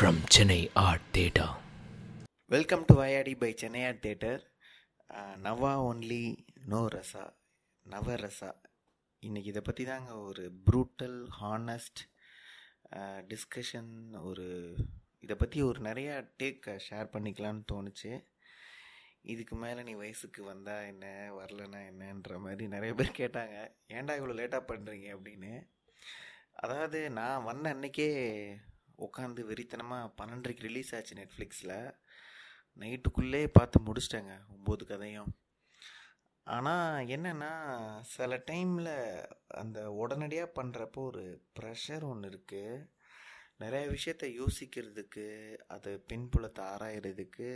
From Chennai art theatre welcome to வயாடி by Chennai art theatre நவா only no Raza Navarasa இன்றைக்கி இதை பற்றி தாங்க ஒரு ப்ரூட்டல் ஹானஸ்ட் டிஸ்கஷன் ஒரு இதை பற்றி ஒரு நிறையா டேக் ஷேர் uh, பண்ணிக்கலான்னு தோணுச்சு. இதுக்கு மேலே நீ வயசுக்கு வந்தால் என்ன வரலன்னா என்னன்ற மாதிரி நிறைய பேர் கேட்டாங்க. ஏன்டா இவ்வளோ லேட்டாக பண்ணுறீங்க அப்படின்னு. அதாவது நான் வந்த அன்னைக்கே உட்காந்து வெறித்தனமாக பன்னெண்டரைக்கு ரிலீஸ் ஆச்சு நெட்ஃப்ளிக்ஸில் நைட்டுக்குள்ளே பார்த்து முடிச்சிட்டேங்க ஒம்பது கதையும். ஆனால் என்னென்னா சில டைமில் அந்த உடனடியாக பண்ணுறப்போ ஒரு ப்ரெஷர் ஒன்று இருக்குது நிறைய விஷயத்த யோசிக்கிறதுக்கு அது பின்புலத்தை ஆராயிறதுக்கு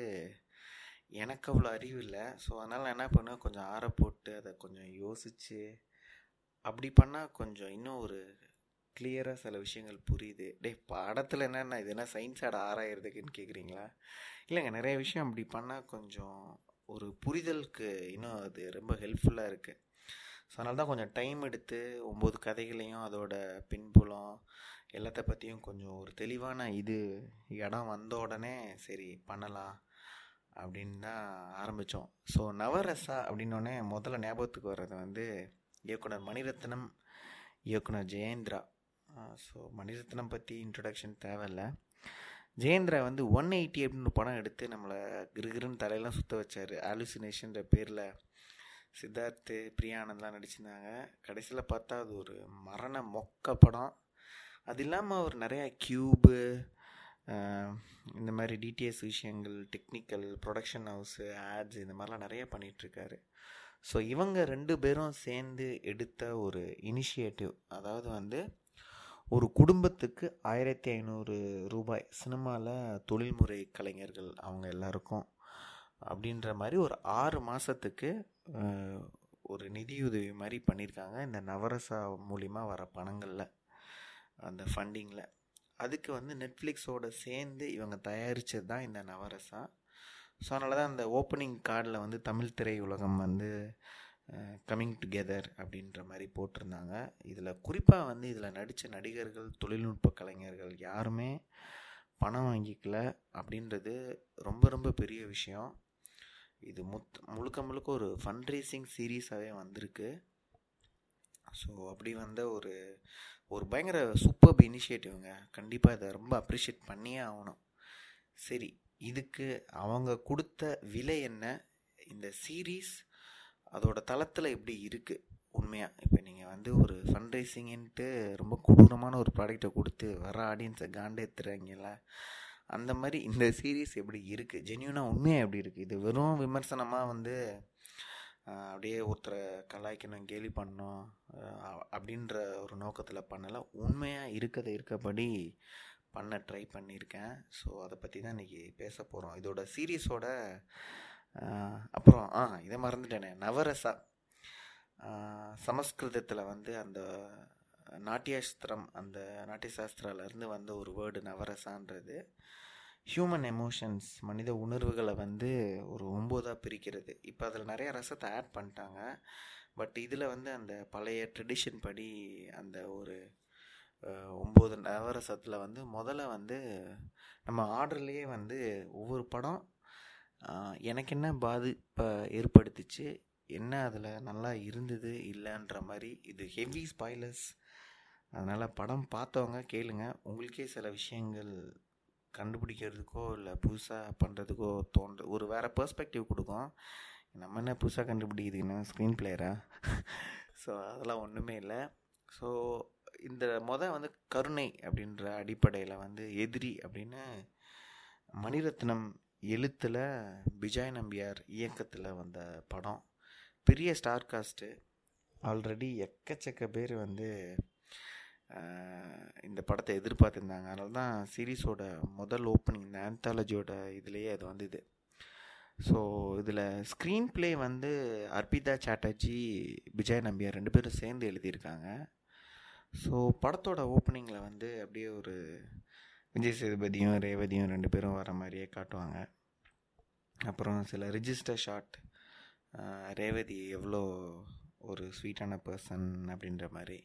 எனக்கு அவ்வளோ அறிவு இல்லை. ஸோ அதனால் என்ன பண்ணுவேன் கொஞ்சம் ஆற போட்டு அதை கொஞ்சம் யோசித்து அப்படி பண்ணால் கொஞ்சம் இன்னும் ஒரு கிளியராக சில விஷயங்கள் புரியுது. டேய் படத்தில் என்னென்ன இது என்ன சயின்ஸ் ஆட ஆராயிறதுக்குன்னு கேட்குறீங்களா இல்லைங்க நிறைய விஷயம் அப்படி பண்ணால் கொஞ்சம் ஒரு புரிதலுக்கு இன்னும் அது ரொம்ப ஹெல்ப்ஃபுல்லாக இருக்குது ஸோ அதனால தான் கொஞ்சம் டைம் எடுத்து ஒம்பது கதைகளையும் அதோட பின்புலம் எல்லாத்த பற்றியும் கொஞ்சம் ஒரு தெளிவான இது இடம் வந்த உடனே சரி பண்ணலாம் அப்படின்னு தான் ஆரம்பித்தோம் ஸோ நவரசா அப்படின்னோடனே முதல்ல ஞாபகத்துக்கு வர்றது வந்து இயக்குனர் மணிரத்னம் இயக்குனர் ஜெயேந்திரா. ஸோ மணிரத்னம் பற்றி இன்ட்ரடக்ஷன் தேவையில்ல. ஜெயேந்திரா வந்து ஒன் எயிட்டி அப்படின்னு படம் எடுத்து நம்மளை கிருகிருன்னு தலையெல்லாம் சுற்ற வச்சார். ஆலுசினேஷன்ற பேரில் சித்தார்த்து பிரியானந்த்லாம் நடிச்சிருந்தாங்க. கடைசியில் பார்த்தா அது ஒரு மரண மொக்க படம். அது இல்லாமல் அவர் நிறையா க்யூபு இந்த மாதிரி டிடிஎஸ் விஷயங்கள் டெக்னிக்கல் ப்ரொடக்ஷன் ஹவுஸு ஆட்ஸ் இந்த மாதிரிலாம் நிறைய பண்ணிகிட்ருக்காரு ஸோ இவங்க ரெண்டு பேரும் சேர்ந்து எடுத்த ஒரு இனிஷியேட்டிவ் அதாவது வந்து ஒரு குடும்பத்துக்கு ஆயிரத்தி ஐநூறு ரூபாய் சினிமாவில் தொழில்முறை கலைஞர்கள் அவங்க எல்லாருக்கும் அப்படின்ற மாதிரி ஒரு ஆறு மாதத்துக்கு ஒரு நிதியுதவி மாதிரி பண்ணியிருக்காங்க இந்த நவரசா மூலிமா வர பணங்களில் அந்த ஃபண்டிங்கில் அதுக்கு வந்து நெட்ஃப்ளிக்ஸோடு சேர்ந்து இவங்க தயாரித்தது தான் இந்த நவரசா. ஸோ அதனால தான் அந்த ஓப்பனிங் கார்டில் வந்து தமிழ் திரையுலகம் வந்து கம்மிங் டுகெதர் அப்படின்ற மாதிரி போட்டிருந்தாங்க. இதில் குறிப்பாக வந்து இதில் நடித்த நடிகர்கள் தொழில்நுட்ப கலைஞர்கள் யாருமே பணம் வாங்கிக்கல அப்படின்றது ரொம்ப ரொம்ப பெரிய விஷயம். இது முத் முழுக்க முழுக்க ஒரு ஃபண்ட் ரேசிங் சீரீஸாகவே வந்திருக்கு. ஸோ அப்படி வந்த ஒரு ஒரு பயங்கர சூப்பர் இனிஷியேட்டிவ்ங்க கண்டிப்பாக இதை ரொம்ப அப்ரிஷியேட் பண்ணியே ஆகணும். சரி இதுக்கு அவங்க கொடுத்த விலை என்ன? இந்த சீரீஸ் அதோட தளத்தில் எப்படி இருக்குது உண்மையாக இப்போ நீங்கள் வந்து ஒரு ஃபண்ட் ரொம்ப கொடூரமான ஒரு ப்ராடக்டை கொடுத்து வர ஆடியன்ஸை காண்டேத்துறாங்கல்ல அந்த மாதிரி இந்த சீரீஸ் எப்படி இருக்குது ஜென்யூனாக உண்மையாக எப்படி இருக்குது இது வெறும் விமர்சனமாக வந்து அப்படியே ஒருத்தரை கலாய்க்கணும் கேலி பண்ணணும் அப்படின்ற ஒரு நோக்கத்தில் பண்ணலை. உண்மையாக இருக்கதை இருக்கபடி பண்ண ட்ரை பண்ணியிருக்கேன். ஸோ அதை பற்றி தான் இன்றைக்கி பேச போகிறோம் இதோட சீரீஸோட அப்புறம் ஆ இதை மறந்துட்டேனே. நவரசா சமஸ்கிருதத்தில் வந்து அந்த நாட்டியாஸ்திரம் அந்த நாட்டியசாஸ்திராலேருந்து வந்த ஒரு வேர்டு நவரசான்றது. ஹியூமன் எமோஷன்ஸ் மனித உணர்வுகளை வந்து ஒரு ஒம்போதாக பிரிக்கிறது. இப்போ அதில் நிறைய ரசத்தை ஆட் பண்ணிட்டாங்க. பட் இதில் வந்து அந்த பழைய ட்ரெடிஷன் படி அந்த ஒரு ஒம்பது நவரசத்தில் வந்து முதல்ல வந்து நம்ம ஆர்டர்லேயே வந்து ஒவ்வொரு படம் எனக்கு என்ன பாதிப்பை ஏற்படுத்திச்சு? என்ன அதில் நல்லா இருந்தது இல்லைன்ற மாதிரி இது ஹெவி ஸ்பாய்லர்ஸ் அதனால் படம் பார்த்தவங்க கேளுங்க. உங்களுக்கே சில விஷயங்கள் கண்டுபிடிக்கிறதுக்கோ இல்லை புதுசாக பண்ணுறதுக்கோ தோன்ற ஒரு வேறு பெர்ஸ்பெக்டிவ் கொடுக்கும். நம்ம என்ன புதுசாக கண்டுபிடிக்குதுன்னா ஸ்க்ரீன் பிளேயரா ஸோ அதெல்லாம் ஒன்றுமே இல்லை. ஸோ இந்த மொதல் வந்து கருணை அப்படின்ற அடிப்படையில் வந்து எதிரி அப்படின்னு மணிரத்னம் எழுத்தில் விஜய் நம்பியார் இயக்கத்தில் வந்த படம். பெரிய ஸ்டார் காஸ்ட்டு ஆல்ரெடி எக்கச்சக்க பேர் வந்து இந்த படத்தை எதிர்பார்த்துருந்தாங்க. அதனால தான் சீரீஸோட முதல் ஓப்பனிங் இந்த ஆந்தாலஜியோட இதுலேயே அது வந்தது. ஸோ இதில் ஸ்க்ரீன் ப்ளே வந்து அர்பிதா சாட்டர்ஜி விஜய் நம்பியார் ரெண்டு பேரும் சேர்ந்து எழுதியிருக்காங்க. ஸோ படத்தோட ஓப்பனிங்கில் வந்து அப்படியே ஒரு விஜய் சேதுபதியும் ரேவதியும் ரெண்டு பேரும் வர மாதிரியே காட்டுவாங்க. அப்புறம் சில ரிஜிஸ்டர் ஷாட் ரேவதி எவ்வளோ ஒரு ஸ்வீட்டான பர்சன் அப்படின்ற மாதிரி.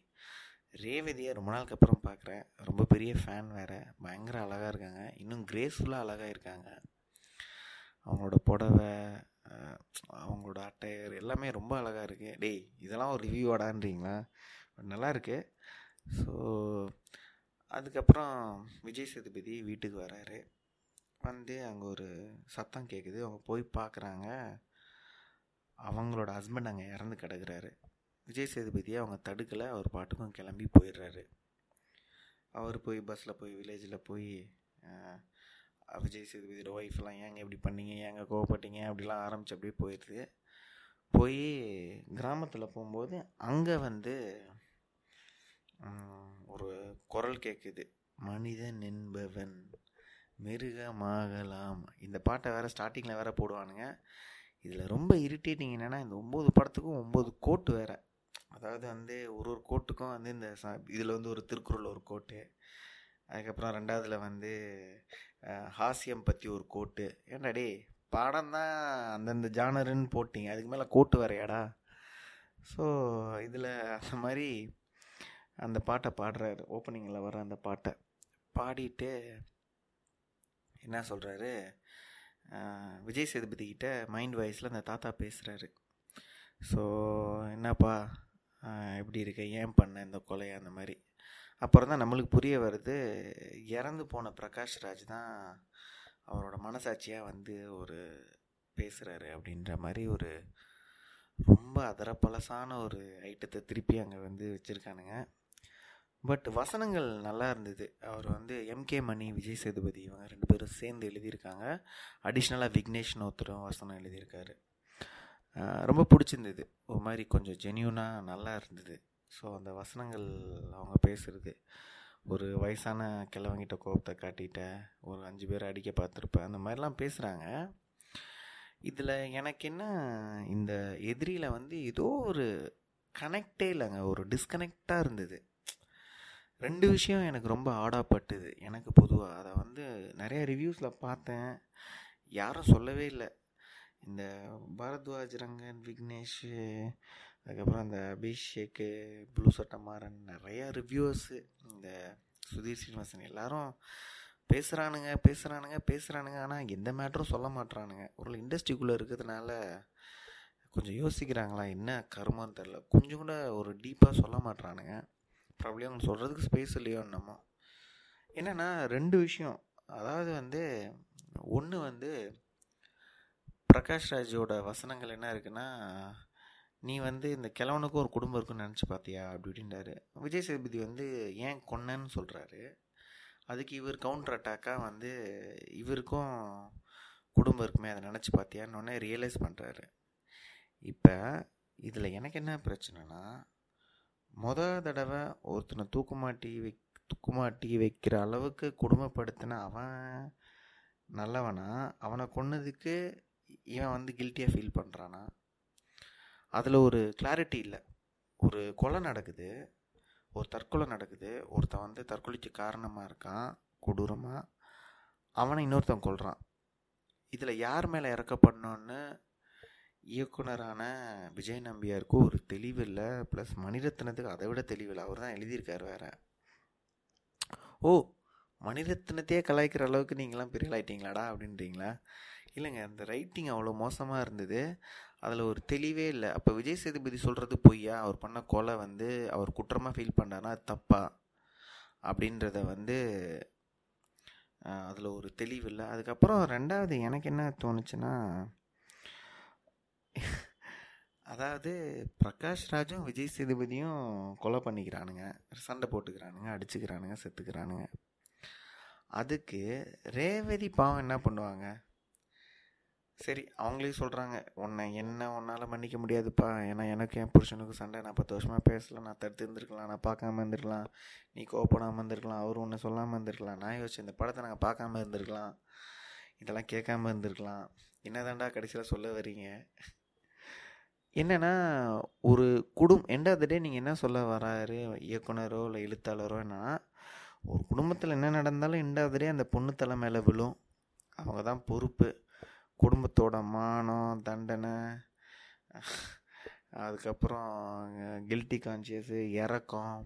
ரேவதியை ரொம்ப நாளுக்கு அப்புறம் பார்க்குறேன். ரொம்ப பெரிய ஃபேன் வேறு. பயங்கர அழகாக இருக்காங்க. இன்னும் கிரேஸ்ஃபுல்லாக அழகாக இருக்காங்க. அவங்களோட புடவை அவங்களோட அட்டையர் எல்லாமே ரொம்ப அழகாக இருக்குது டேய் இதெல்லாம் ஒரு ரிவ்யூவாடான்றீங்களா நல்லா இருக்குது ஸோ அதுக்கப்புறம் விஜய் சேதுபதி வீட்டுக்கு வராரு. வந்து அங்கே ஒரு சத்தம் கேட்குது அவங்க போய் பார்க்குறாங்க அவங்களோட ஹஸ்பண்ட் அங்கே இறந்து கிடக்கிறாரு. விஜய் சேதுபதியை அவங்க தடுக்கலை. அவர் பாட்டுக்கும் கிளம்பி போயிடுறாரு. அவர் போய் பஸ்ஸில் போய் வில்லேஜில் போய் விஜய் சேதுபதியோட ஒய்ஃப்லாம் ஏங்க இப்படி பண்ணீங்க? ஏங்க கோவப்பட்டீங்க? அப்படிலாம் ஆரம்பித்து அப்படியே போயிடுது. போய் கிராமத்தில் போகும்போது அங்கே வந்து ஒரு குரல் கேட்குது மனிதன் என்பவன் மிருகமாகலாம். இந்த பாட்டை வேறு ஸ்டார்டிங்கில் வேற போடுவானுங்க. இதில் ரொம்ப இரிட்டேட்டிங் என்னென்னா இந்த ஒம்பது படத்துக்கும் ஒம்பது கோட்டு வேறு. அதாவது வந்து ஒரு ஒரு கோட்டுக்கும் வந்து இந்த ச இதில் வந்து ஒரு திருக்குறள் ஒரு கோட்டு. அதுக்கப்புறம் ரெண்டாவதில் வந்து ஹாஸ்யம் பற்றி ஒரு கோட்டு. ஏன்டா டே படம் தான் அந்தந்த ஜானருன்னு போட்டிங்க. அதுக்கு மேலே கோட்டு வரையாடா ஸோ இதில் அந்த மாதிரி அந்த பாட்டை பாடுறாரு. ஓப்பனிங்கில் வர அந்த பாட்டை. பாடிட்டு என்ன சொல்கிறாரு விஜய் சேதுபதி கிட்ட மைண்ட் வாய்ஸில் அந்த தாத்தா பேசுகிறாரு ஸோ என்னப்பா எப்படி இருக்க? ஏன் பண்ண இந்த கொலையை அந்த மாதிரி? அப்புறம் தான் நம்மளுக்கு புரிய வருது இறந்து போன பிரகாஷ் ராஜ் தான் அவரோட மனசாட்சியாக வந்து ஒரு பேசுகிறாரு அப்படின்ற மாதிரி ஒரு ரொம்ப அதரப்பழசான ஒரு ஐட்டத்தை திருப்பி அங்கே வந்து வச்சுருக்கானுங்க. பட் வசனங்கள் நல்லா இருந்தது. அவர் வந்து எம்கே மணி விஜய் சேதுபதி இவங்க ரெண்டு பேரும் சேர்ந்து எழுதியிருக்காங்க. அடிஷ்னலாக விக்னேஷ்னு ஒருத்தரும் வசனம் எழுதியிருக்காரு. ரொம்ப பிடிச்சிருந்தது. ஒரு மாதிரி கொஞ்சம் ஜென்யூனாக நல்லா இருந்தது. ஸோ அந்த வசனங்கள் அவங்க பேசுகிறது ஒரு வயசான கிழவங்கிட்ட கோபத்தை காட்டிட்ட ஒரு அஞ்சு பேர் அடிக்க பார்த்துருப்பேன். அந்த மாதிரிலாம் பேசுகிறாங்க இதில் எனக்கு என்ன இந்த எதிரியில் வந்து ஏதோ ஒரு கனெக்டே இல்லைங்க. ஒரு டிஸ்கனெக்டாக இருந்தது. ரெண்டு விஷயம் எனக்கு ரொம்ப ஆடாப்பட்டுது எனக்கு பொதுவாக அதை வந்து நிறைய ரிவ்யூஸில் பார்த்தேன். யாரும் சொல்லவே இல்லை. இந்த பாரத்வாஜ் ரங்கன் விக்னேஷ் அதுக்கப்புறம் அந்த அபிஷேக்கு ப்ளூ சட்டமாறன் நிறையா ரிவ்யூவர்ஸு இந்த சுதீர் ஸ்ரீனிவாசன் எல்லாரும் பேசுகிறானுங்க பேசுகிறானுங்க பேசுகிறானுங்க ஆனால் எந்த மேட்டரும் சொல்ல மாட்டுறானுங்க ஒரு இண்டஸ்ட்ரிக்குள்ளே இருக்கிறதுனால கொஞ்சம் யோசிக்கிறாங்களா என்ன கருமான்னு தெரில கொஞ்சம் கூட ஒரு டீப்பாக சொல்ல மாட்றானுங்க. ப்ராப்ளம் சொல்கிறதுக்கு ஸ்பேஸ் இல்லையோ என்னமோ. என்னென்னா ரெண்டு விஷயம். அதாவது வந்து ஒன்று வந்து பிரகாஷ் ராஜோட வசனங்கள் என்ன இருக்குன்னா நீ வந்து இந்த கிழவனுக்கும் ஒரு குடும்பம் இருக்குன்னு நினச்சி பார்த்தியா அப்படி இப்படின்றாரு. விஜய் சேதுபதி வந்து ஏன் கொன்னன்னு சொல்கிறாரு அதுக்கு இவர் கவுண்டர் அட்டாக்காக வந்து இவருக்கும் குடும்பம் இருக்குமே அதை நினச்சி பார்த்தியான்னு ரியலைஸ் பண்ணுறாரு இப்போ இதில் எனக்கு என்ன பிரச்சனைனா முத தடவை ஒருத்தனை தூக்குமாட்டி வை தூக்குமாட்டி வைக்கிற அளவுக்கு கொடுமைப்படுத்தின அவன் நல்லவனா? அவனை கொன்னதுக்கு இவன் வந்து கில்ட்டியாக ஃபீல் பண்ணுறானா அதில் ஒரு கிளாரிட்டி இல்லை. ஒரு கொலை நடக்குது. ஒரு தற்கொலை நடக்குது. ஒருத்தன் வந்து தற்கொலைக்கு காரணமாக இருக்கான். கொடூரமாக அவனை இன்னொருத்தன் கொள்கிறான் இதில் யார் மேலே இறக்கப்படணுன்னு இயக்குனரான விஜய் நம்பியாருக்கு ஒரு தெளிவு இல்லை ப்ளஸ் மணிரத்னத்துக்கு அதை விட தெளிவு இல்லை அவர் தான் எழுதியிருக்கார் வேறு. ஓ மணிரத்னத்தையே கலாய்க்கிற அளவுக்கு நீங்களாம் பெரிய ஆகிட்டீங்களாடா அப்படின்றீங்களா? இல்லைங்க அந்த ரைட்டிங் அவ்வளோ மோசமாக இருந்தது. அதில் ஒரு தெளிவே இல்லை. அப்போ விஜய் சேதுபதி சொல்கிறது பொய்யா? அவர் பண்ண கொலை வந்து அவர் குற்றமாக ஃபீல் பண்ணாருன்னா அது தப்பா? அப்படின்றத வந்து அதில் ஒரு தெளிவு இல்லை அதுக்கப்புறம் ரெண்டாவது எனக்கு என்ன தோணுச்சுன்னா அதாவது பிரகாஷ் ராஜும் விஜய் சேதுபதியும் கொலை பண்ணிக்கிறானுங்க. சண்டை போட்டுக்கிறானுங்க அடிச்சுக்கிறானுங்க செத்துக்கிறானுங்க. அதுக்கு ரேவதி பாவம் என்ன பண்ணுவாங்க? சரி அவங்களே சொல்கிறாங்க உன்னை என்ன உன்னால் மன்னிக்க முடியாதுப்பா. ஏன்னா எனக்கு என் புருஷனுக்கு சண்டை. நான் பத்து வருஷமாக பேசலாம் நான் தடுத்து இருந்திருக்கலாம். நான் பார்க்காம இருந்திருக்கலாம். நீ கோவப்படாமல் இருந்திருக்கலாம். அவர் ஒன்று சொல்லாமல் இருந்திருக்கலாம். நான் யோசிச்சு இந்த படத்தை நாங்கள் பார்க்காம இருந்திருக்கலாம். இதெல்லாம் கேட்காம இருந்திருக்கலாம். என்னதான்டா கடைசியில் சொல்ல வரீங்க? என்னென்னா ஒரு குடும் எண்ட் ஆஃப் த டே நீங்கள் என்ன சொல்ல வராரு? இயக்குனரோ இல்லை எழுத்தாளரோ என்னென்னா ஒரு குடும்பத்தில் என்ன நடந்தாலும் எண்ட் ஆஃப் த டே அந்த பொண்ணு தலை மேலே விழும். அவங்க தான் பொறுப்பு. குடும்பத்தோட மானம் தண்டனை அதுக்கப்புறம் கில்ட்டி கான்சியஸு இறக்கம்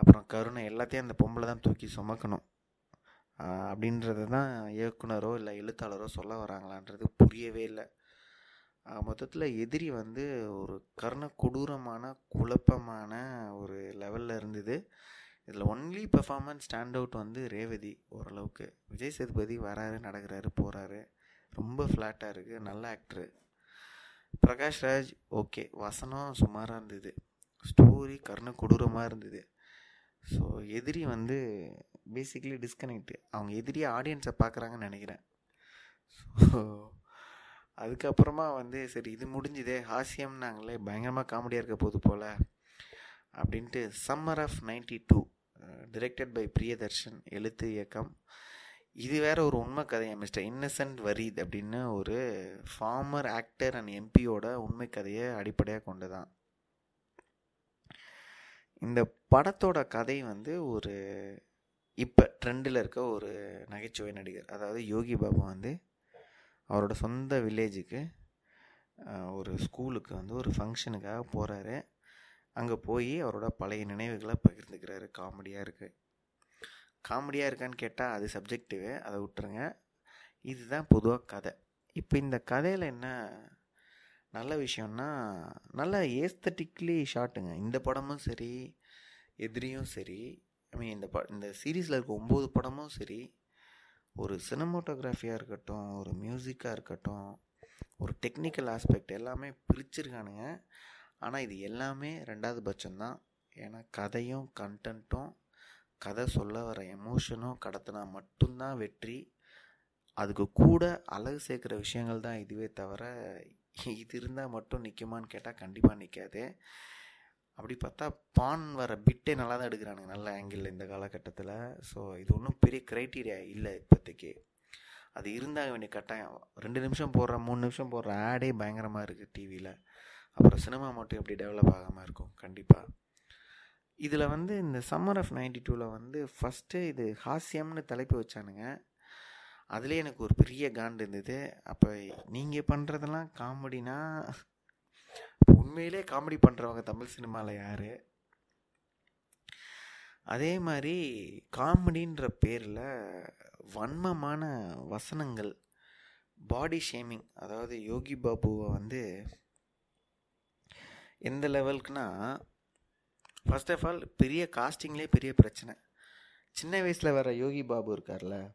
அப்புறம் கருணை எல்லாத்தையும் அந்த பொம்பளை தான் தூக்கி சுமக்கணும். அப்படின்றது தான் இயக்குனரோ இல்லை எழுத்தாளரோ சொல்ல வராங்களான்றது புரியவே இல்லை. மொத்தத்தில் எதிரி வந்து ஒரு கர்ண கொடூரமான குழப்பமான ஒரு லெவலில் இருந்தது. இதில் ஒன்லி பெர்ஃபார்மன்ஸ் ஸ்டாண்ட் அவுட் வந்து ரேவதி ஓரளவுக்கு. விஜய் சேதுபதி வராரு நடக்கிறாரு போகிறாரு ரொம்ப ஃப்ளாட்டாக இருக்குது நல்ல ஆக்டரு பிரகாஷ் ராஜ் ஓகே வசனம் சுமாராக இருந்தது. ஸ்டோரி கர்ண கொடூரமாக இருந்தது. ஸோ எதிரி வந்து பேசிக்கலி டிஸ்கனெக்ட் அவங்க எதிரியை ஆடியன்ஸை பார்க்குறாங்கன்னு நினைக்கிறேன். ஸோ அதுக்கப்புறமா வந்து சரி இது முடிஞ்சுதே ஹாஸ்யம்னாங்களே பயங்கரமாக காமெடியாக இருக்க போகுது போல் அப்படின்ட்டு summer of ninety two directed by Priyadarshan எழுத்து இயக்கம். இது வேற ஒரு உண்மை கதையை மிஸ்டர் இன்னசென்ட் வரீத் அப்படின்னு ஒரு ஃபார்மர் ஆக்டர் அண்ட் எம்பியோட உண்மை கதையை அடிப்படையாக கொண்டுதான். இந்த படத்தோட கதை வந்து ஒரு இப்போ ட்ரெண்டில் இருக்க ஒரு நகைச்சுவை நடிகர் அதாவது யோகி பாபு வந்து அவரோட சொந்த வில்லேஜுக்கு ஒரு ஸ்கூலுக்கு வந்து ஒரு ஃபங்க்ஷனுக்காக போகிறாரு அங்கே போய் அவரோட பழைய நினைவுகளை பகிர்ந்துக்கிறாரு. காமெடியாக இருக்குது காமெடியாக இருக்கான்னு கேட்டால் அது சப்ஜெக்டிவு அதை விட்டுருங்க. இதுதான் பொதுவாக கதை. இப்போ இந்த கதையில் என்ன நல்ல விஷயம்னா நல்ல ஏஸ்தட்டிக்லி ஷாட்டுங்க இந்த படமும் சரி எதிரியும் சரி ஐ மீன் இந்த ப இந்த சீரீஸில் இருக்க ஒம்பது படமும் சரி ஒரு சினிமோட்டோகிராஃபியாக இருக்கட்டும் ஒரு மியூசிக்காக இருக்கட்டும் ஒரு டெக்னிக்கல் ஆஸ்பெக்ட் எல்லாமே பிரிச்சிருக்கானுங்க. ஆனால் இது எல்லாமே ரெண்டாவது பட்சம்தான். ஏன்னா கதையும் கண்டென்ட்டும் கதை சொல்ல வர எமோஷனும் கடத்தினா மட்டும்தான் வெற்றி. அதுக்கு கூட அழகு சேர்க்குற விஷயங்கள் தான் இதுவே தவிர இது இருந்தால் மட்டும் நிற்குமான்னு கேட்டால் கண்டிப்பாக நிற்காது அப்படி பார்த்தா பான் வர பிட்டே நல்லா தான் எடுக்கிறானுங்க நல்ல ஆங்கிளில் இந்த காலகட்டத்தில். ஸோ இது ஒன்றும் பெரிய க்ரைட்டீரியா இல்லை இப்போதைக்கு. அது இருந்தாக வேண்டிய கட்டாயம். ரெண்டு நிமிஷம் போடுற மூணு நிமிஷம் போடுற ஆடே பயங்கரமாக இருக்குது டிவியில் அப்புறம் சினிமா மட்டும் எப்படி டெவலப் ஆகாமல் இருக்கும்? கண்டிப்பாக இதில் வந்து இந்த சம்மர் ஆஃப் நைன்டி டூவில் வந்து ஃபஸ்ட்டு இது ஹாஸ்யம்னு தலைப்பு வச்சானுங்க. அதுலேயே எனக்கு ஒரு பெரிய காண்டு இருந்தது. அப்போ நீங்கள் பண்ணுறதெல்லாம் காமெடினா உண்மையிலே காமெடி பண்ணுறவங்க தமிழ் சினிமாவில் யார்? அதே மாதிரி காமெடின்ற பேரில் வன்மமான வசனங்கள் பாடி ஷேமிங் அதாவது யோகி பாபுவை வந்து எந்த லெவலுக்குனா ஃபர்ஸ்ட் ஆஃப் ஆல் பெரிய காஸ்டிங்லேயே பெரிய பிரச்சனை. சின்ன வயசில் வர யோகி பாபு இருக்கார்ல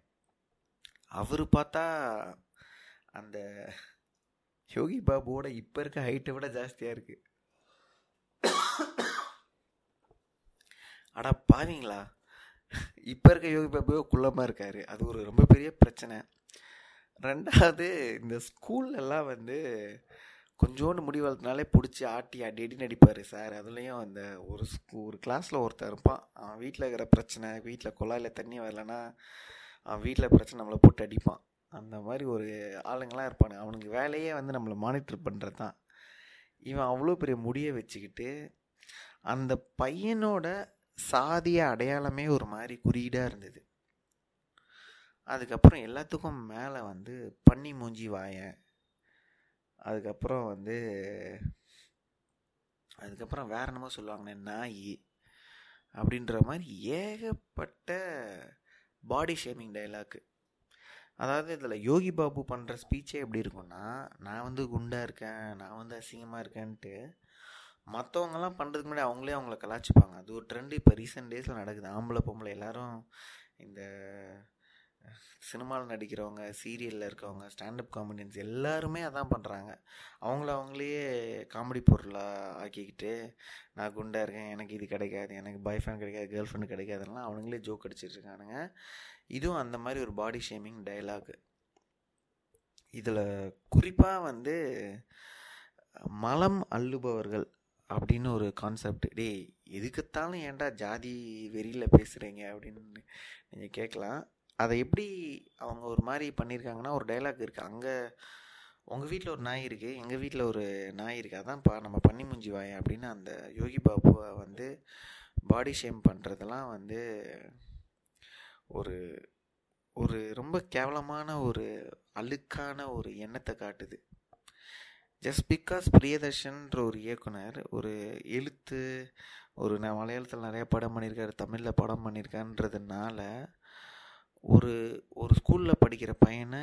அவர் பார்த்தா அந்த யோகி பாபுவோட இப்போ இருக்க ஹைட்டை விட ஜாஸ்தியாக இருக்குது அடா பாவீங்களா? இப்போ இருக்க யோகி பாபுவே குள்ளமாக இருக்கார். அது ஒரு ரொம்ப பெரிய பிரச்சனை. ரெண்டாவது இந்த ஸ்கூல்லலாம் வந்து கொஞ்சோண்டு முடி வளர்த்தனாலே பிடிச்சி ஆட்டி அடி அடி நடிப்பார் சார். அதுலேயும் அந்த ஒரு ஸ்கூ ஒரு கிளாஸில் ஒருத்தர் இருப்பான். அவன் வீட்டில் இருக்கிற பிரச்சனை வீட்டில் குழாயில் தண்ணி வரலன்னா அவன் வீட்டில் பிரச்சனை நம்மளை போட்டு அடிப்பான். அந்த மாதிரி ஒரு ஆளுங்களாம் இருப்பாங்க அவனுக்கு வேலையே வந்து நம்மளை மானிட்டர் பண்ணுறது தான் இவன் அவ்வளோ பெரிய முடியை வச்சுக்கிட்டு அந்த பையனோட சாதிய அடையாளமே ஒரு மாதிரி குறியீடாக இருந்தது. அதுக்கப்புறம் எல்லாத்துக்கும் மேலே வந்து பன்னி மூஞ்சி வாயன் அதுக்கப்புறம் வந்து அதுக்கப்புறம் வேற என்னமோ சொல்லுவாங்கண்ணே நாய் அப்படின்ற மாதிரி ஏகப்பட்ட பாடி ஷேமிங் டைலாக்கு அதாவது இதில் யோகி பாபு பண்ணுற ஸ்பீச்சே எப்படி இருக்கும்னா நான் வந்து குண்டாக இருக்கேன் நான் வந்து அசிங்கமாக இருக்கேன்ட்டு மற்றவங்கலாம் பண்ணுறதுக்கு முன்னாடி அவங்களே அவங்கள கலாச்சிப்பாங்க அது ஒரு ட்ரெண்ட் இப்போ ரீசெண்ட் டேஸில் நடக்குது. ஆம்பளை பொம்பளை எல்லாரும் இந்த சினிமாவில் நடிக்கிறவங்க சீரியலில் இருக்கவங்க ஸ்டாண்டப் காமெடியன்ஸ் எல்லாருமே அதான் பண்ணுறாங்க அவங்கள அவங்களே காமெடி பொருளாக ஆக்கிக்கிட்டு நான் குண்டாக இருக்கேன் எனக்கு இது கிடைக்காது எனக்கு பாய் ஃப்ரெண்ட் கிடைக்காது கேர்ள் ஃப்ரெண்டு கிடைக்காதுலாம் அவனுங்களே ஜோக் அடிச்சிட்ருக்கானுங்க இதுவும் அந்த மாதிரி ஒரு பாடி ஷேமிங் டைலாகு இதில் குறிப்பாக வந்து மலம் அள்ளுபவர்கள் அப்படின்னு ஒரு கான்செப்ட் டேய் எதுக்குத்தாலும் ஏன்டா ஜாதி வெறியில் பேசுகிறீங்க அப்படின்னு நீங்கள் கேட்கலாம். அதை எப்படி அவங்க ஒரு மாதிரி பண்ணியிருக்காங்கன்னா ஒரு டைலாக் இருக்குது அங்கே உங்கள் வீட்டில் ஒரு நாய் இருக்குது எங்கள் வீட்டில் ஒரு நாய் இருக்குது அதான்ப்பா நம்ம பண்ணி முஞ்சி வாய அப்படின்னு அந்த யோகி பாபுவை வந்து பாடி ஷேம் பண்ணுறதெல்லாம் வந்து ஒரு ஒரு ரொம்ப கேவலமான ஒரு அழுக்கான ஒரு எண்ணத்தை காட்டுது. ஜஸ்ட் பிகாஸ் பிரியதர்ஷன்ற ஒரு இயக்குனர் ஒரு எழுத்து ஒரு நான் மலையாளத்தில் நிறைய படம் பண்ணியிருக்காரு தமிழில் படம் பண்ணியிருக்கான்றதுனால ஒரு ஒரு ஸ்கூலில் படிக்கிற பையனை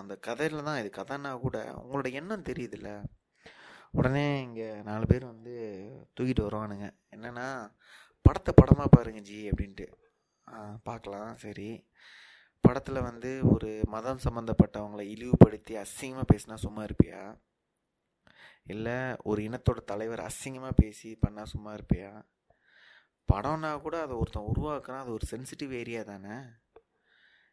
அந்த கதையில் தான் இது கதைன்னா கூட உங்களோட எண்ணம் தெரியுதுல்ல. உடனே இங்கே நாலு பேர் வந்து தூக்கிட்டு வருவானுங்க. என்னென்னா படத்தை படமாக பாருங்க ஜி அப்படின்ட்டு. பார்க்கலாம். சரி. படத்தில் வந்து ஒரு மதம் சம்மந்தப்பட்டவங்களை இழிவுபடுத்தி அசிங்கமாக பேசினா சும்மா இருப்பியா? இல்லை ஒரு இனத்தோட தலைவர் அசிங்கமாக பேசி பண்ணால் சும்மா இருப்பியா? படம்னா கூட அதை ஒருத்தன் உருவாக்குனா அது ஒரு சென்சிட்டிவ் ஏரியா தானே.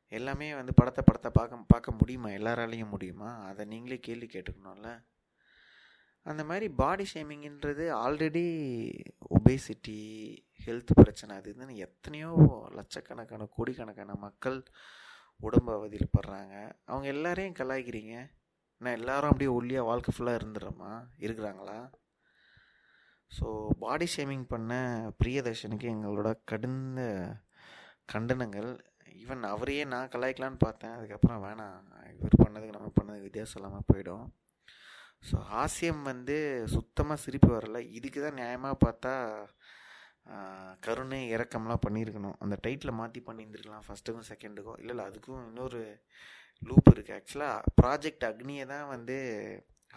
எல்லாமே வந்து படத்தை படத்தை பார்க்க பார்க்க முடியுமா? எல்லாராலையும் முடியுமா? அதை நீங்களே கேள்வி கேட்டுக்கணும்ல. அந்த மாதிரி பாடி ஷேமிங்ன்றது ஆல்ரெடி ஒபேசிட்டி ஹெல்த் பிரச்சனை அது இதுன்னு எத்தனையோ லட்சக்கணக்கான கோடிக்கணக்கான மக்கள் உடம்பு அவதிப்படுறாங்க அவங்க எல்லாரையும் கலாய்க்கிறீங்க. நான் எல்லாரும் அப்படியே ஒல்லியாக வாழ்க்கை ஃபுல்லாக இருந்துடுறோமா? இருக்கிறாங்களா? ஸோ பாடி ஷேமிங் பண்ண பிரியதர்ஷனுக்கு எங்களோட கடுந்த கண்டனங்கள். ஈவன் அவரையே நான் கலாய்க்கலான்னு பார்த்தேன். அதுக்கப்புறம் வேணாம். இவர் பண்ணதுக்கு நம்ம பண்ணதுக்கு வித்தியாசம் இல்லாமல் போயிடும். ஸோ ஹாஸ்யம் வந்து சுத்தமாக சிரிப்பு வரல. இதுக்கு தான் நியாயமாக பார்த்தா கருணை இறக்கம்லாம் பண்ணியிருக்கணும். அந்த டைட்டில் மாற்றி பண்ணியிருந்துருக்கலாம் ஃபஸ்ட்டுக்கும் செகண்டுக்கும் இல்லை இல்லை அதுக்கும் இன்னொரு லூப் இருக்குது ஆக்சுவலாக ப்ராஜெக்ட் அக்னியை தான் வந்து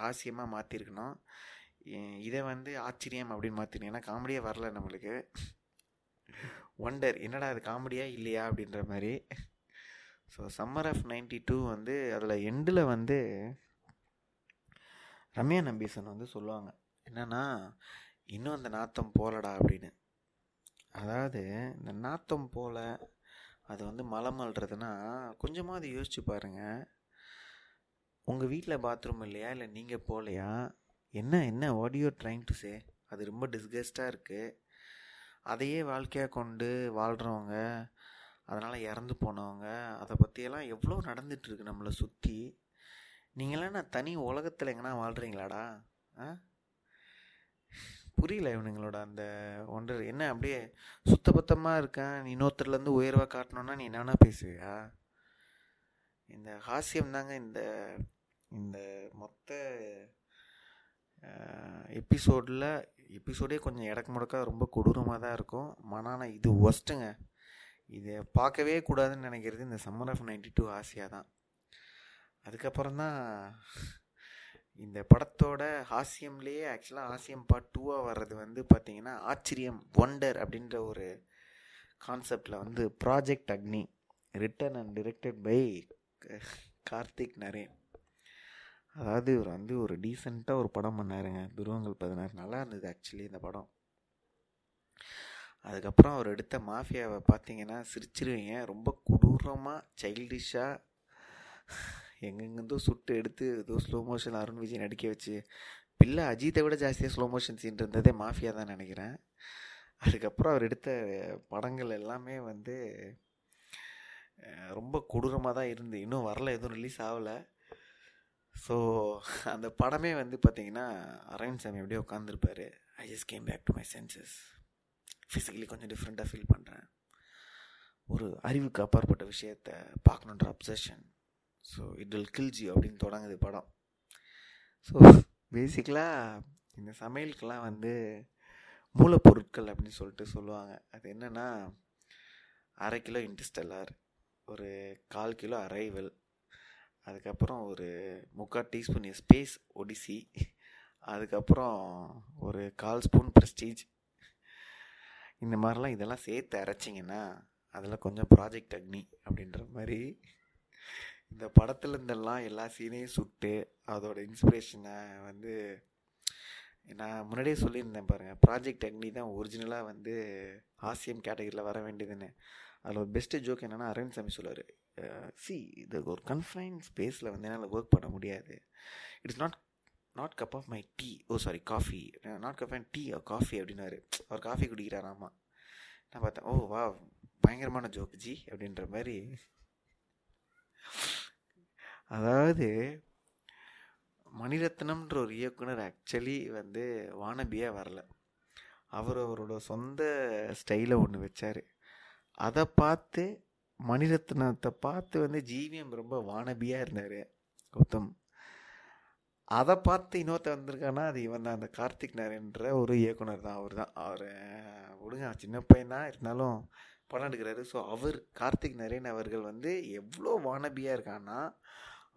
ஹாஸ்யமாக மாற்றிருக்கணும் இதை வந்து ஆச்சரியம் அப்படின்னு மாற்றினேன் ஏன்னா காமெடியே வரல நம்மளுக்கு. ஒண்டர் என்னடா அது காமெடியா இல்லையா அப்படின்ற மாதிரி. So summer of ninety two வந்து அதில் எண்டில் வந்து ரம்யா நம்பீசன் வந்து சொல்லுவாங்க. என்னென்னா இன்னும் அந்த நாத்தம் போலடா அப்படின்னு. அதாவது இந்த நாத்தம் போல அது வந்து மலம் மழதுன்னா கொஞ்சமாக அது யோசிச்சு பாருங்கள் உங்கள் வீட்டில் பாத்ரூம் இல்லையா? இல்லை நீங்கள் போகலையா என்ன என்ன ஆடியோ ட்ரைங் டு சே அது ரொம்ப டிஸ்கஸ்டாக இருக்குது அதையே வாழ்க்கையாக கொண்டு வாழ்கிறவங்க அதனால் இறந்து போனவங்க அதை பற்றியெல்லாம் எவ்வளோ நடந்துகிட்ருக்கு நம்மளை சுற்றி நீங்களாம் நான் தனி உலகத்தில் எங்கன்னா வாழ்கிறீங்களாடா ஆ? புரியல இவனுங்களோட அந்த ஒன்றர். என்ன அப்படியே சுத்தபத்தமாக இருக்கேன்? நீ இன்னொருத்தர்லேருந்து உயர்வாக காட்டணுன்னா நீ என்னென்னா பேசுவியா? இந்த ஹாஸ்யம் தாங்க இந்த இந்த மொத்த எபிசோடில் எபிசோடே கொஞ்சம் இடக்கு முடக்கா ரொம்ப கொடூரமாக தான் இருக்கும். ஆனால் இது ஒஸ்ட்டுங்க இதை பார்க்கவே கூடாதுன்னு நினைக்கிறது இந்த சம்மர் ஆஃப் நைன்டி டூ ஆசையாக தான். அதுக்கப்புறம் தான் இந்த படத்தோட ஹாஸ்யம்லேயே ஆக்சுவலாக ஹாஸ்யம் பார்ட் டூவாக வர்றது வந்து பார்த்தீங்கன்னா ஆச்சரியம் ஒண்டர் அப்படின்ற ஒரு கான்செப்டில் வந்து project Agni written and directed by Karthick Naren. அதாவது இவர் வந்து ஒரு டீசெண்டாக ஒரு படம் பண்ணாருங்க. துருவங்கள் பதினாறு நல்லா இருந்தது ஆக்சுவலி இந்த படம். அதுக்கப்புறம் அவர் எடுத்த மாஃபியாவை பார்த்தீங்கன்னா சிரிச்சிருவீங்க. ரொம்ப கொடூரமாக சைல்டிஷாக எங்கெங்கேருந்தோ சுட்டு எடுத்து ஏதோ ஸ்லோ மோஷன் அருண் விஜய் நடிக்க வச்சு பிள்ளை அஜித்தை விட ஜாஸ்தியாக ஸ்லோ மோஷன் சீன் இருந்ததே மாஃபியா தான் நினைக்கிறேன். அதுக்கப்புறம் அவர் எடுத்த படங்கள் எல்லாமே வந்து ரொம்ப கொடூரமாக தான் இருந்து இன்னும் வரல எதுவும் ரிலீஸ் ஆகலை. ஸோ அந்த படமே வந்து பார்த்திங்கன்னா அரவிந்த் சாமி அப்படியே உட்காந்துருப்பார் I just came back to my senses physically கொஞ்சம் டிஃப்ரெண்ட்டாக ஃபீல் பண்ணுறேன் ஒரு அறிவுக்கு அப்பாற்பட்ட விஷயத்தை பார்க்கணுன்ற அப்சஷன் ஸோ இட் வில் கில்ஜி அப்படின்னு தொடங்குது படம். ஸோ பேசிக்கலாக இந்த சமையலுக்கெல்லாம் வந்து மூலப்பொருட்கள் அப்படின்னு சொல்லிட்டு சொல்லுவாங்க. அது என்னென்னா அரை கிலோ இன்டஸ்டெல்லார் ஒரு கால் கிலோ அரைவல் அதுக்கப்புறம் ஒரு முக்கால் டீஸ்பூன் ஸ்பேஸ் ஒடிசி அதுக்கப்புறம் ஒரு கால் ஸ்பூன் ப்ரெஸ்டீஜ். இந்த மாதிரிலாம் இதெல்லாம் சேர்த்து அரைச்சிங்கன்னா அதில் கொஞ்சம் ப்ராஜெக்ட் அக்னி அப்படின்ற மாதிரி இந்த படத்துல இருந்தெல்லாம் எல்லா சீனையும் சுட்டு அதோட இன்ஸ்பிரேஷனை வந்து நான் முன்னாடியே சொல்லியிருந்தேன் பாருங்கள் ப்ராஜெக்ட் அக்னி தான் ஒரிஜினலாக வந்து ஆசியம் கேட்டகரியில் வர வேண்டியதுன்னு. அதில் ஒரு பெஸ்ட்டு ஜோக் என்னென்னா அரவிந்த் சாமி சொல்லுவார் சி இது ஒரு கன்ஃபைன் ஸ்பேஸில் வந்து என்னால் ஒர்க் பண்ண முடியாது. It's not not cup of my tea oh sorry coffee not cup and tea coffee அப்படின்னாரு. அவர் காஃபி குடிக்கிறாராமா? நான் பார்த்தேன் ஓ வா பயங்கரமான ஜோக் ஜி அப்படின்ற மாதிரி. அதாவது மணிரத்னம்ன்ற ஒரு இயக்குனர் ஆக்சுவலி வந்து வானபியாக வரல. அவர் அவரோட சொந்த ஸ்டைலை ஒன்று வச்சார். அதை பார்த்து மணிரத்னத்தை பார்த்து வந்து ஜீவியம் ரொம்ப வானபியாக இருந்தார் கௌதம் அதை பார்த்து இன்னொருத்த வந்திருக்கான்னா அது இவன் தான் அந்த கார்த்திக் நரேன்ற ஒரு இயக்குனர் தான் அவர் தான். அவர் விடுங்க சின்ன பையன் தான் இருந்தாலும் படம் எடுக்கிறாரு. ஸோ அவர் கார்த்திக் நரேன் அவர்கள் வந்து எவ்வளோ வானபியாக இருக்கான்னா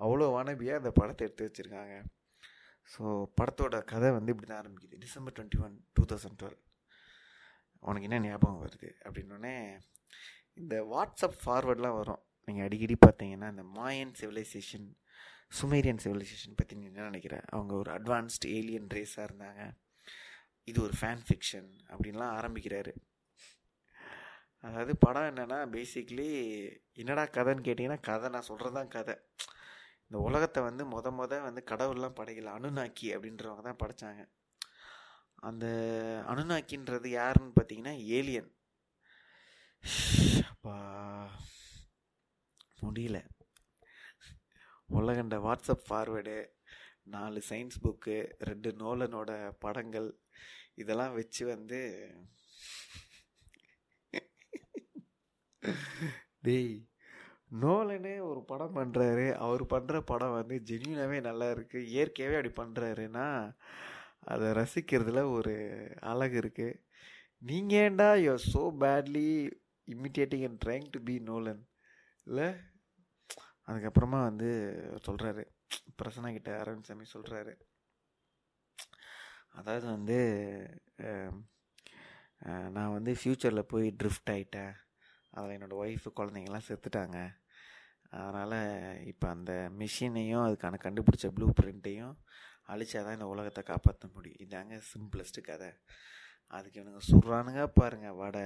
அவ்வளோ வானபியாக அந்த படத்தை எடுத்து வச்சுருக்காங்க. ஸோ படத்தோட கதை வந்து இப்படி தான் ஆரம்பிக்குது. December twenty one two thousand twelve உனக்கு என்ன ஞாபகம் வருது? அப்படின்னோடனே இந்த வாட்ஸ்அப் ஃபார்வர்ட்லாம் வரும். நீங்கள் அடிக்கடி பார்த்தீங்கன்னா இந்த மாயன் சிவிலைசேஷன் சுமேரியன் சிவிலைசேஷன் பற்றி நீ என்ன நினைக்கிற? அவங்க ஒரு அட்வான்ஸ்டு ஏலியன் ரேஸாக இருந்தாங்க. இது ஒரு ஃபேன் ஃபிக்ஷன் அப்படின்லாம் ஆரம்பிக்கிறாரு. அதாவது படம் என்னென்னா பேசிக்லி என்னடா கதைன்னு கேட்டிங்கன்னா கதை நான் சொல்கிறது தான் கதை. இந்த உலகத்தை வந்து மொத மொத வந்து கடவுள்லாம் படைக்கல அனுநாக்கி அப்படின்றவங்க தான் படைச்சாங்க. அந்த அனுநாக்கின்றது யாருன்னு பார்த்தீங்கன்னா ஏலியன். அப்பா முடியல. உலகண்ட வாட்ஸ்அப் ஃபார்வேர்டு நாலு சயின்ஸ் புக்கு ரெண்டு நோலனோட படங்கள் இதெல்லாம் வச்சு வந்து டேய் நோலனே ஒரு படம் பண்ணுறாரு அவர் பண்ணுற படம் வந்து ஜென்யூனாகவே நல்லா இருக்குது இயற்கையாகவே அப்படி பண்ணுறாருன்னா அதை ரசிக்கிறதுல ஒரு அழகு இருக்குது நீங்கள் ஏண்டா you are so badly imitating and trying to be Nolan இல்லை அதுக்கப்புறமா வந்து சொல்கிறாரு பிரசன்னா கிட்ட அரவிந்த் சாமி சொல்கிறாரு அதாவது வந்து நான் வந்து ஃப்யூச்சரில் போய் ட்ரிஃப்ட் ஆகிட்டேன் அதில் என்னோடய ஒய்ஃபு குழந்தைங்கள்லாம் செத்துட்டாங்க. அதனால் இப்போ அந்த மிஷினையும் அதுக்கான கண்டுபிடிச்ச ப்ளூ பிரிண்ட்டையும் அழிச்சா தான் இந்த உலகத்தை காப்பாற்ற முடியும். இதாங்க சிம்பிளஸ்ட்டு கதை. அதுக்கு இவனுங்க சொல்கிறானுங்க பாருங்கள் வடை.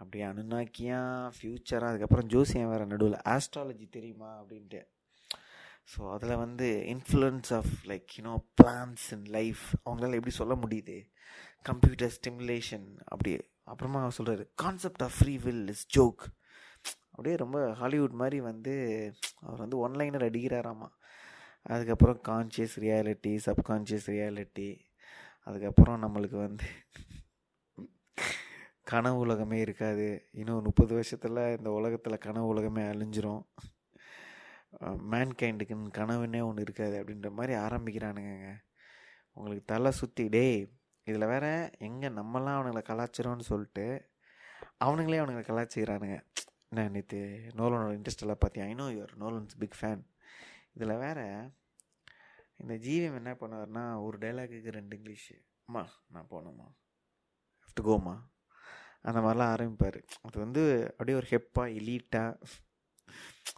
அப்படியே அனுநாக்கியாக ஃப்யூச்சராக அதுக்கப்புறம் ஜோசியம் வேறு நடுவில். ஆஸ்ட்ராலஜி தெரியுமா அப்படின்ட்டு. ஸோ அதில் வந்து influence of like you know plans in life அவங்களால எப்படி சொல்ல முடியுது? கம்ப்யூட்டர் ஸ்டிமுலேஷன் அப்படி அப்புறமா அவர் சொல்கிறாரு concept of free will is joke அப்படியே ரொம்ப ஹாலிவுட் மாதிரி வந்து அவர் வந்து ஒன்லைனர் அடிக்கிறாராமா. அதுக்கப்புறம் கான்ஷியஸ் ரியாலிட்டி சப்கான்ஷியஸ் ரியாலிட்டி அதுக்கப்புறம் நம்மளுக்கு வந்து கனவு உலகமே இருக்காது. இன்னும் முப்பது வருஷத்தில் இந்த உலகத்தில் கனவு உலகமே அழிஞ்சிரும். மேன்கைண்டுக்குன்னு கனவுன்னே ஒன்று இருக்காது அப்படின்ற மாதிரி ஆரம்பிக்கிறானுங்க உங்களுக்கு தலை சுற்றி டே இதில் வேற எங்கே நம்மலாம் அவனுங்களை கலாச்சிரோன்னு சொல்லிட்டு அவனுங்களே அவனுங்களை கலாச்சிக்கிறானுங்க என்ன நேற்று நோலனோட இன்ட்ரெஸ்டெல்லாம் பார்த்தேன் பார்த்தியா? I know your Nolan's big fan இதில் வேற இந்த ஜீவியம் என்ன பண்ணுவார்னா ஒரு டைலாக்குக்கு ரெண்டு இங்கிலீஷு அம்மா நான் போகணுமா டு கோமா அந்த மாதிரிலாம் ஆரம்பிப்பார். அது வந்து அப்படியே ஒரு ஹெப்பாக எலீட்டாக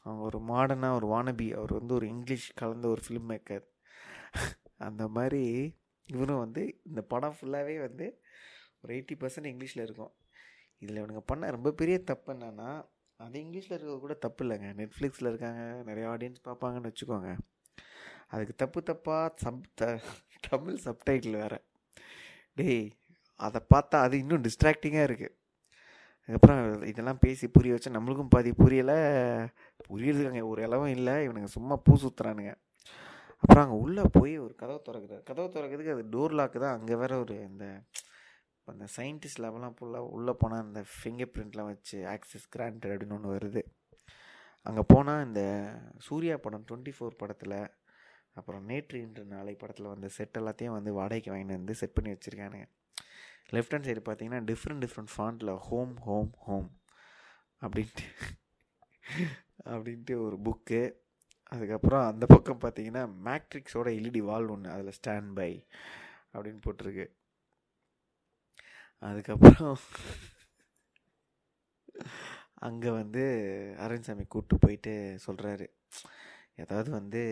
அவங்க ஒரு மாடர்னாக ஒரு வானபி அவர் வந்து ஒரு இங்கிலீஷ் கலந்த ஒரு ஃபிலிம் மேக்கர் அந்த மாதிரி இவரும் வந்து இந்த படம் ஃபுல்லாகவே வந்து ஒரு எயிட்டி பர்சன்ட் இங்கிலீஷில் இருக்கும். இதில் இவனுங்க பண்ண ரொம்ப பெரிய தப்பு என்னென்னா அது இங்கிலீஷில் இருக்கிறது கூட தப்பு இல்லைங்க. நெட்ஃப்ளிக்ஸில் இருக்காங்க. நிறைய ஆடியன்ஸ் பார்ப்பாங்கன்னு வச்சுக்கோங்க. அதுக்கு தப்பு தப்பாக சப் த தமிழ் சப்டைட்டில் வேறு. டேய் அதை பார்த்தா அது இன்னும் டிஸ்ட்ராக்டிங்காக இருக்குது அதுக்கப்புறம் இதெல்லாம் பேசி புரிய வச்சா நம்மளுக்கும் பாதி புரியலை. புரியுறதுக்காங்க ஒரு இலவும் இல்லை. இவனுங்க சும்மா பூ சுற்றுறானுங்க அப்புறம் அங்கே உள்ளே போய் ஒரு கதவை திறக்கிறார். கதவை திறக்கிறதுக்கு அது டோர் லாக்கு தான். அங்கே வேற ஒரு இந்த இப்போ அந்த சயின்டிஸ்ட் லெவலாம் ஃபுல்லாக உள்ளே போனால் இந்த ஃபிங்கர் பிரிண்ட்லாம் வச்சு ஆக்சஸ் கிராண்டட் அப்படின்னு ஒன்று வருது. அங்கே போனால் இந்த சூர்யா படம் டுவெண்ட்டி ஃபோர் படத்தில் அப்புறம் நேற்று இன்று நாளை படத்தில் வந்த செட் எல்லாத்தையும் வந்து வாடகைக்கு வாங்கிட்டு வந்து செட் பண்ணி வச்சுருக்கானுங்க. லெஃப்ட் ஹேண்ட் சைடு பார்த்தீங்கன்னா டிஃப்ரெண்ட் டிஃப்ரெண்ட் ஃபாண்ட்டில் ஹோம் ஹோம் ஹோம் அப்படின்ட்டு அப்படின்ட்டு ஒரு புக்கு அதுக்கப்புறம் அந்த பக்கம் பார்த்தீங்கன்னா மேட்ரிக்ஸோட எல்இடி வால் ஒன்று அதில் ஸ்டாண்ட் பை அப்படின்னு போட்டிருக்கு. அதுக்கப்புறம் அங்கே வந்து அரவிந்த்சாமி கூப்பிட்டு போயிட்டு சொல்கிறாரு ஏதாவது வந்து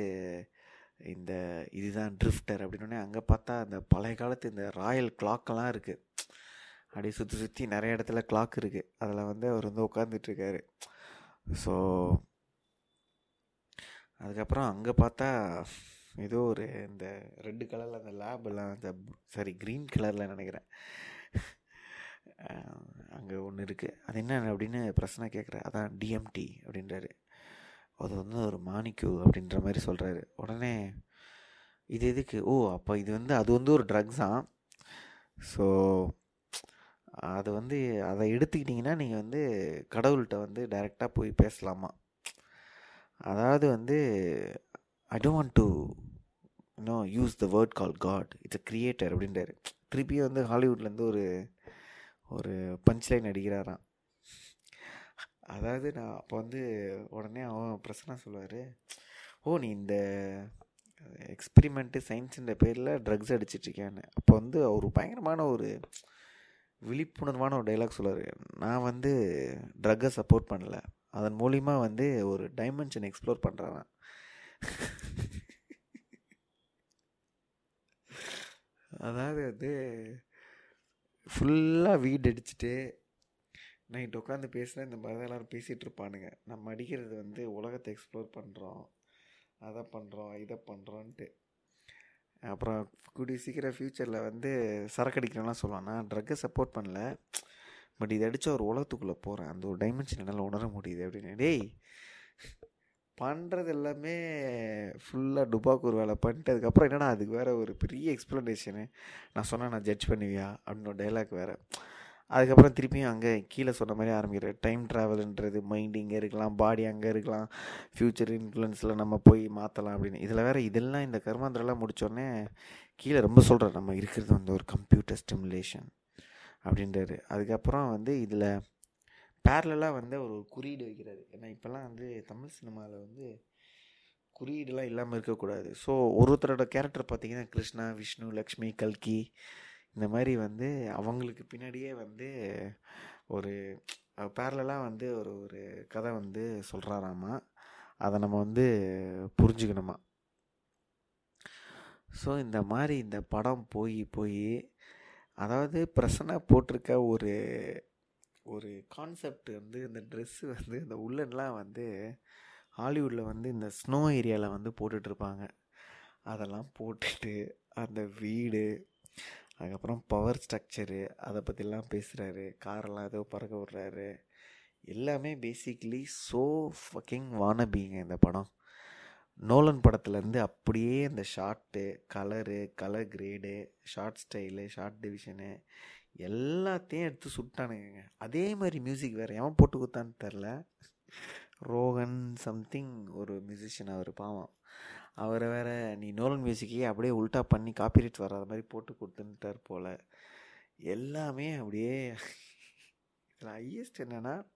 இந்த இதுதான் ட்ரிஃப்டர் அப்படின்னோடனே அங்கே பார்த்தா அந்த பழைய காலத்து இந்த ராயல் கிளாக்கெல்லாம் இருக்குது அப்படியே சுற்றி சுற்றி நிறைய இடத்துல கிளாக் இருக்குது அதில் வந்து அவர் வந்து உட்காந்துட்ருக்காரு ஸோ அதுக்கப்புறம் அங்கே பார்த்தா ஏதோ ஒரு இந்த ரெட்டு கலரில் அந்த லேப் எல்லாம் அந்த சாரி க்ரீன் கலரில் நினைக்கிறேன். அங்கே ஒன்று இருக்குது அது என்ன அப்படின்னு பிரச்சனை கேட்குறேன் அதான் டிஎம்டி அப்படின்றாரு. அது வந்து ஒரு மாணிக்கு அப்படின்ற மாதிரி சொல்கிறாரு உடனே இது எதுக்கு? ஓ அப்போ இது வந்து அது வந்து ஒரு ட்ரக்ஸாம் ஸோ அது வந்து அதை எடுத்துக்கிட்டிங்கன்னா நீங்கள் வந்து கடவுள்கிட்ட வந்து டைரெக்டாக போய் பேசலாமா? அதாவது வந்து ஐ டோன்ட் வாண்ட் டு இன்னும் use the word call god it's a creator அப்படின்றாரு. திருப்பியும் வந்து ஹாலிவுட்லேருந்து ஒரு ஒரு பஞ்ச் லைன் அடிக்கிறாராம். அதாவது நான் அப்போ வந்து உடனே அவன் பிரசனா சொல்லுவார் ஓ நீ இந்த எக்ஸ்பிரிமெண்ட்டு சயின்ஸுன்ற பேரில் ட்ரக்ஸ் அடிச்சிட்ருக்கேன்னு அப்போ வந்து அவர் பயங்கரமான ஒரு விழிப்புணர்வான ஒரு டைலாக் சொல்லுவார். நான் வந்து ட்ரக்கை சப்போர்ட் பண்ணல. அதன் மூலிமா வந்து ஒரு டைமென்ஷன் எக்ஸ்ப்ளோர் பண்ணுறான் அதாவது வந்து ஃபுல்லாக வீடு அடிச்சுட்டு நைட் உட்காந்து பேசுகிறேன் இந்த மாதிரி தான் எல்லோரும் பேசிகிட்டு இருப்பானுங்க. நம்ம அடிக்கிறது வந்து உலகத்தை எக்ஸ்ப்ளோர் பண்ணுறோம் அதை பண்ணுறோம் இதை பண்ணுறோன்ட்டு அப்புறம் கூடிய சீக்கிரம் ஃப்யூச்சரில் வந்து சரக்கு அடிக்கிறேன்லாம் சொல்லுவான் நான் ட்ரக்கை சப்போர்ட் பண்ணல. பட் இதை அடித்தா ஒரு உலகத்துக்குள்ளே போகிறேன் அந்த ஒரு டைமென்ஷன் என்னால் உணர முடியுது. அப்படின்னு. டேய் பண்ணுறது எல்லாமே ஃபுல்லாக டுபாக்கூர் வேலை பண்ணிட்டு அதுக்கப்புறம் என்னடா அதுக்கு வேறு ஒரு பெரிய எக்ஸ்ப்ளனேஷனு நான் சொன்னேன் நான் ஜட்ஜ் பண்ணுவியா? அப்படின்னு ஒரு டைலாக் வேறு. அதுக்கப்புறம் திருப்பியும் அங்கே கீழே சொன்ன மாதிரி ஆரம்பிக்கிற டைம் ட்ராவல்ன்றது மைண்ட் இங்கே இருக்கலாம் பாடி அங்கே இருக்கலாம் ஃப்யூச்சர் இன்ஃப்ளூயன்ஸில் நம்ம போய் மாற்றலாம் அப்படின்னு. இதில் வேறு இதெல்லாம் இந்த கர்மாந்திரெல்லாம் முடித்தோடனே கீழே ரொம்ப சொல்கிறார் நம்ம இருக்கிறது வந்து ஒரு கம்ப்யூட்டர் ஸ்டிமுலேஷன் அப்படின்றாரு. அதுக்கப்புறம் வந்து இதில் பேரலாக வந்து ஒரு குறியீடு வைக்கிறாரு ஏன்னா இப்போல்லாம் வந்து தமிழ் சினிமாவில் வந்து குறியீடுலாம் இல்லாமல் இருக்கக்கூடாது. ஸோ ஒருத்தரோட கேரக்டர் பார்த்திங்கன்னா கிருஷ்ணா விஷ்ணு லக்ஷ்மி கல்கி இந்த மாதிரி வந்து அவங்களுக்கு பின்னாடியே வந்து ஒரு பேரலாக வந்து ஒரு ஒரு கதை வந்து சொல்கிறாராமா அதை நம்ம வந்து புரிஞ்சுக்கணுமா? ஸோ இந்த மாதிரி இந்த படம் போய் போய் அதாவது பிரசனை போட்டிருக்க ஒரு ஒரு கான்செப்ட் வந்து இந்த ட்ரெஸ்ஸு வந்து இந்த உள்ளன்லாம் வந்து ஹாலிவுட்டில் வந்து இந்த ஸ்னோ ஏரியாவில் வந்து போட்டுட்ருப்பாங்க. அதெல்லாம் போட்டுட்டு அந்த வீடு அதுக்கப்புறம் பவர் ஸ்ட்ரக்சரு அதை பற்றிலாம் பேசுகிறாரு காரெல்லாம் ஏதோ பறக்க விட்றாரு. எல்லாமே பேசிக்லி ஸோ ஃபக்கிங் வானபிங்க இந்த படம். நோலன் படத்துலேருந்து அப்படியே அந்த shot colour colour grade shot style shot division எல்லாத்தையும் எடுத்து சுட்டானுங்க அதே மாதிரி மியூசிக் வேறு எவன் போட்டு கொடுத்தான்னு தெரில. ரோகன் சம்திங் ஒரு மியூசிஷியன் அவர் பாவம். அவரை வேற நீ நோலன் மியூசிக்கே அப்படியே உல்ட்டா பண்ணி காப்பிரைட் வராத மாதிரி போட்டு கொடுத்துன்ட்டார் போல். எல்லாமே அப்படியே இதில் ஹையஸ்ட் என்னென்னா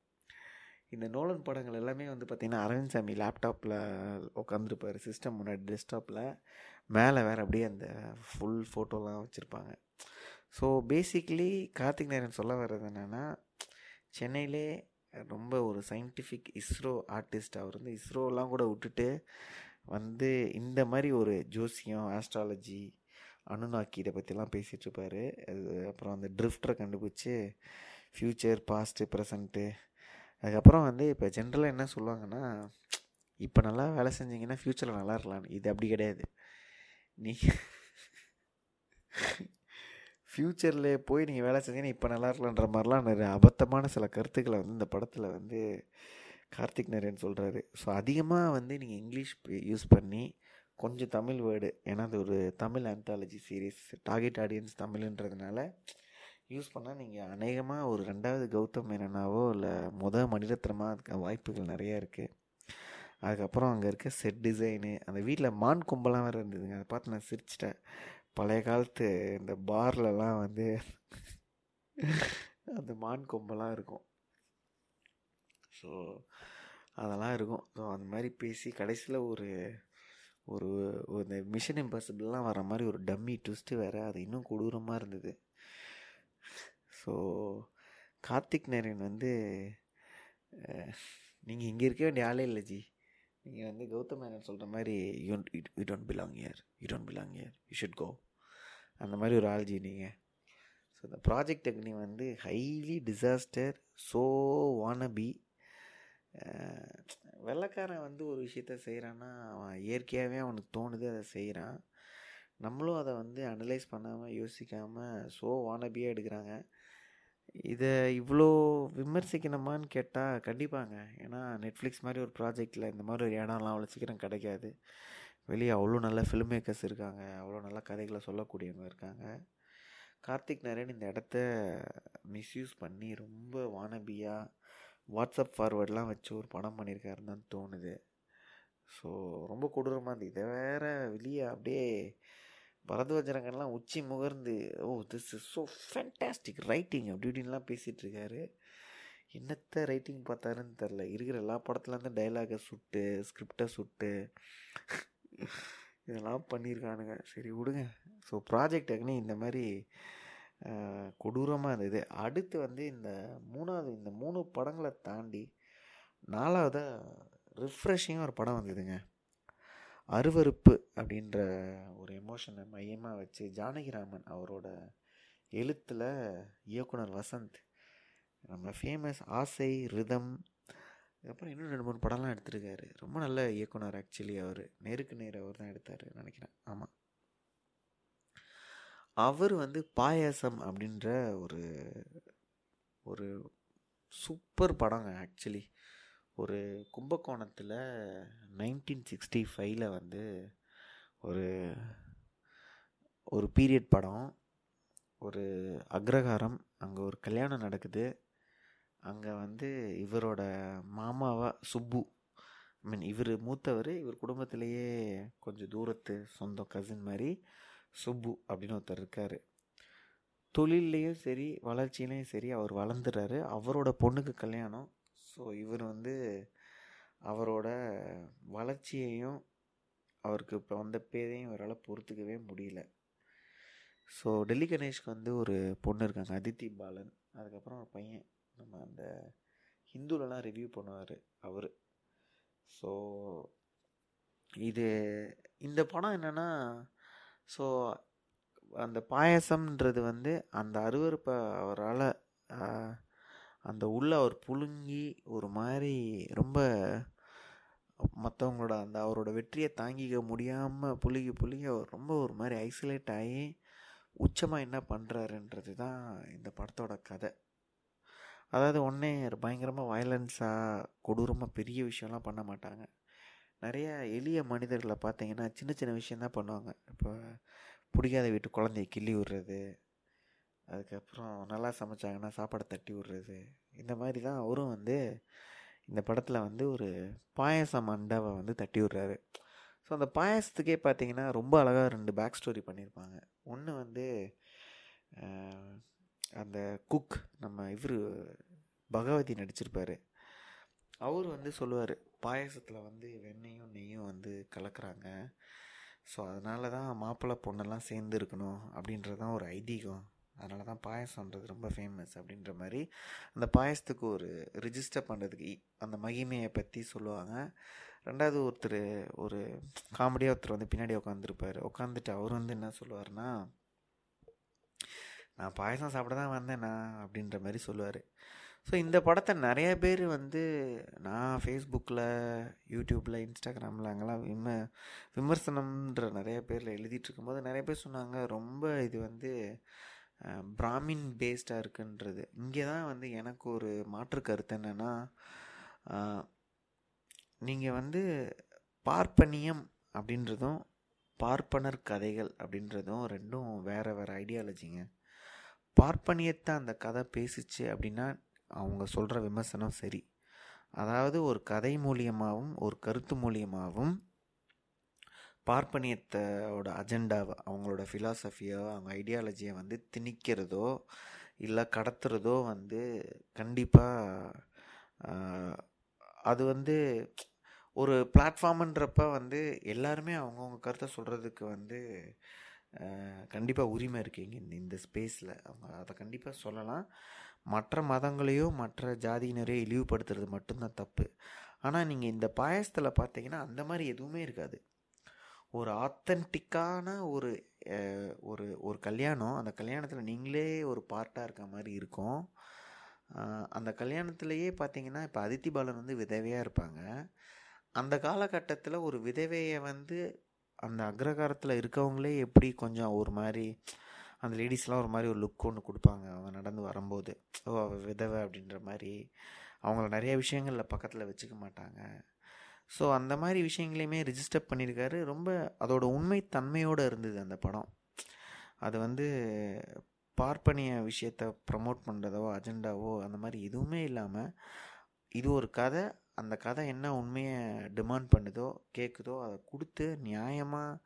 இந்த நோலன் படங்கள் எல்லாமே வந்து பார்த்திங்கன்னா அரவிந்த் சாமி லேப்டாப்பில் உட்காந்துருப்பார் சிஸ்டம் முன்னாடி டெஸ்க்டாப்பில் மேலே வேறு அப்படியே அந்த ஃபுல் ஃபோட்டோலாம் வச்சுருப்பாங்க. ஸோ பேசிக்லி கார்த்திக் நேரன் சொல்ல வர்றது என்னென்னா சென்னையிலே ரொம்ப ஒரு சயின்டிஃபிக் இஸ்ரோ ஆர்டிஸ்ட் அவர் வந்து இஸ்ரோலாம் கூட விட்டுட்டு வந்து இந்த மாதிரி ஒரு ஜோசியம் ஆஸ்ட்ராலஜி அனுநாக்கி இதை பற்றிலாம் பேசிகிட்ருப்பார் அது அப்புறம் அந்த ட்ரிஃப்டரை கண்டுபிடிச்சி ஃப்யூச்சர் பாஸ்ட்டு ப்ரெசண்ட்டு அதுக்கப்புறம் வந்து இப்போ ஜென்ரலாக என்ன சொல்லுவாங்கன்னா இப்போ நல்லா வேலை செஞ்சிங்கன்னா ஃப்யூச்சரில் நல்லா இருக்கலாம்னு இது அப்படி கிடையாது. நீ ஃப்யூச்சரில் போய் நீங்கள் வேலை செஞ்சீங்கன்னா இப்போ நல்லா இருக்கலான்ற மாதிரிலாம் நிறைய அபத்தமான சில கருத்துக்களை வந்து இந்த படத்தில் வந்து கார்த்திக் நரேன் சொல்கிறாரு ஸோ அதிகமாக வந்து நீங்கள் இங்கிலீஷ் யூஸ் பண்ணி கொஞ்சம் தமிழ் வேர்டு ஏன்னா அது ஒரு Tamil anthology series target audience தமிழ்ன்றதுனால use பண்ணால் நீங்கள் அநேகமாக ஒரு ரெண்டாவது கௌதம் மேனனாவோ இல்லை முத மணிரத்னமாக அதுக்கு வாய்ப்புகள் நிறையா இருக்குது அதுக்கப்புறம் அங்கே இருக்க செட் டிசைனு அந்த வீட்டில் மான் கும்பலாம் வேறு இருந்ததுங்க. அதை பார்த்து நான் சிரிச்சிட்டேன். பழைய காலத்து இந்த பார்லலாம் வந்து அந்த மான் கொம்பெல்லாம் இருக்கும். ஸோ அதெல்லாம் இருக்கும். ஸோ அந்த மாதிரி பேசி கடைசியில் ஒரு ஒரு இந்த மிஷன் இம்பாசிபிள்லாம் வர மாதிரி ஒரு டம்மி ட்விஸ்ட்டு வேறு அது இன்னும் கொடூரமாக இருந்தது. ஸோ கார்த்திக் நேரன் வந்து நீங்கள் இங்கே இருக்க வேண்டிய ஆளே இல்லை ஜி. நீங்கள் வந்து கௌதம் மேனன் சொல்கிற மாதிரி you you don't belong here you don't belong here you should go அந்த மாதிரி ஒரு ஆல்ஜி நீங்கள் ஸோ இந்த ப்ராஜெக்ட் அக்னி வந்து ஹைலி டிசாஸ்டர் ஸோ வானபி வெள்ளக்காரன் வந்து ஒரு விஷயத்த செய்கிறான்னா அவன் இயற்கையாகவே அவனுக்கு தோணுது அதை செய்கிறான் நம்மளும் அதை வந்து அனலைஸ் பண்ணாமல் யோசிக்காமல் ஸோ வானபியாக எடுக்கிறாங்க. இதை இவ்வளோ விமர்சிக்கணுமான்னு கேட்டால் கண்டிப்பாங்க. ஏன்னா நெட்ஃப்ளிக்ஸ் மாதிரி ஒரு ப்ராஜெக்டில் இந்த மாதிரி ஒரு இடம்லாம் அவ்வளோ சீக்கிரம் கிடைக்காது. வெளியே அவ்வளோ நல்ல ஃபில்ம் மேக்கர்ஸ் இருக்காங்க. அவ்வளோ நல்ல கதைகளை சொல்லக்கூடியவங்க இருக்காங்க. கார்த்திக் நரேன் இந்த இடத்த மிஸ்யூஸ் பண்ணி ரொம்ப வானபியாக வாட்ஸ்அப் ஃபார்வேர்ட்லாம் வச்சு ஒரு படம் பண்ணியிருக்காருன்னு தான் தோணுது. ஸோ ரொம்ப கொடூரமாக இருந்தது. இதை வேற வெளியே அப்படியே பரத்வாஜரங்கன்லாம் உச்சி முகர்ந்து ஓ this is so fantastic writing அப்படி இப்படின்லாம் பேசிகிட்டு இருக்காரு என்னத்த ரைட்டிங் பார்த்தாருன்னு தெரில இருக்கிற எல்லா படத்துலேருந்து டைலாகை சுட்டு ஸ்கிரிப்டை சுட்டு இதெல்லாம் பண்ணியிருக்கானுங்க. சரி விடுங்க. ஸோ ப்ராஜெக்ட் அக்னி இந்த மாதிரி கொடூரமாக இருந்தது. அடுத்து வந்து இந்த மூணாவது இந்த மூணு படங்களை தாண்டி நாலாவதாக ரிஃப்ரெஷிங்காக ஒரு படம் வந்ததுங்க. அருவருப்பு அப்படின்ற ஒரு எமோஷனை மையமாக வச்சு ஜானகிராமன் அவரோட எழுத்தில் இயக்குனர் வசந்த் நம்ம ஃபேமஸ் ஆசை ரிதம் அதுக்கப்புறம் இன்னும் ரெண்டு மூணு படம்லாம் எடுத்திருக்காரு. ரொம்ப நல்ல இயக்குனர் ஆக்சுவலி அவர். நேருக்கு நேர் அவர் தான் எடுத்தார் நினைக்கிறேன். ஆமாம் அவர் வந்து பாயாசம் அப்படின்ற ஒரு ஒரு சூப்பர் படங்க ஆக்சுவலி ஒரு கும்பகோணத்தில் நைன்டீன் சிக்ஸ்டி ஃபைவ்ல வந்து ஒரு ஒரு பீரியட் படம் ஒரு அக்ரஹாரம் அங்கே ஒரு கல்யாணம் நடக்குது. அங்கே வந்து இவரோட மாமாவா சுப்பு ஐ மீன் இவர் மூத்தவர் இவர் குடும்பத்திலேயே கொஞ்சம் தூரத்து சொந்த கசின் மாதிரி சுப்பு அப்படின்னு ஒருத்தர் இருக்கார். தொழில்லையும் சரி வளர்ச்சியிலையும் சரி அவர் வளர்ந்துறாரு. அவரோட பொண்ணுக்கு கல்யாணம் ஸோ இவர் வந்து அவரோட வளர்ச்சியையும் அவருக்கு இப்போ வந்த பேரையும் இவரால் பொறுத்துக்கவே முடியல. ஸோ டெல்லி கணேஷ்க்கு வந்து ஒரு பொண்ணு இருக்காங்க அதித்தி பாலன். அதுக்கப்புறம் ஒரு பையன். நம்ம அந்த ஹிந்துலலாம் ரிவ்யூ பண்ணுவார் அவர். ஸோ இது இந்த படம் என்னென்னா ஸோ அந்த பாயசம்ன்றது வந்து அந்த அருவருப்பை அவரால் அந்த உள்ள அவர் புழுங்கி ஒரு மாதிரி ரொம்ப மற்றவங்களோட அந்த அவரோட வெற்றியை தாங்கிக்க முடியாமல் புழுகி புழுகி அவர் ரொம்ப ஒரு மாதிரி ஐசோலேட் ஆகி உச்சமாக என்ன பண்ணுறாருன்றது தான் இந்த படத்தோட கதை. அதாவது ஒன்றே பயங்கரமாக வயலன்ஸாக கொடூரமாக பெரிய விஷயம்லாம் பண்ண மாட்டாங்க. நிறைய எளிய மனிதர்களை பார்த்தீங்கன்னா சின்ன சின்ன விஷயந்தான் பண்ணுவாங்க. இப்போ பிடிக்காத வீட்டு குழந்தைய கிள்ளி விடுறது அதுக்கப்புறம் நல்லா சமைச்சாங்கன்னா சாப்பாடை தட்டி விடுறது. இந்த மாதிரி தான் அவரும் வந்து இந்த படத்தில் வந்து ஒரு பாயச மண்டவை வந்து தட்டி விடுறாரு. ஸோ அந்த பாயசத்துக்கே பார்த்தீங்கன்னா ரொம்ப அழகாக ரெண்டு பேக் ஸ்டோரி பண்ணியிருப்பாங்க ஒன்று வந்து அந்த குக் நம்ம இவர் பகவதி நடிச்சிருப்பார். அவர் வந்து சொல்லுவார் பாயசத்தில் வந்து வெண்ணெயும் நெய்யும் வந்து கலக்கிறாங்க. ஸோ அதனால தான் மாப்பிள்ளை பொண்ணெல்லாம் சேர்ந்து இருக்கணும். அப்படின்றது தான் ஒரு ஐதீகம். அதனால தான் பாயசம்ன்றது ரொம்ப ஃபேமஸ் அப்படின்ற மாதிரி அந்த பாயசத்துக்கு ஒரு ரிஜிஸ்டர் பண்ணுறதுக்கு அந்த மகிமையை பற்றி சொல்லுவாங்க. ரெண்டாவது ஒருத்தர் ஒரு காமெடியாக ஒருத்தர் வந்து பின்னாடி உட்காந்துருப்பார் உட்காந்துட்டு அவர் வந்து என்ன சொல்லுவார்னா நான் பாயசம் சாப்பிட தான் வந்தேண்ணா அப்படின்ற மாதிரி சொல்லுவார். ஸோ இந்த படத்தை நிறைய பேர் வந்து நான் ஃபேஸ்புக்கில் யூடியூப்பில் இன்ஸ்டாகிராமில் அங்கெல்லாம் விம விமர்சனம்ன்ற நிறைய பேரில் எழுதிட்டு இருக்கும்போது நிறைய பேர் சொன்னாங்க ரொம்ப இது வந்து பிராமின் பேஸ்டாக இருக்குன்றது. இங்கே தான் வந்து எனக்கு ஒரு மாற்று கருத்து என்னென்னா நீங்கள் வந்து பார்ப்பனியம் அப்படின்றதும் பார்ப்பனர் கதைகள் அப்படின்றதும் ரெண்டும் வேறு வேறு ஐடியாலஜிங்க பார்ப்பனியத்தை அந்த கதை பேசிச்சு அப்படின்னா அவங்க சொல்கிற விமர்சனம் சரி. அதாவது ஒரு கதை மூலியமாகவும் ஒரு கருத்து மூலியமாகவும் பார்ப்பனியத்தோட அஜெண்டாவை அவங்களோட ஃபிலாசபியோ அவங்க ஐடியாலஜியை வந்து திணிக்கிறதோ இல்லை கடத்துறதோ வந்து கண்டிப்பாக அது வந்து ஒரு பிளாட்ஃபார்ம்ன்றப்ப வந்து எல்லாருமே அவங்கவுங்க கருத்தை சொல்கிறதுக்கு வந்து கண்டிப்பாக உரிமை இருக்கீங்க இந்த இந்த ஸ்பேஸில் அவங்க அதை கண்டிப்பாக சொல்லலாம். மற்ற மதங்களையோ மற்ற ஜாதியினரையோ இழிவுபடுத்துறது மட்டும்தான் தப்பு. ஆனால் நீங்கள் இந்த பாயசத்தில் பார்த்தீங்கன்னா அந்த மாதிரி எதுவுமே இருக்காது. ஒரு ஆத்தன்டிக்கான ஒரு ஒரு ஒரு கல்யாணம். அந்த கல்யாணத்தில் நீங்களே ஒரு பார்ட்டாக இருக்க மாதிரி இருக்கும். அந்த கல்யாணத்துலேயே பார்த்தீங்கன்னா இப்போ அதித்தி பாலன் வந்து விதவையாக இருப்பாங்க. அந்த காலகட்டத்தில் ஒரு விதவையை வந்து அந்த அக்ரகாரத்தில் இருக்கவங்களே எப்படி கொஞ்சம் ஒரு மாதிரி அந்த லேடிஸ்லாம் ஒரு மாதிரி ஒரு லுக் ஒன்று கொடுப்பாங்க. அவங்க நடந்து வரும்போது ஓ அவள் விதவை அப்படின்ற மாதிரி. அவங்கள நிறைய விஷயங்களில் பக்கத்தில் வச்சுக்க மாட்டாங்க. ஸோ அந்த மாதிரி விஷயங்களையுமே ரிஜிஸ்டர் பண்ணியிருக்காரு ரொம்ப அதோட உண்மை தன்மையோடு இருந்தது அந்த படம். அது வந்து பார்ப்பனிய விஷயத்தை ப்ரமோட் பண்ணுறதோ அஜெண்டாவோ அந்த மாதிரி எதுவுமே இல்லாமல் இது ஒரு கதை. அந்த கதை என்ன உண்மையை டிமாண்ட் பண்ணுதோ கேட்குதோ அதை கொடுத்து நியாயமாக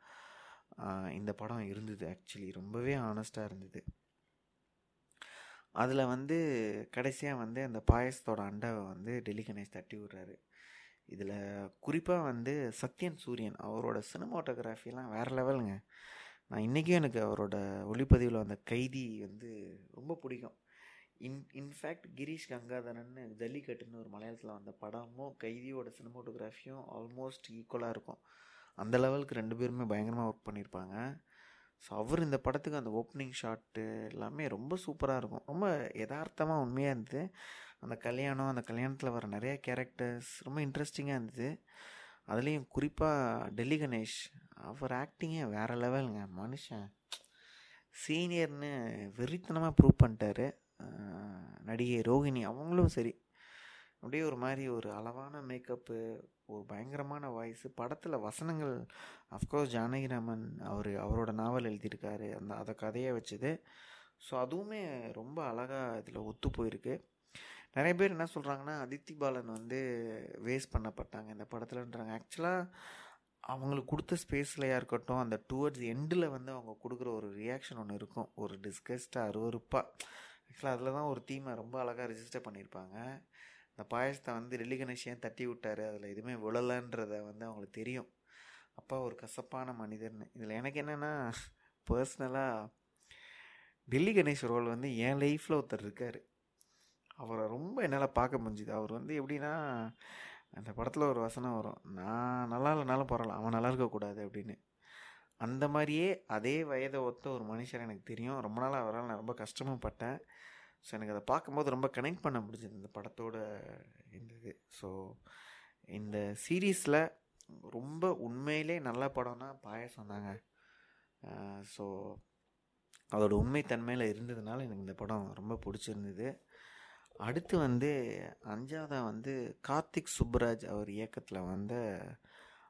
இந்த படம் இருந்தது. ஆக்சுவலி ரொம்பவே ஆனஸ்ட்டாக இருந்தது. அதில் வந்து கடைசியாக வந்து அந்த பாயசத்தோட அண்டாவை வந்து டெல்லி கணேஷ் தட்டி விடுறாரு. இதில் குறிப்பாக வந்து சத்யன் சூரியன் அவரோட சினிமாட்டோகிராஃபிலாம் வேறு லெவலுங்க. நான் இன்றைக்கும் எனக்கு அவரோட ஒளிப்பதிவில் வந்த கைதி வந்து ரொம்ப பிடிக்கும். In in fact Girish Gangadharan ஜல்லிக்கட்டுன்னு ஒரு மலையாளத்தில் வந்த படமும் கைதியோட சினிமோட்டோகிராஃபியும் ஆல்மோஸ்ட் ஈக்குவலாக இருக்கும். அந்த லெவலுக்கு ரெண்டு பேருமே பயங்கரமாக ஒர்க் பண்ணியிருப்பாங்க. ஸோ அவர் இந்த படத்துக்கு அந்த ஓப்பனிங் ஷாட்டு எல்லாமே ரொம்ப சூப்பராக இருக்கும். ரொம்ப யதார்த்தமாக உண்மையாக இருந்தது. அந்த கல்யாணம் அந்த கல்யாணத்தில் வர நிறைய கேரக்டர்ஸ் ரொம்ப இன்ட்ரெஸ்டிங்காக இருந்தது. அதுலேயும் குறிப்பாக டெல்லி கணேஷ் அவர் ஆக்டிங்கே வேறு லெவலுங்க மனுஷன் சீனியர்னு வெறித்தனமாக ப்ரூவ் பண்ணிட்டாரு. நடிகை ரோஹிணி அவங்களும் சரி. அப்படியே ஒரு மாதிரி ஒரு அளவான மேக்கப்பு ஒரு பயங்கரமான வாய்ஸு படத்தில் வசனங்கள் அஃப்கோர்ஸ் ஜானகிராமன் அவர் அவரோட நாவல் எழுதியிருக்காரு. அந்த அதை கதையை வச்சது. ஸோ அதுவுமே ரொம்ப அழகாக இதில் ஒத்து போயிருக்கு. நிறைய பேர் என்ன சொல்கிறாங்கன்னா அதித்தி பாலன் வந்து வேஸ்ட் பண்ணப்பட்டாங்க இந்த படத்துலன்றாங்க. ஆக்சுவலாக அவங்களுக்கு கொடுத்த ஸ்பேஸ்லையாக இருக்கட்டும் அந்த டுவர்ட்ஸ் எண்டில் வந்து அவங்க கொடுக்குற ஒரு ரியாக்ஷன் ஒன்று இருக்கும். ஒரு டிஸ்கஸ்டாக அருவறுப்பாக ஆக்சுவலாக அதில் தான் ஒரு தீமை ரொம்ப அழகாக ரிஜிஸ்டர் பண்ணியிருப்பாங்க. இந்த பாயசத்தை வந்து டெல்லி கணேஷ் ஏன் தட்டி விட்டார்? அதில் எதுவுமே விழலைன்றத வந்து அவங்களுக்கு தெரியும். அப்பா ஒரு கசப்பான மனிதர்னு. இதில் எனக்கு என்னென்னா பர்சனலாக டெல்லி கணேஷ் ரோல் வந்து என் லைஃப்பில் ஒருத்தர் இருக்கார். அவரை ரொம்ப என்னால் பார்க்க முடிஞ்சுது. அவர் வந்து எப்படின்னா அந்த படத்தில் ஒரு வசனம் வரும். நான் நல்லா இல்லைனாலும் பரவாயில்ல அவன் நல்லா இருக்கக்கூடாது அப்படின்னு. அந்த மாதிரியே அதே வயதை ஒத்த ஒரு மனுஷர் எனக்கு தெரியும். ரொம்ப நாளாக அவரால் நான் ரொம்ப கஷ்டமும் பட்டேன். ஸோ எனக்கு அதை பார்க்கும்போது ரொம்ப கனெக்ட் பண்ண முடிஞ்சது இந்த படத்தோட இந்த இது. ஸோ இந்த சீரீஸில் ரொம்ப உண்மையிலே நல்ல படம்னா பாயசம் தாங்க. ஸோ அதோடய உண்மைத்தன்மையில் இருந்ததுனால எனக்கு இந்த படம் ரொம்ப பிடிச்சிருந்தது. அடுத்து வந்து அஞ்சாவதாக வந்து கார்த்திக் சுப்புராஜ் அவர் இயக்கத்தில் வந்த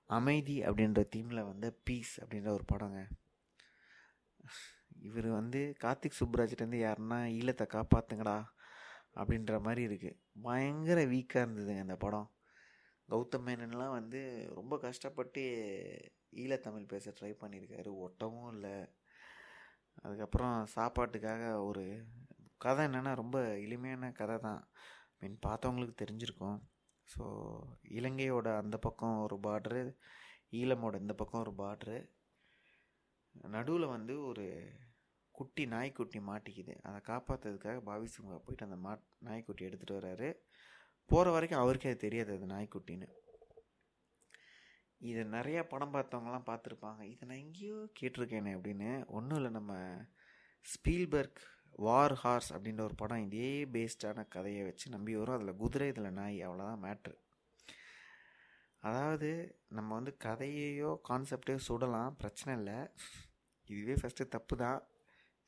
அமைதி அப்படின்ற தீமில் வந்த பீஸ் அப்படின்ற ஒரு படங்க. இவர் வந்து கார்த்திக் சுப்புராஜ்லேருந்து யாருன்னா ஈழத்தை காப்பாற்றுங்கடா அப்படின்ற மாதிரி இருக்குது பயங்கர வீக்காக இருந்ததுங்க அந்த படம். கௌதம் மேனன்லாம் வந்து ரொம்ப கஷ்டப்பட்டு ஈழத்தமிழ் பேச ட்ரை பண்ணியிருக்காரு ஒட்டவும் இல்லை. அதுக்கப்புறம் சாப்பாட்டுக்காக ஒரு கதை என்னென்னா ரொம்ப எளிமையான கதை தான். மீன் பார்த்தவங்களுக்கு தெரிஞ்சிருக்கும். ஸோ இலங்கையோட அந்த பக்கம் ஒரு பார்ட்ரு ஈழமோட இந்த பக்கம் ஒரு பார்ட்ரு நடுவில் வந்து ஒரு குட்டி நாய்க்குட்டி மாட்டிக்குது. அதை காப்பாற்றுறதுக்காக பாவி போயிட்டு அந்த மா நாய்க்குட்டி எடுத்துகிட்டு வர்றாரு. போகிற வரைக்கும் அவருக்கே அது தெரியாது அது நாய்க்குட்டின்னு. இதை நிறையா படம் பார்த்தவங்கலாம் பார்த்துருப்பாங்க. இதை நான் எங்கேயோ கேட்டிருக்கேனே அப்படின்னு ஒன்றும் இல்லை நம்ம ஸ்பீல்பர்க் வார் ஹார்ஸ் அப்படின்ற ஒரு படம் இதே பேஸ்டான கதையை வச்சு நம்பி வரும். அதில் குதிரை இதில் நாய் அவ்வளோதான் மேட்ரு அதாவது நம்ம வந்து கதையையோ கான்செப்டையோ சுடலாம். பிரச்சனை இல்லை. இதுவே ஃபஸ்ட்டு தப்பு தான்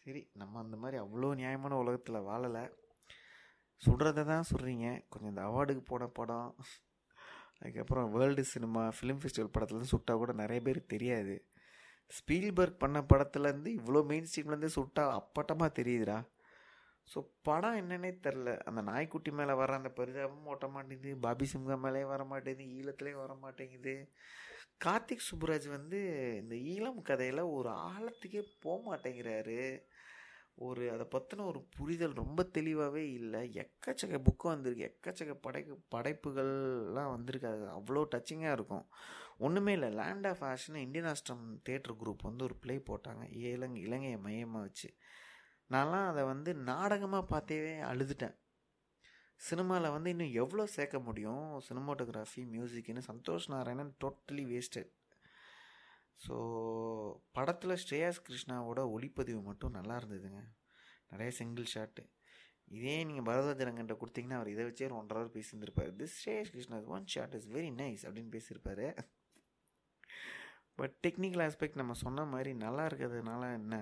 சரி நம்ம அந்த மாதிரி அவ்வளோ நியாயமான உலகத்தில் வாழலை. சுடுறத தான் சொல்கிறீங்க கொஞ்சம் இந்த அவார்டுக்கு போன படம். அதுக்கப்புறம் வேர்ல்டு சினிமா ஃபிலிம் ஃபெஸ்டிவல் படத்துலேருந்து சுட்டால் கூட நிறைய பேருக்கு தெரியாது. ஸ்பீல்பர்க் பண்ண படத்துலேருந்து இவ்வளோ மெயின் ஸ்ட்ரீம்லேருந்து சுட்டா அப்பட்டமாக தெரியுதுடா. ஸோ படம் என்னன்னே தெரில அந்த நாய்க்குட்டி மேலே வர அந்த பரிதாபமும் ஓட்ட மாட்டேங்குது பாபி சிம்கா மேலே வர மாட்டேங்குது ஈழத்துலேயும் வர மாட்டேங்குது. கார்த்திக் சுப்புராஜ் வந்து இந்த ஈழம் கதையில் ஒரு ஆழத்துக்கே போக மாட்டேங்கிறாரு. ஒரு அதை பற்றின ஒரு புரிதல் ரொம்ப தெளிவாகவே இல்லை. எக்கச்சக்க புக்கு வந்திருக்கு. எக்கச்சக்க படைப்பு படைப்புகள்லாம் வந்திருக்கு. அது அவ்வளோ டச்சிங்காக இருக்கும். ஒன்றுமே இல்லை. Land of ashes Indianostrum theatre group வந்து ஒரு ப்ளே போட்டாங்க. இலங்கை இலங்கையை மையமாக வச்சு. நான்லாம் அதை வந்து நாடகமாக பார்த்தே அழுதுட்டேன். சினிமாவில் வந்து இன்னும் எவ்வளோ சேர்க்க முடியும்? Cinematography மியூசிக்னு Santhosh Narayanan totally wasted so படத்தில் ஸ்ரேயாஸ் கிருஷ்ணாவோட ஒளிப்பதிவு மட்டும் நல்லா இருந்ததுங்க. நிறைய சிங்கிள் ஷாட்டு இதே நீங்கள் பரதராஜரங்கிட்ட கொடுத்தீங்கன்னா அவர் இதை வச்சே ஒரு ஒன்றரை hour பேசியிருந்திருப்பார். This Shreyas Krishna one shot is very nice அப்படின்னு பேசியிருப்பாரு. பட் டெக்னிக்கல் ஆஸ்பெக்ட் நம்ம சொன்ன மாதிரி நல்லா இருக்கிறதுனால என்ன?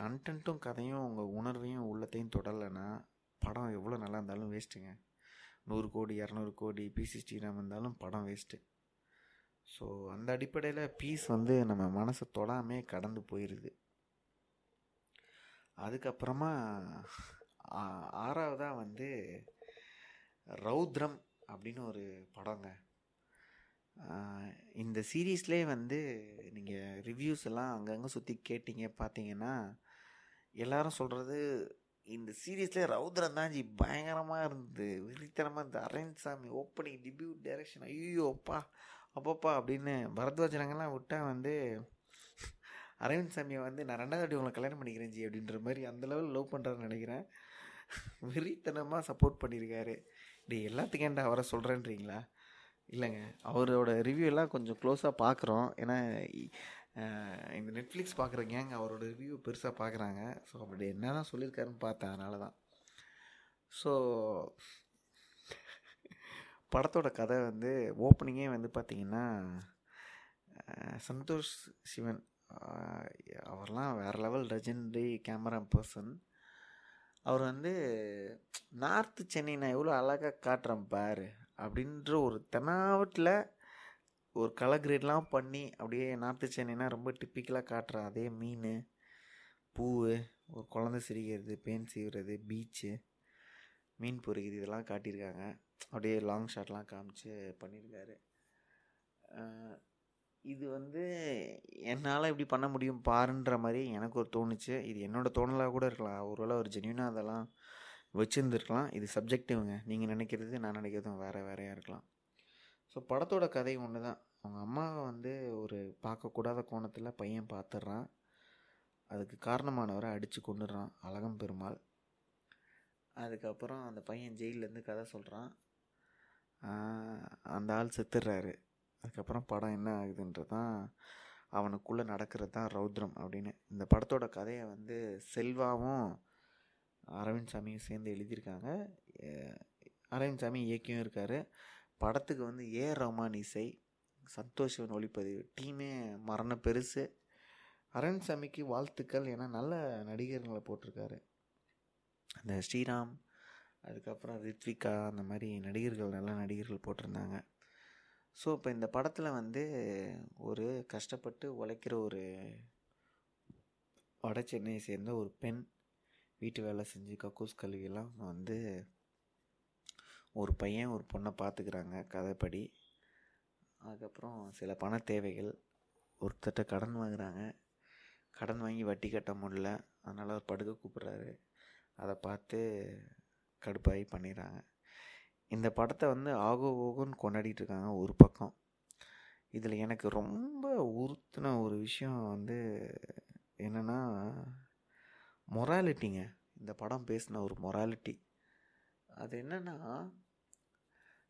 கண்டென்ட்டும் கதையும் உங்கள் உணர்வையும் உள்ளத்தையும் தொடலைன்னா படம் எவ்வளோ நல்லா இருந்தாலும் வேஸ்ட்டுங்க நூறு கோடி இரநூறு கோடி பிசி ஸ்ரீராம் இருந்தாலும் படம் வேஸ்ட்டு ஸோ அந்த அடிப்படையில் பீஸ் வந்து நம்ம மனசை தொடாமே கடந்து போயிடுது அதுக்கப்புறமா ஆறாவதாக வந்து ரௌத்ரம் அப்படின்னு ஒரு படங்க. இந்த சீரீஸ்லேயே வந்து நீங்கள் ரிவ்யூஸ் எல்லாம் அங்கங்கே சுற்றி கேட்டிங்க பார்த்தீங்கன்னா எல்லாரும் சொல்கிறது இந்த சீரீஸ்லேயே ரௌத்ரம் தான் ஜி பயங்கரமாக இருந்தது. விரித்தனமாக இருந்தது. அரவிந்த் சாமி ஓப்பனிங் டிபியூட் டைரக்ஷன் ஐயோப்பா அப்பப்பா அப்படின்னு பரத்வாஜனங்கள்லாம் விட்டா வந்து அரவிந்த் சாமியை வந்து நான் ரெண்டாவது வாட்டி உங்களை கல்யாணம் பண்ணிக்கிறேன் ஜி அப்படின்ற மாதிரி அந்த லெவலில் லவ் பண்ணுறாருன்னு நினைக்கிறேன். வெறித்தனமாக சப்போர்ட் பண்ணியிருக்காரு டேய் எல்லாத்துக்கும் ஏன்டா அவரை சொல்கிறேன்றீங்களா இல்லைங்க. அவரோட ரிவ்யூ எல்லாம் கொஞ்சம் க்ளோஸாக பார்க்குறோம் ஏன்னா இந்த நெட்ஃப்ளிக்ஸ் பார்க்குற கேங் அவரோட ரிவ்யூ பெருசாக பார்க்குறாங்க ஸோ அப்படி என்ன தான் சொல்லியிருக்காருன்னு பார்த்தேன் அதனால தான் ஸோ படத்தோட கதை வந்து ஓப்பனிங்கே வந்து பார்த்திங்கன்னா சந்தோஷ் சிவன். அவர்லாம் வேறு லெவல் லெஜெண்டரி கேமரா பர்சன் அவர் வந்து நார்த்து சென்னை நான் எவ்வளோ அழகாக காட்டுறேன் பார் அப்படின்ற ஒரு தெனாவட்டில் ஒரு கலர் கிரேட்லாம் பண்ணி அப்படியே நார்த்து சென்னைனா ரொம்ப டிப்பிக்கலாக காட்டுற அதே மீன் பூ ஒரு குழந்தை சிரிக்கிறது பேன் சீவுறது பீச்சு மீன் பொறிக்கிறது இதெல்லாம் காட்டியிருக்காங்க. அப்படியே லாங் ஷாட்லாம் காமிச்சு பண்ணியிருக்காரு இது வந்து என்னால் இப்படி பண்ண முடியும் பாருன்ற மாதிரி எனக்கு ஒரு தோணுச்சு. இது என்னோட தோணலாக கூட இருக்கலாம். ஒருவேளை ஒரு ஜென்யூனாக அதெல்லாம் வச்சுருந்துருக்கலாம். இது சப்ஜெக்டிவ்ங்க நீங்கள் நினைக்கிறது நான் நினைக்கிறதும் வேறு வேறையாக இருக்கலாம். ஸோ படத்தோட கதை ஒன்று தான் அவங்க அம்மாவை வந்து ஒரு பார்க்கக்கூடாத கோணத்தில் பையன் பார்த்துட்றான் அதுக்கு காரணமானவரை அடித்து கொண்டுடுறான் அழகம் பெருமாள் அதுக்கப்புறம் அந்த பையன் ஜெயிலேருந்து கதை சொல்கிறான் அந்த ஆள் செத்துடுறாரு அதுக்கப்புறம் படம் என்ன ஆகுதுன்றது தான் அவனுக்குள்ளே நடக்கிறது தான் ரௌத்ரம் அப்படின்னு. இந்த படத்தோட கதையை வந்து செல்வாவும் அரவிந்த் சாமியும் சேர்ந்து எழுதியிருக்காங்க. அரவிந்த் சாமி இயக்கியும் இருக்கார். படத்துக்கு வந்து ஏ. ரஹ்மான் இசை சந்தோஷ் சிவன் ஒளிப்பதிவு டீமே மரண பெருசு. அரவிந்த் சாமிக்கு வாழ்த்துக்கள். ஏன்னா நல்ல நடிகர்களை போட்டிருக்காரு. அந்த ஸ்ரீராம் அதுக்கப்புறம் ரித்விகா அந்த மாதிரி நடிகர்கள் நல்ல நடிகர்கள் போட்டிருந்தாங்க. ஸோ இப்போ இந்த படத்தில் வந்து ஒரு கஷ்டப்பட்டு உழைக்கிற ஒரு வட சென்னையை சேர்ந்த ஒரு பெண் வீட்டு வேலை செஞ்சு கக்கூஸ் கல்வியெல்லாம் வந்து ஒரு பையன் ஒரு பொண்ணை பார்த்துக்கிறாங்க கதைப்படி. அதுக்கப்புறம் சில பண தேவைகள் ஒருத்தட்ட கடன் வாங்குறாங்க. கடன் வாங்கி வட்டி கட்ட முடியல. அதனால் அவர் படுக்க கூப்பிட்றாரு. அதை பார்த்து கடுப்பாகி பண்ணிடுறாங்க. இந்த படத்தை வந்து ஆகோ ஓகோன்னு கொண்டாடிட்டு இருக்காங்க ஒரு பக்கம். இதில் எனக்கு ரொம்ப உறுத்தின ஒரு விஷயம் வந்து என்னென்னா மொராலிட்டிங்க இந்த படம் பேசின ஒரு மொராலிட்டி அது என்னென்னா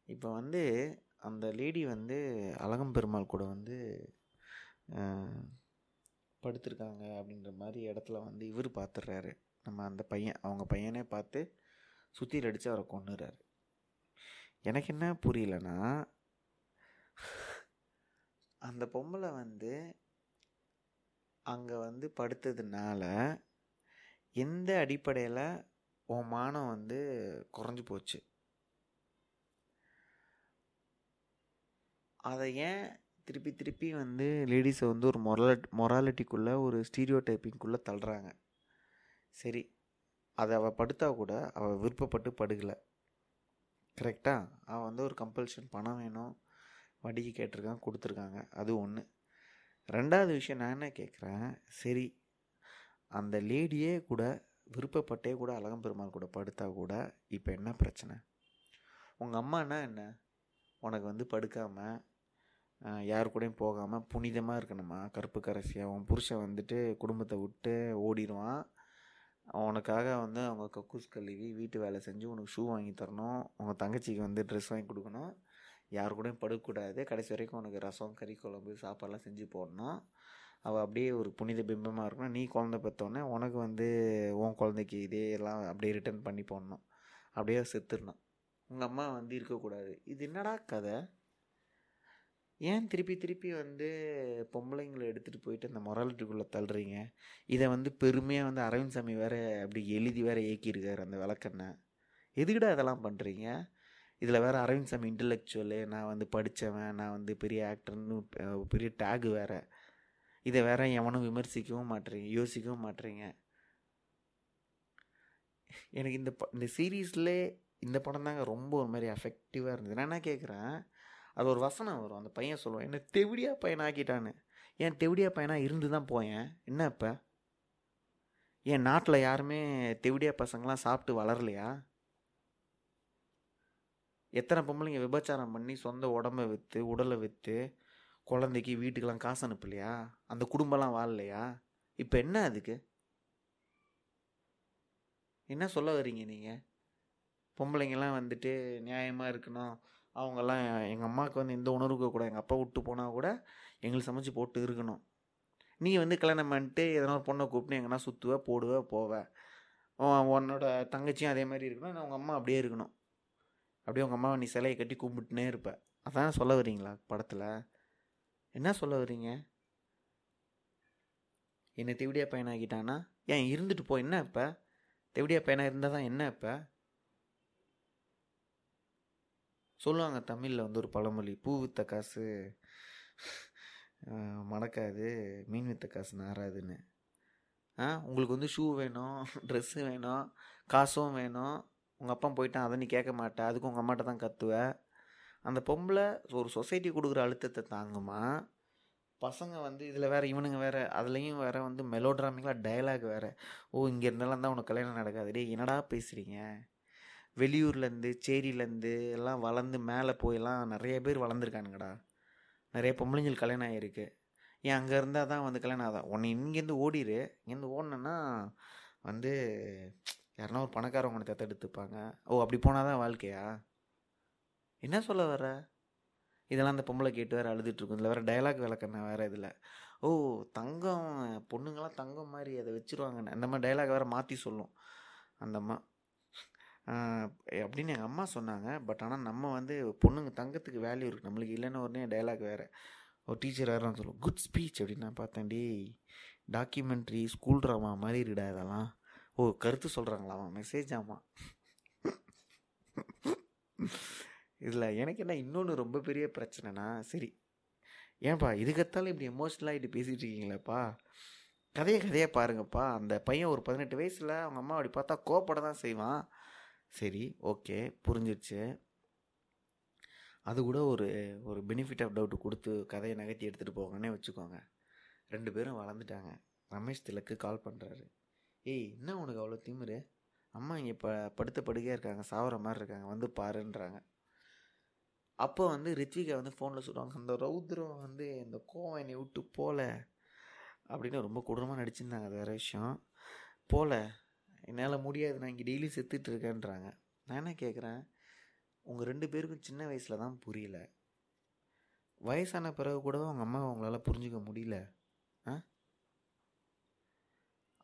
இப்போ வந்து அந்த லேடி வந்து அழகம் பெருமாள் கூட வந்து படுத்திருக்காங்க அப்படின்ற மாதிரி இடத்துல வந்து இவர் பார்த்துடுறாரு நம்ம அந்த பையன் அவங்க பையனே பார்த்து சுத்தியில் அடித்து அவரை கொண்டுறாரு எனக்கு என்ன புரியலன்னா அந்த பொம்பளை வந்து அங்கே வந்து படுத்ததுனால எந்த அடிப்படையில் உன் மானம் வந்து குறைஞ்சி போச்சு? அதை ஏன் திருப்பி திருப்பி வந்து லேடிஸை வந்து ஒரு மொரல் மொராலிட்டிக்குள்ளே ஒரு ஸ்டீரியோ டைப்பிங்குள்ளே தள்ளுறாங்க? சரி அதை அவள் படுத்தா கூட அவள் விருப்பப்பட்டு படுகலை கரெக்டாக அவள் வந்து ஒரு கம்பல்ஷன் பணம் வேணும் வட்டிக்கு கேட்டிருக்கான் கொடுத்துருக்காங்க. அது ஒன்று ரெண்டாவது விஷயம் நான் என்ன கேட்குறேன்? சரி அந்த லேடியே கூட விருப்பப்பட்டே கூட அழகம்பெருமாள் கூட படுத்தா கூட இப்போ என்ன பிரச்சனை? உங்கள் அம்மானா என்ன? உனக்கு வந்து படுக்காமல் யார் கூடயும் போகாமல் புனிதமாக இருக்கணுமா? கருப்பு கரசியாக உன் புருஷன் வந்துட்டு குடும்பத்தை விட்டு ஓடிடுவான். உனக்காக வந்து அவங்க கக்கூஸ் கழுவி வீட்டு வேலை செஞ்சு உனக்கு ஷூ வாங்கி தரணும். உங்கள் தங்கச்சிக்கு வந்து ட்ரெஸ் வாங்கி கொடுக்கணும். யார் கூடயும் படுக்கக்கூடாது. கடைசி வரைக்கும் உனக்கு ரசம் கறி குழம்பு சாப்பாடெல்லாம் செஞ்சு போடணும். அவள் அப்படியே ஒரு புனித பிம்பமாக இருக்கணும். நீ குழந்தை பெற்றோடனே உனக்கு வந்து உன் குழந்தைக்கு இதே எல்லாம் அப்படியே ரிட்டர்ன் பண்ணி போடணும். அப்படியே செத்துடணும். உங்கள் அம்மா வந்து இருக்கக்கூடாது. இது என்னடா கதை? ஏன் திருப்பி திருப்பி வந்து பொம்பளைங்களை எடுத்துகிட்டு போயிட்டு அந்த மொராலிட்டிக்குள்ளே தள்ளுறீங்க? இதை வந்து பெருமையாக வந்து அரவிந்த் சாமி வேறு அப்படி எழுதி வேறு இயக்கியிருக்கார் அந்த விளக்கண்ணை. எதுக்குடா அதெல்லாம் பண்ணுறீங்க இதில் வேறு அரவிந்த் சாமி இன்டலெக்சுவலு நான் வந்து படித்தவன் நான் வந்து பெரிய ஆக்டர்னு பெரிய டேகு வேறு. இதை வேற எவனும் விமர்சிக்கவும் மாட்றீங்க யோசிக்கவும் மாட்றீங்க. எனக்கு இந்த ப- இந்த சீரீஸ்லே இந்த படம் தாங்க ரொம்ப ஒரு மாதிரி அஃபெக்டிவாக இருந்தது. நான் என்ன கேட்குறேன் அது ஒரு வசனம் வரும். அந்த பையன் சொல்லுவான் என்ன தெவிடியா பையன் ஆக்கிட்டான்னு ஏன் தெவிடியா பையனாக இருந்து தான் போயேன். என்ன இப்போ ஏன் நாட்டில் யாருமே தெவிடியா பசங்களாம் சாப்பிட்டு வளரலையா? எத்தனை பொம்பளைங்க விபச்சாரம் பண்ணி சொந்த உடம்ப விற்று உடலை விற்று குழந்தைக்கு வீட்டுக்கெல்லாம் காசு அனுப்பலையா? அந்த குடும்பம்லாம் வாழலையா? இப்போ என்ன அதுக்கு? என்ன சொல்ல வர்றீங்க நீங்கள் பொம்பளைங்கெல்லாம் வந்துட்டு நியாயமாக இருக்கணும். அவங்கெல்லாம் எங்கள் அம்மாவுக்கு வந்து எந்த உணர்வுக்கு கூட எங்கள் அப்பா விட்டு போனால் கூட எங்களுக்கு சமைச்சு போட்டு இருக்கணும். நீ வந்து கல்யாணம் பண்ணிட்டு எதனா ஒரு பொண்ணை கூப்பிட்டு எங்கன்னா சுற்றுவ போடுவ போவேன் உன்னோட தங்கச்சியும் அதே மாதிரி இருக்கணும். உங்கள் அம்மா அப்படியே இருக்கணும். அப்படியே உங்கள் அம்மாவை நீ சிலையை கட்டி கும்பிட்டுனே இருப்ப. அதான் சொல்ல வரீங்களா படத்தில்? என்ன சொல்ல வரீங்க என்னை தெவிடியா பையனாகிட்டானா ஏன் இருந்துட்டு போ என்ன இப்போ? தெவிடியா பையனாக இருந்தால் தான் என்ன இப்போ? சொல்லுவாங்க தமிழில் வந்து ஒரு பழமொழி பூ வித்த காசு மணக்காது மீன் வித்த காசு நாராதுன்னு ஆ உங்களுக்கு வந்து ஷூ வேணும் ட்ரெஸ்ஸு வேணும் காசும் வேணும். உங்கள் அப்பா போயிட்டான் அதை நீ கேட்க மாட்டேன் அதுக்கு உங்கள் அம்மாட்ட தான் கத்துவ. அந்த பொம்பளை ஒரு சொசைட்டி கொடுக்குற அழுத்தத்தை தாங்குமா? பசங்க வந்து இதில் வேறு இவனுங்க வேறு அதுலேயும் வேறு வந்து மெலோ மெலோட்ராமிக்கலாக டயலாக் வேறு. ஓ இங்கே இருந்தாலும் தான் உனக்கு கல்யாணம் நடக்காது. டே என்னடா பேசுகிறீங்க வெளியூர்லேருந்து சேரியிலேருந்து எல்லாம் வளர்ந்து மேலே போயெல்லாம் நிறைய பேர் வளர்ந்துருக்கானுங்கடா. நிறைய பொம்பளைங்கள் கல்யாணம் ஆகிருக்கு ஏன் அங்கே இருந்தால் தான் வந்து கல்யாணம் ஆகுதா? உன்னை இங்கேருந்து ஓடிரு. இங்கேருந்து ஓடினேன்னா வந்து யாருன்னா ஒரு பணக்காரவங்க தத்தெடுத்துப்பாங்க ஓ அப்படி போனால் தான் வாழ்க்கையா? என்ன சொல்ல வர இதெல்லாம் அந்த பொம்பளை கேட்டு வேறு அழுதுட்டுருக்கும் இதில் வேறு டயலாக் விளக்கண்ணா வேறு இதில். ஓ தங்கம் பொண்ணுங்களாம் தங்கம் மாதிரி அதை வச்சுருவாங்கண்ணே அந்த மாதிரி டயலாக் வேறு மாற்றி சொல்லும். அந்தம்மா அப்படின்னு எங்கள் அம்மா சொன்னாங்க. பட் ஆனால் நம்ம வந்து பொண்ணுங்க தங்கத்துக்கு வேல்யூ இருக்குது நம்மளுக்கு இல்லைன்னு உடனே டயலாக் வேறு. ஒரு டீச்சர் வேறு சொல்லுவோம் குட் ஸ்பீச் அப்படின்னு நான் பார்த்தேன். டே டாக்குமெண்ட்ரி ஸ்கூல் ட்ராமா மாதிரி இருடா இதெல்லாம். ஓ கருத்து சொல்கிறாங்களாமா மெசேஜ் ஆமா. இதில் எனக்கு என்ன இன்னொன்று ரொம்ப பெரிய பிரச்சனைனா சரி ஏன்பா இதுக்கத்தாலும் இப்படி எமோஷ்னலாக இப்படி பேசிகிட்டு இருக்கீங்களேப்பா? கதையை கதையை பாருங்கப்பா. அந்த பையன் ஒரு பதினெட்டு வயசில் அவங்க அம்மா அப்படி பார்த்தா கோப்பட தான் செய்வான். சரி ஓகே புரிஞ்சிருச்சு. அது கூட ஒரு ஒரு பெனிஃபிட் ஆஃப் டவுட் கொடுத்து கதையை நகர்த்தி எடுத்துகிட்டு போங்கன்னே வச்சுக்கோங்க. ரெண்டு பேரும் வளர்ந்துட்டாங்க. ரமேஷ் திலக்கு கால் பண்ணுறாரு ஏய் என்ன உனக்கு அவ்வளோ திமிரு? அம்மா இங்கே ப படுத்த படுக்கையாக இருக்காங்க சாவர மாதிரி இருக்காங்க வந்து பாருன்றாங்க. அப்போ வந்து ரித்விகா வந்து ஃபோனில் சொல்லுவாங்க அந்த ரௌத்ரம் வந்து இந்த கோவம் என்னை விட்டு போல அப்படின்னு ரொம்ப கொடூரமாக நடிச்சிருந்தாங்க அது வேறு விஷயம். போகல என்னால் முடியாது நான் இங்கே டெய்லி செத்துட்டு இருக்கேன்றாங்க. நான் என்ன கேட்குறேன் உங்கள் ரெண்டு பேருக்கும் சின்ன வயசில் தான் புரியல. வயசான பிறகு கூட அவங்க அம்மா அவங்களால புரிஞ்சுக்க முடியல? ஆ?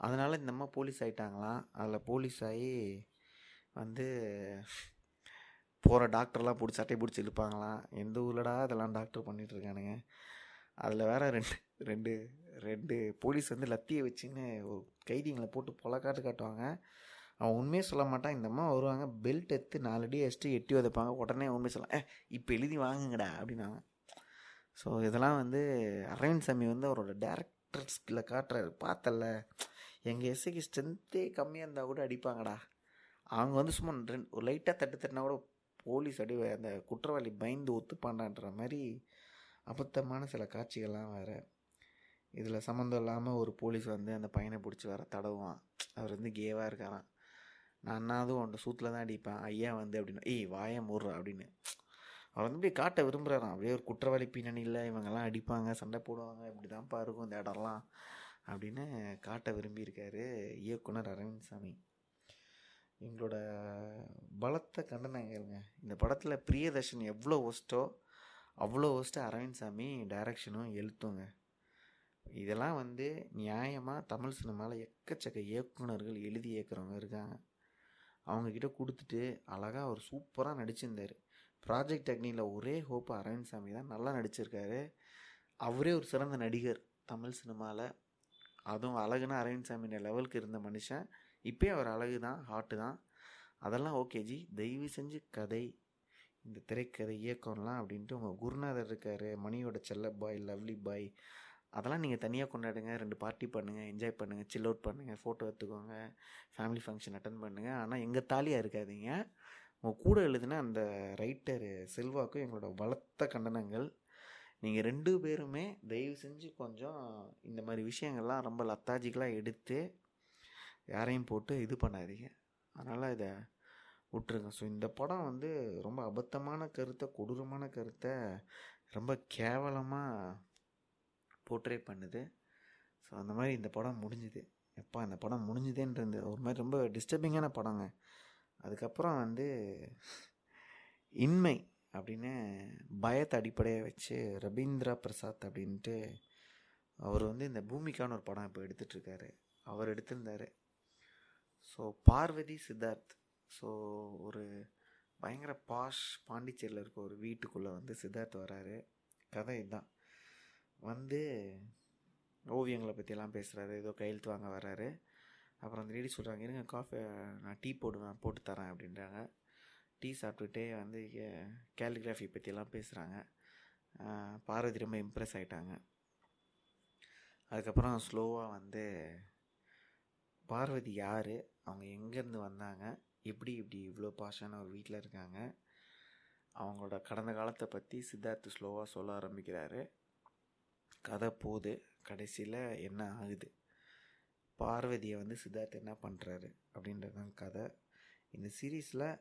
அதனால் இந்த அம்மா போலீஸ் ஆகிட்டாங்களாம் அதில் போலீஸ் ஆகி வந்து போகிற டாக்டர்லாம் பிடிச்சி சட்டை பிடிச்சி இழுப்பாங்களாம் எந்த ஊர்லடா இதெல்லாம் டாக்டர் பண்ணிகிட்ருக்கானுங்க அதில் வேற ரெண்டு ரெண்டு ரெண்டு போலீஸ் வந்து லத்தியை வச்சுன்னு ஒரு கைதிங்களை போட்டு பொலக்காட்டு காட்டுவாங்க. அவன் உண்மையே சொல்ல மாட்டான். இந்த அம்மா வருவாங்க பெல்ட் எடுத்து நாலு அடி அடிச்சுட்டு எட்டி உதைப்பாங்க. உடனே உண்மையை சொல்லலாம் ஏ இப்போ எழுதி வாங்குங்கடா அப்படின்னாங்க. ஸோ இதெல்லாம் வந்து அரவிந்த் சாமி வந்து அவரோட டேரக்டர் காட்டுறாரு. பார்த்தல எங்கள் எஸ்ஐக்கு ஸ்ட்ரென்த்தே கம்மியாக இருந்தால் கூட அடிப்பாங்கடா. அவங்க வந்து சும்மா ரெண்டு ஒரு லைட்டாக தட்டு தட்டினா கூட போலீஸ் அடி அந்த குற்றவாளி பயந்து ஒத்துப்பாண்டான்ற மாதிரி அபத்தமான சில காட்சிகள்லாம் வேறு. இதில் சம்மந்தம் இல்லாமல் ஒரு போலீஸ் வந்து அந்த பையனை பிடிச்சி வர தடவுவான். அவர் வந்து கேவாக இருக்காராம். நான் அண்ணாதும் உன்ட்ட சூத்தில் தான் அடிப்பேன். ஐயா வந்து அப்படின்னு ஏய் வாயை மூடுறா அப்படின்னு. அவர் வந்து இப்படி காட்ட விரும்புகிறாராம் அப்படியே ஒரு குற்றவாளி பின்னணியில் இவங்கெல்லாம் அடிப்பாங்க சண்டை போடுவாங்க இப்படி தான்ப்பா இருக்கும் இந்த இடம்லாம் அப்படின்னு காட்ட விரும்பியிருக்காரு இயக்குனர் அரவிந்த் சாமி எங்களோட பலத்த கண்டனங்கள்ங்க இந்த படத்தில் பிரியதர்ஷன் எவ்வளோ ஒஸ்ட்டோ அவ்வளோ ஒஸ்ட்டு அரவிந்த் சாமி டைரக்ஷனும் எழுத்துங்க. இதெல்லாம் வந்து நியாயமாக தமிழ் சினிமாவில் எக்கச்சக்க இயக்குனர்கள் எழுதி இயக்குறவங்க இருக்காங்க. அவங்கக்கிட்ட கொடுத்துட்டு அழகாக அவர் சூப்பராக நடிச்சிருந்தார். ப்ராஜெக்ட் அக்னியில் ஒரே ஹோப்பு அரவிந்த் சாமி தான் நல்லா நடிச்சிருக்காரு. அவரே ஒரு சிறந்த நடிகர் தமிழ் சினிமாவில் அதுவும் அழகுனா அரவிந்த் சாமி லெவலுக்கு இருந்த மனுஷன். இப்போயும் அவர் அழகு தான் ஹாட்டு தான். அதெல்லாம் ஓகே ஜி. தயவு செஞ்சு கதை இந்த திரைக்கதை இயக்கம்லாம் அப்படின்ட்டு உங்கள் குருநாதர் இருக்கார் மணியோட செல்ல பாய் லவ்லி பாய் அதெல்லாம் நீங்கள் தனியாக கொண்டாடுங்க ரெண்டு பார்ட்டி பண்ணுங்கள் என்ஜாய் பண்ணுங்கள் சில் அவுட் பண்ணுங்கள் ஃபோட்டோ எடுத்துக்கோங்க ஃபேமிலி ஃபங்க்ஷன் அட்டன் பண்ணுங்கள் ஆனால் எங்கள் தாலியாக இருக்காதீங்க. உங்கள் கூட எழுதின அந்த ரைட்டர் செல்வாக்கும் எங்களோட வளர்த்த கண்டனங்கள். நீங்கள் ரெண்டு பேருமே தயவு செஞ்சு கொஞ்சம் இந்த மாதிரி விஷயங்கள்லாம் ரொம்ப லத்தாஜிக்கலாக எடுத்து யாரையும் போட்டு இது பண்ணாதீங்க. அதனால் இதை விட்டுருங்க. ஸோ இந்த படம் வந்து ரொம்ப அபத்தமான கருத்தை கொடூரமான கருத்தை ரொம்ப கேவலமாக போர்ட்ரே பண்ணுது. ஸோ அந்த மாதிரி இந்த படம் முடிஞ்சுது. எப்பா இந்த படம் முடிஞ்சுதேன்றது ஒரு மாதிரி ரொம்ப டிஸ்டர்பிங்கான படங்க. அதுக்கப்புறம் வந்து இன்மை அப்படின்னு பயத்தை அடிப்படையாக வச்சு ரவீந்திரா பிரசாத் அப்படின்ட்டு அவர் வந்து இந்த பூமிக்கான ஒரு படம் இப்போ எடுத்துகிட்ருக்காரு அவர் எடுத்திருந்தார். ஸோ பார்வதி சித்தார்த் ஸோ ஒரு பயங்கர பாஷ் பாண்டிச்சேரியில் இருக்க ஒரு வீட்டுக்குள்ளே வந்து சித்தார்த் வராரு. கதை இதுதான் வந்து ஓவியங்களை பற்றியெல்லாம் பேசுகிறாரு ஏதோ கையெழுத்து வாங்க வராரு. அப்புறம் அந்த லேடி சொல்கிறாங்க இருங்க காஃபி நான் டீ போடுவேன் போட்டு தரேன் அப்படின்றாங்க. டீ சாப்பிட்டுட்டே வந்து கேலிகிராஃபி பற்றியெல்லாம் பேசுகிறாங்க பார்வதி ரொம்ப இம்ப்ரெஸ் ஆகிட்டாங்க அதுக்கப்புறம் ஸ்லோவாக வந்து பார்வதி யார்? அவங்க எங்கேருந்து வந்தாங்க? எப்படி இப்படி இவ்வளோ பாஷான ஒரு வீட்டில் இருக்காங்க? அவங்களோட கடந்த காலத்தை பற்றி சித்தார்த் ஸ்லோவாக சொல்ல ஆரம்பிக்கிறாரு. கதை போகுது. கடைசியில் என்ன ஆகுது? பார்வதியை வந்து சித்தார்த் என்ன பண்ணுறாரு அப்படின்றது தான் கதை. இந்த சீரீஸில்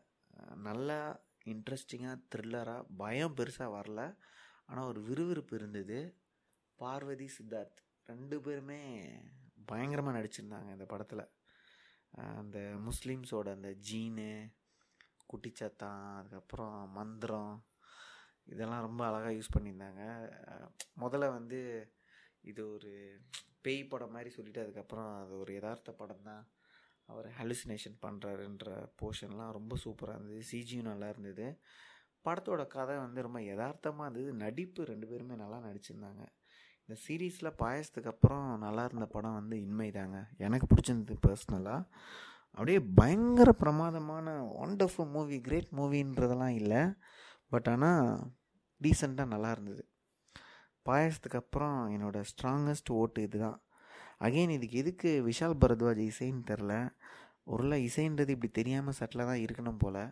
நல்லா இன்ட்ரெஸ்டிங்காக த்ரில்லராக பயம் பெருசாக வரல. ஆனால் ஒரு விறுவிறுப்பு இருந்தது. பார்வதி சித்தார்த் ரெண்டு பேருமே பயங்கரமாக நடிச்சிருந்தாங்க இந்த படத்தில். அந்த முஸ்லீம்ஸோட அந்த ஜீனு குட்டிச்சத்தான் அதுக்கப்புறம் மந்திரம் இதெல்லாம் ரொம்ப அழகாக யூஸ் பண்ணியிருந்தாங்க. முதல்ல வந்து இது ஒரு பேய் படம் மாதிரி சொல்லிவிட்டு அதுக்கப்புறம் அது ஒரு யதார்த்த படம் தான். அவர் ஹலுசினேஷன் பண்ணுறாருன்ற போர்ஷன்லாம் ரொம்ப சூப்பராக இருந்தது. சிஜியும் நல்லா இருந்தது. படத்தோட கதை வந்து ரொம்ப யதார்த்தமாக இருந்தது. நடிப்பு ரெண்டு பேருமே நல்லா நடிச்சிருந்தாங்க. இந்த சீரீஸில் பாயசத்துக்கு அப்புறம் நல்லா இருந்த படம் வந்து இன்மை தாங்க எனக்கு பிடிச்சிருந்தது பர்சனலாக அப்படியே பயங்கர பிரமாதமான ஒண்டர்ஃபுல் மூவி கிரேட் மூவின்றதெல்லாம் இல்லை. பட் ஆனால் டீசெண்டாக நல்லா இருந்தது. பாயசத்துக்கு அப்புறம் என்னோடய ஸ்ட்ராங்கஸ்ட் ஓட்டு இதுதான். அகெயின் இதுக்கு எதுக்கு விஷால் பரத்வாஜ் இசைன்னு தெரில ஒருவேளை இசைன்றது இப்படி தெரியாமல் சட்டில் தான் இருக்கணும் போல்.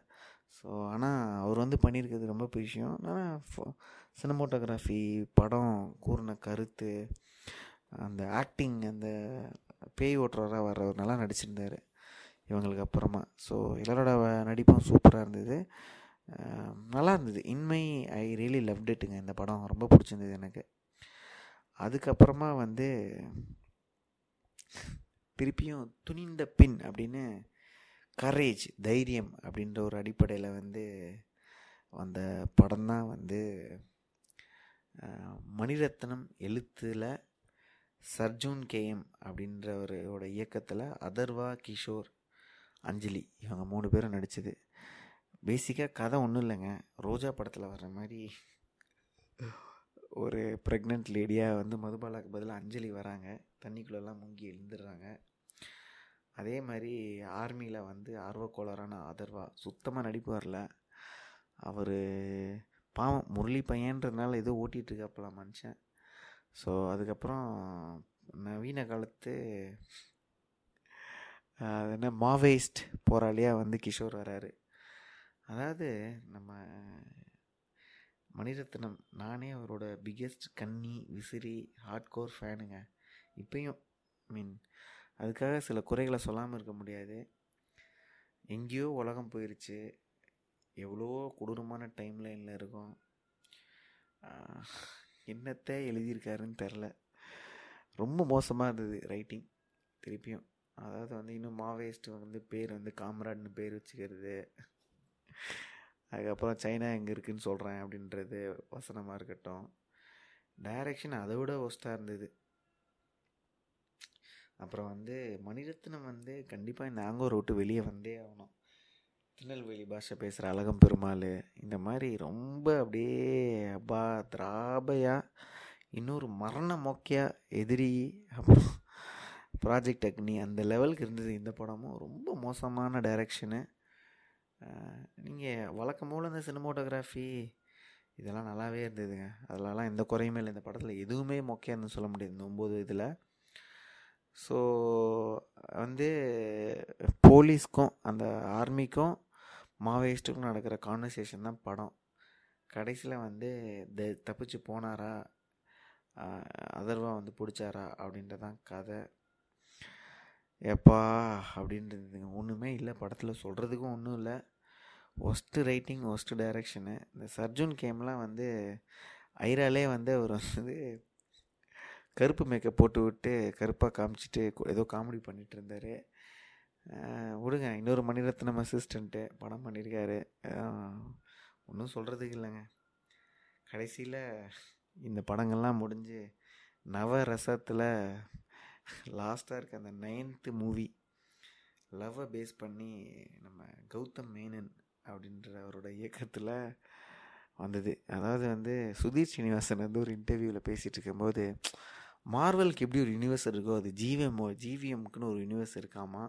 ஸோ ஆனால் அவர் வந்து பண்ணியிருக்கிறது ரொம்ப விஷயம். ஆனால் சினிமோட்டோகிராஃபி படம் கூறின கருத்து அந்த ஆக்டிங் அந்த பேய் ஓட்டுறவராக வர்றவர் நல்லா நடிச்சிருந்தார் இவங்களுக்கு அப்புறமா. ஸோ எல்லாரோட நடிப்பும் சூப்பராக இருந்தது. நல்லா இருந்தது. இன்மை ஐ ரியலி லவ் இட்டுங்க இந்த படம். ரொம்ப பிடிச்சிருந்தது எனக்கு. அதுக்கப்புறமா வந்து திருப்பியும் துணிந்த பின் அப்படின்னு கரேஜ் தைரியம் அப்படின்ற ஒரு அடிப்படையில் வந்து வந்த படம் தான் வந்து மணிரத்னம் எழுத்தில் சர்ஜூன் கேஎம் அப்படின்றவரோட இயக்கத்தில் அதர்வா கிஷோர் அஞ்சலி இவங்க மூணு பேரும் நடித்தது பேசிக்காக கதை ஒன்றும் இல்லைங்க. ரோஜா படத்தில் வர்ற மாதிரி ஒரு ப்ரெக்னென்ட் லேடியாக வந்து மதுபாலாக்கு பதிலாக அஞ்சலி வராங்க. தண்ணிக்குள்ளெல்லாம் முங்கி எழுந்துடுறாங்க. அதே மாதிரி ஆர்மியில் வந்து ஆர்வக்கோளரான ஆதர்வா சுத்தமாக நடிப்பு வரல. அவர் பாவம் முரளி பையன்றதுனால ஏதோ ஓட்டிகிட்ருக்காப்புல மனுஷன். ஸோ அதுக்கப்புறம் நவீன காலத்து அது என்ன மாவேஸ்ட் போராளியாக வந்து கிஷோர் வராரு. அதாவது நம்ம மணிரத்னம் நானே அவரோட பிக்கெஸ்ட் கன்னி விசிறி ஹார்ட்கோர் ஃபேனுங்க இப்பயும் மீன் அதுக்காக சில குறைகளை சொல்லாமல் இருக்க முடியாது. எங்கேயோ உலகம் போயிடுச்சு எவ்வளோ கொடூரமான டைம் லைனில் இருக்கும். என்னத்தை எழுதியிருக்காருன்னு தெரில ரொம்ப மோசமாக இருந்தது ரைட்டிங் திருப்பியும் அதாவது வந்து இன்னும் மாவேஸ்ட் வந்து பேர் வந்து காம்ராட்னு பேர் வச்சுக்கிறது. அதுக்கப்புறம் சைனா எங்கே இருக்குதுன்னு சொல்கிறேன் அப்படின்றது வசனமாக இருக்கட்டும். டைரக்ஷன் அதை விட ஒஸ்ட்டாக இருந்தது. அப்புறம் வந்து மணிரத்னம் வந்து கண்டிப்பாக இந்த ஆங்கூர் விட்டு வெளியே வந்தே ஆகணும். திருநெல்வேலி பாஷை பேசுகிற அழகம் பெருமாள் இந்த மாதிரி ரொம்ப அப்படியே அப்பா திராபையாக இன்னொரு மரண மொக்கையாக எதிரி அப்புறம் ப்ராஜெக்ட் அக்னி அந்த லெவலுக்கு இருந்தது இந்த படமும். ரொம்ப மோசமான டைரக்ஷனு நீங்கள் வழக்கம் போல் இந்த சினிமோட்டோகிராஃபி இதெல்லாம் நல்லாவே இருந்ததுங்க. அதிலலாம் எந்த குறையுமே இல்லை. இந்த படத்தில் எதுவுமே மொக்கையான்னு சொல்ல முடியாது. இந்த ஒம்பது இதில் ஸோ வந்து போலீஸ்க்கும் அந்த ஆர்மிக்கும் மாவோயிஸ்ட்டுக்கும் நடக்கிற கான்வர்சேஷன் தான் படம். கடைசியில் வந்து த தப்பிச்சு போனாரா? அதர்வாக அதர்வா வந்து பிடிச்சாரா? அப்படின்றதான் கதை. எப்பா அப்படின்றது ஒன்றுமே இல்லை. படத்தில் சொல்கிறதுக்கும் ஒன்றும் இல்லை. ஒஸ்ட்டு ரைட்டிங் ஒஸ்ட்டு டைரக்ஷனு இந்த சர்ஜுன் கேம்லாம் வந்து ஐராலே வந்து அவர் வந்து கருப்பு மேக்கப் போட்டு விட்டு கருப்பாக காமிச்சிட்டு ஏதோ காமெடி பண்ணிட்டு இருந்தார் விடுங்க இன்னொரு மணிரத்னம் அசிஸ்டண்ட்டு படம் பண்ணியிருக்காரு ஒன்றும் சொல்கிறதுக்கு இல்லைங்க. கடைசியில் இந்த படங்கள்லாம் முடிஞ்சு நவரசத்தில் லாஸ்ட்டாக இருக்க அந்த நைன்த்து மூவி லவ்வை பேஸ் பண்ணி நம்ம கௌதம் மேனன் அப்படின்ற அவரோட இயக்கத்தில் வந்தது. அதாவது வந்து சுதீர் ஸ்ரீனிவாசன் வந்து ஒரு இன்டர்வியூவில் பேசிகிட்டு இருக்கும்போது மார்வலுக்கு எப்படி ஒரு யூனிவர்ஸ் இருக்கோ அது ஜிவிஎம் ஜிவிஎம்க்குன்னு ஒரு யூனிவர்ஸ் இருக்காமா?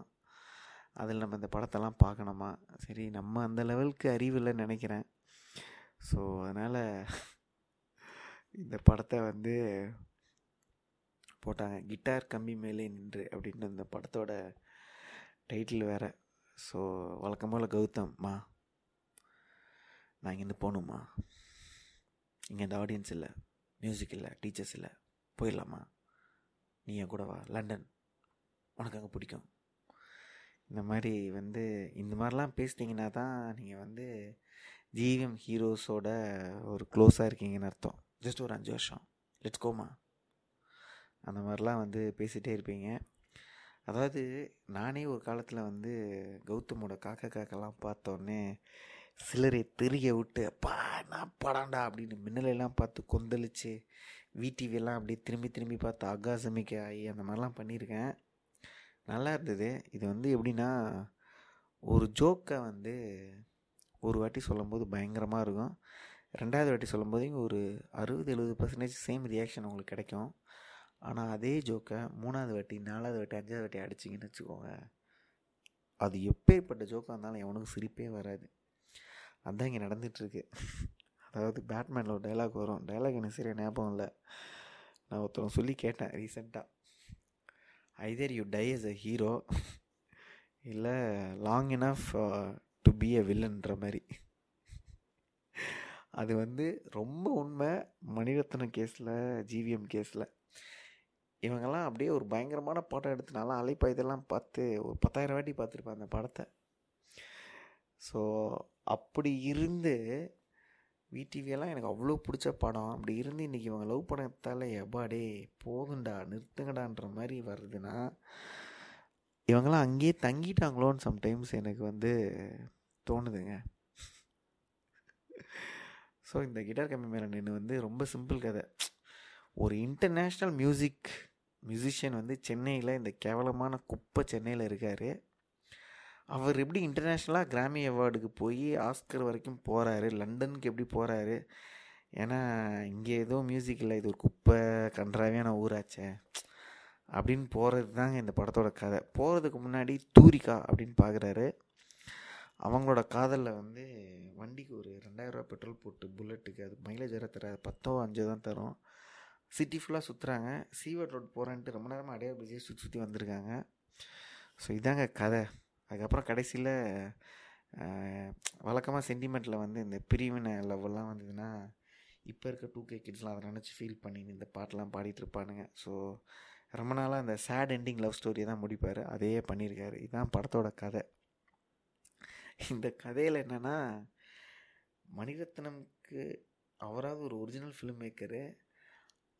அதில் நம்ம இந்த படத்தெல்லாம் பார்க்கணுமா? சரி நம்ம அந்த லெவலுக்கு அறிவு இல்லைன்னு நினைக்கிறேன். ஸோ அதனால் இந்த படத்தை வந்து போட்டாங்க. கிட்டார் கம்பி மேலே நின்று அப்படின்னு இந்த படத்தோட டைட்டில் வேறு. ஸோ வழக்கம் போல் கௌதம்மா நான் இங்கேருந்து போகணுமா? இங்கே இந்த ஆடியன்ஸ் இல்லை மியூசிக் இல்லை டீச்சர்ஸ் இல்லை. போயிடலாமா? நீ என் கூட வா. லண்டன். உனக்கு அங்கே பிடிக்கும். இந்த மாதிரி வந்து இந்த மாதிரிலாம் பேசிட்டிங்கன்னா தான் நீங்கள் வந்து ஜிவிஎம் ஹீரோஸோட ஒரு க்ளோஸாக இருக்கீங்கன்னு அர்த்தம். ஜஸ்ட் ஒரு அஞ்சு வருஷம். லெட்ஸ் கோமா அந்த மாதிரிலாம் வந்து பேசிகிட்டே இருப்பீங்க. அதாவது நானே ஒரு காலத்தில் வந்து கௌதமோட காக்கா காக்கெல்லாம் பார்த்தோன்னே சிலரை தெரிய விட்டு அப்பா நான் படாண்டா அப்படின்னு மின்னலெல்லாம் பார்த்து கொந்தளிச்சு விடிவிலாம் அப்படியே திரும்பி திரும்பி பார்த்து அகாசமிக்க ஆகி அந்த மாதிரிலாம் பண்ணியிருக்கேன். நல்லா இருந்தது. இது வந்து எப்படின்னா ஒரு ஜோக்கை வந்து ஒரு வாட்டி சொல்லும்போது பயங்கரமாக இருக்கும். ரெண்டாவது வாட்டி சொல்லும்போது ஒரு அறுபது எழுபது பர்சன்டேஜ் சேம் ரியாக்ஷன் உங்களுக்கு கிடைக்கும். ஆனால் அதே ஜோக்கை மூணாவது வாட்டி நாலாவது வாட்டி அஞ்சாவது வாட்டி அடிச்சிங்கன்னு வச்சுக்கோங்க அது எப்பேற்பட்ட ஜோக்காக இருந்தாலும் எவனுக்கும் சிரிப்பே வராது. அதுதான் இங்கே நடந்துகிட்ருக்கு அதாவது பேட்மேனில் ஒரு டைலாக் வரும். டைலாக் எனக்கு சரியாக ஞாபகம் இல்லை. நான் ஒருத்தவங்க சொல்லி கேட்டேன் ரீசெண்டாக either you die as a hero இல்லை long enough to be a வில்லன்ற மாதிரி அது வந்து ரொம்ப உண்மை. மணிரத்னம் கேஸில் ஜிவிஎம் கேஸில். இவங்கெல்லாம் அப்படியே ஒரு பயங்கரமான படம் எடுத்து நல்லா அலைப்பா இதெல்லாம் பார்த்து ஒரு பத்தாயிரம் வாட்டி பார்த்துருப்பேன் அந்த படத்தை. ஸோ அப்படி இருந்து விடிவியெல்லாம் எனக்கு அவ்வளோ பிடிச்ச படம். அப்படி இருந்து இன்றைக்கி இவங்க லவ் படத்தால் எப்பாடே போதுண்டா நிறுத்துங்கடான்ற மாதிரி வருதுன்னா இவங்கெல்லாம் அங்கேயே தங்கிட்டாங்களோன்னு சம்டைம்ஸ் எனக்கு வந்து தோணுதுங்க. ஸோ இந்த கிட்டார் கம்மி மேலே நின்று வந்து ரொம்ப சிம்பிள் கதை. ஒரு இன்டர்நேஷ்னல் மியூசிக் மியூசிஷியன் வந்து சென்னையில் இந்த கேவலமான குப்பை சென்னையில் இருக்கார். அவர் எப்படி இன்டர்நேஷ்னலாக கிராமி அவார்டுக்கு போய் ஆஸ்கர் வரைக்கும் போகிறாரு லண்டனுக்கு எப்படி போகிறாரு ஏன்னா இங்கே ஏதோ மியூசிக் இல்லை இது ஒரு குப்பை கன்றாவியான ஊராச்சே. அப்படின்னு போகிறது தாங்க இந்த படத்தோட கதை. போகிறதுக்கு முன்னாடி தூரிகா அப்படின்னு பார்க்குறாரு அவங்களோட காதலில் வந்து வண்டிக்கு ஒரு ரெண்டாயிரரூவா பெட்ரோல் போட்டு புல்லட்டுக்கு அது மைலேஜ் வேறு தராது பத்தோ அஞ்சோ தான் தரும். சிட்டி ஃபுல்லாக சுற்றுறாங்க சீவர்ட் ரோட் போகிறேன்ட்டு ரொம்ப நேரமாக அடையா பிஸியாக சுற்றி சுற்றி வந்திருக்காங்க. ஸோ இதாங்க கதை. அதுக்கப்புறம் கடைசியில் வழக்கமாக சென்டிமெண்ட்டில் வந்து இந்த பிரிவினை லவ்வெல்லாம் வந்ததுன்னா இப்போ இருக்க டூ கே கிட்ஸ்லாம் அதை நினச்சி ஃபீல் பண்ணி இந்த பாட்டெலாம் பாடிட்டுருப்பானுங்க ஸோ ரொம்ப நாளாக அந்த சேட் எண்டிங் லவ் ஸ்டோரியை தான் முடிப்பார். அதையே பண்ணியிருக்காரு இதுதான் படத்தோட கதை. இந்த கதையில் என்னென்னா மணிரத்னம்க்கு அவராவது ஒரு ஒரிஜினல் ஃபிலிம் மேக்கரு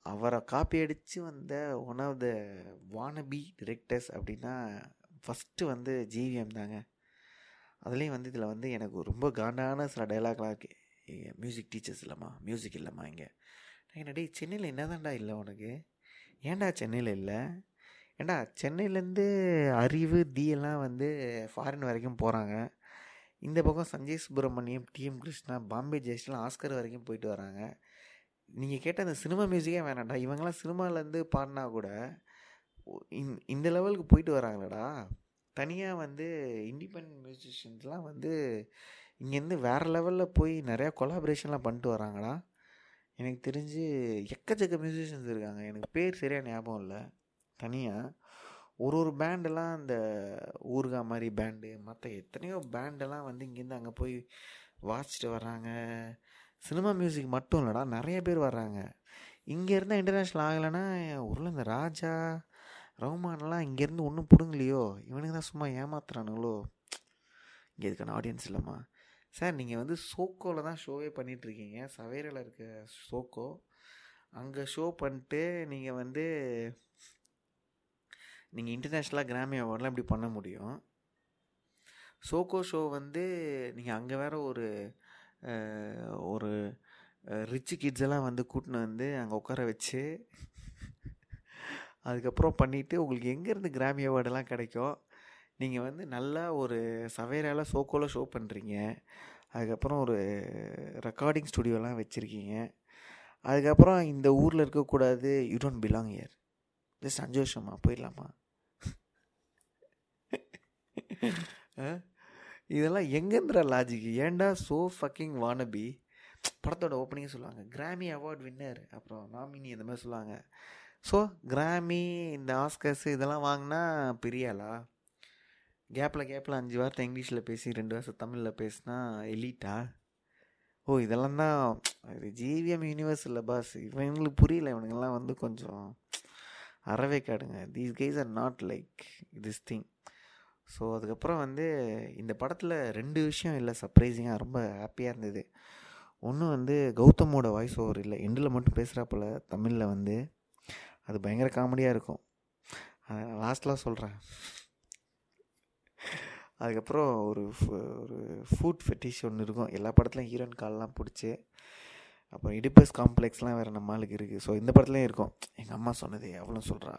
அவரை காப்பி அடித்து வந்த one of the wannabe directors அப்படின்னா ஃபஸ்ட்டு வந்து ஜிவிஎம் தாங்க. அதுலேயும் வந்து இதில் வந்து எனக்கு ரொம்ப காண்டான சில டைலாக்லாம் இருக்குது மியூசிக் டீச்சர்ஸ் இல்லைம்மா மியூசிக் இல்லைம்மா இங்கே. நான் டேய் சென்னையில் என்னதான்டா இல்லை உனக்கு? ஏன்டா சென்னையில் இல்லை? ஏண்டா சென்னையிலேருந்து அறிவு தி எல்லாம் வந்து ஃபாரின் வரைக்கும் போகிறாங்க இந்த பக்கம் சஞ்சய் சுப்பிரமணியம் டிஎம் கிருஷ்ணா பாம்பே ஜெயஸ்லாம் ஆஸ்கர் வரைக்கும் போயிட்டு வராங்க. நீங்கள் கேட்ட அந்த சினிமா மியூசிக்கே வேணாம்டா. இவங்கெல்லாம் சினிமாவிலேருந்து பாடினா கூட இந்த லெவலுக்கு போயிட்டு வராங்களடா. தனியாக வந்து இண்டிபெண்ட் மியூசிஷியன்ஸ்லாம் வந்து இங்கேருந்து வேறு லெவலில் போய் நிறையா கொலாபரேஷன்லாம் பண்ணிட்டு வராங்கடா. எனக்கு தெரிஞ்சு எக்கச்சக்க மியூசிஷியன்ஸ் இருக்காங்க. எனக்கு பேர் சரியாக ஞாபகம் இல்லை. தனியாக ஒரு ஒரு பேண்டெல்லாம் அந்த ஊர்கா மாதிரி பேண்டு மற்ற எத்தனையோ பேண்டெல்லாம் வந்து இங்கேருந்து அங்கே போய் வாசிச்சுட்டு வர்றாங்க. சினிமா மியூசிக் மட்டும் இல்லைடா நிறைய பேர் வர்றாங்க. இங்கே இருந்தால் இன்டர்நேஷ்னல் ஆகலைன்னா ஊரில் இந்த ராஜா ரவுமானெலாம் இங்கேருந்து ஒன்றும் பிடுங்கலையோ? இவனுக்கு தான் சும்மா ஏமாத்துறானுங்களோ? இங்கே இதுக்கான ஆடியன்ஸ் இல்லைம்மா. சார் நீங்கள் வந்து சோக்கோவில் தான் ஷோவே பண்ணிகிட்ருக்கீங்க சவேரில் இருக்க சோக்கோ. அங்கே ஷோ பண்ணிட்டு நீங்கள் வந்து நீங்கள் இன்டர்நேஷ்னலாக கிராமி அவார்ட்லாம் இப்படி பண்ண முடியும்? சோக்கோ ஷோ வந்து நீங்கள் அங்கே வேறு ஒரு ஒரு ரிச்சு கிட்ஸ் எல்லாம் வந்து கூட்டின்னு வந்து அங்கே உட்கார வச்சு அதுக்கப்புறம் பண்ணிவிட்டு உங்களுக்கு எங்கேருந்து கிராமி அவார்டெல்லாம் கிடைக்கும்? நீங்கள் வந்து நல்லா ஒரு சவேரால சோக்கோவில் ஷோ பண்ணுறீங்க அதுக்கப்புறம் ஒரு ரெக்கார்டிங் ஸ்டுடியோலாம் வச்சுருக்கீங்க. அதுக்கப்புறம் இந்த ஊரில் இருக்கக்கூடாது you don't belong here just அஞ்சு வருஷமா போயிடலாமா இதெல்லாம் எங்கேந்திர லாஜிக் ஏன்டா சோ ஃபக்கிங் வானபி படத்தோட ஓப்பனிங்கே சொல்லுவாங்க கிராமி அவார்ட் வின்னர் அப்புறம் நாமினி இந்த மாதிரி சொல்லுவாங்க. ஸோ கிராமி இந்த ஆஸ்கர்ஸ் இதெல்லாம் வாங்கினா பிரியாலா கேப்பில் கேப்பில் அஞ்சு வார்த்தை இங்கிலீஷில் பேசி ரெண்டு வருஷம் தமிழில் பேசினா எலிட்டா? ஓ இதெல்லாம் தான் இது ஜிவிஎம் யூனிவர்ஸ் இல்லை பாஸ் இவங்களுக்கு புரியல இவனுங்கெல்லாம் வந்து கொஞ்சம் அறவே காடுங்க these guys are not like this thing so அதுக்கப்புறம் வந்து இந்த படத்தில் ரெண்டு விஷயம் இல்லை சர்ப்ரைசிங்காக ரொம்ப ஹாப்பியாக இருந்தது. ஒன்று வந்து கௌதமோட வாய்ஸ் ஓவர் இல்லை. எண்டில் மட்டும் பேசுகிறாப்புல தமிழில் வந்து. அது பயங்கர காமெடியாக இருக்கும். அதை லாஸ்ட்லாம் சொல்கிறேன் அதுக்கப்புறம் ஒரு ஒரு ஃபுட் ஃபெட்டிஷ் ஒன்று இருக்கும். எல்லா படத்துலையும் ஹீரோயின் கால்லாம் பிடிச்சி. அப்புறம் இடிப்பஸ் காம்ப்ளெக்ஸ்லாம் வேறு நம்ம ஆளுக்கு இருக்குது ஸோ இந்த படத்துலையும் இருக்கும். எங்கள் அம்மா சொன்னது எவ்வளோ சொல்கிறா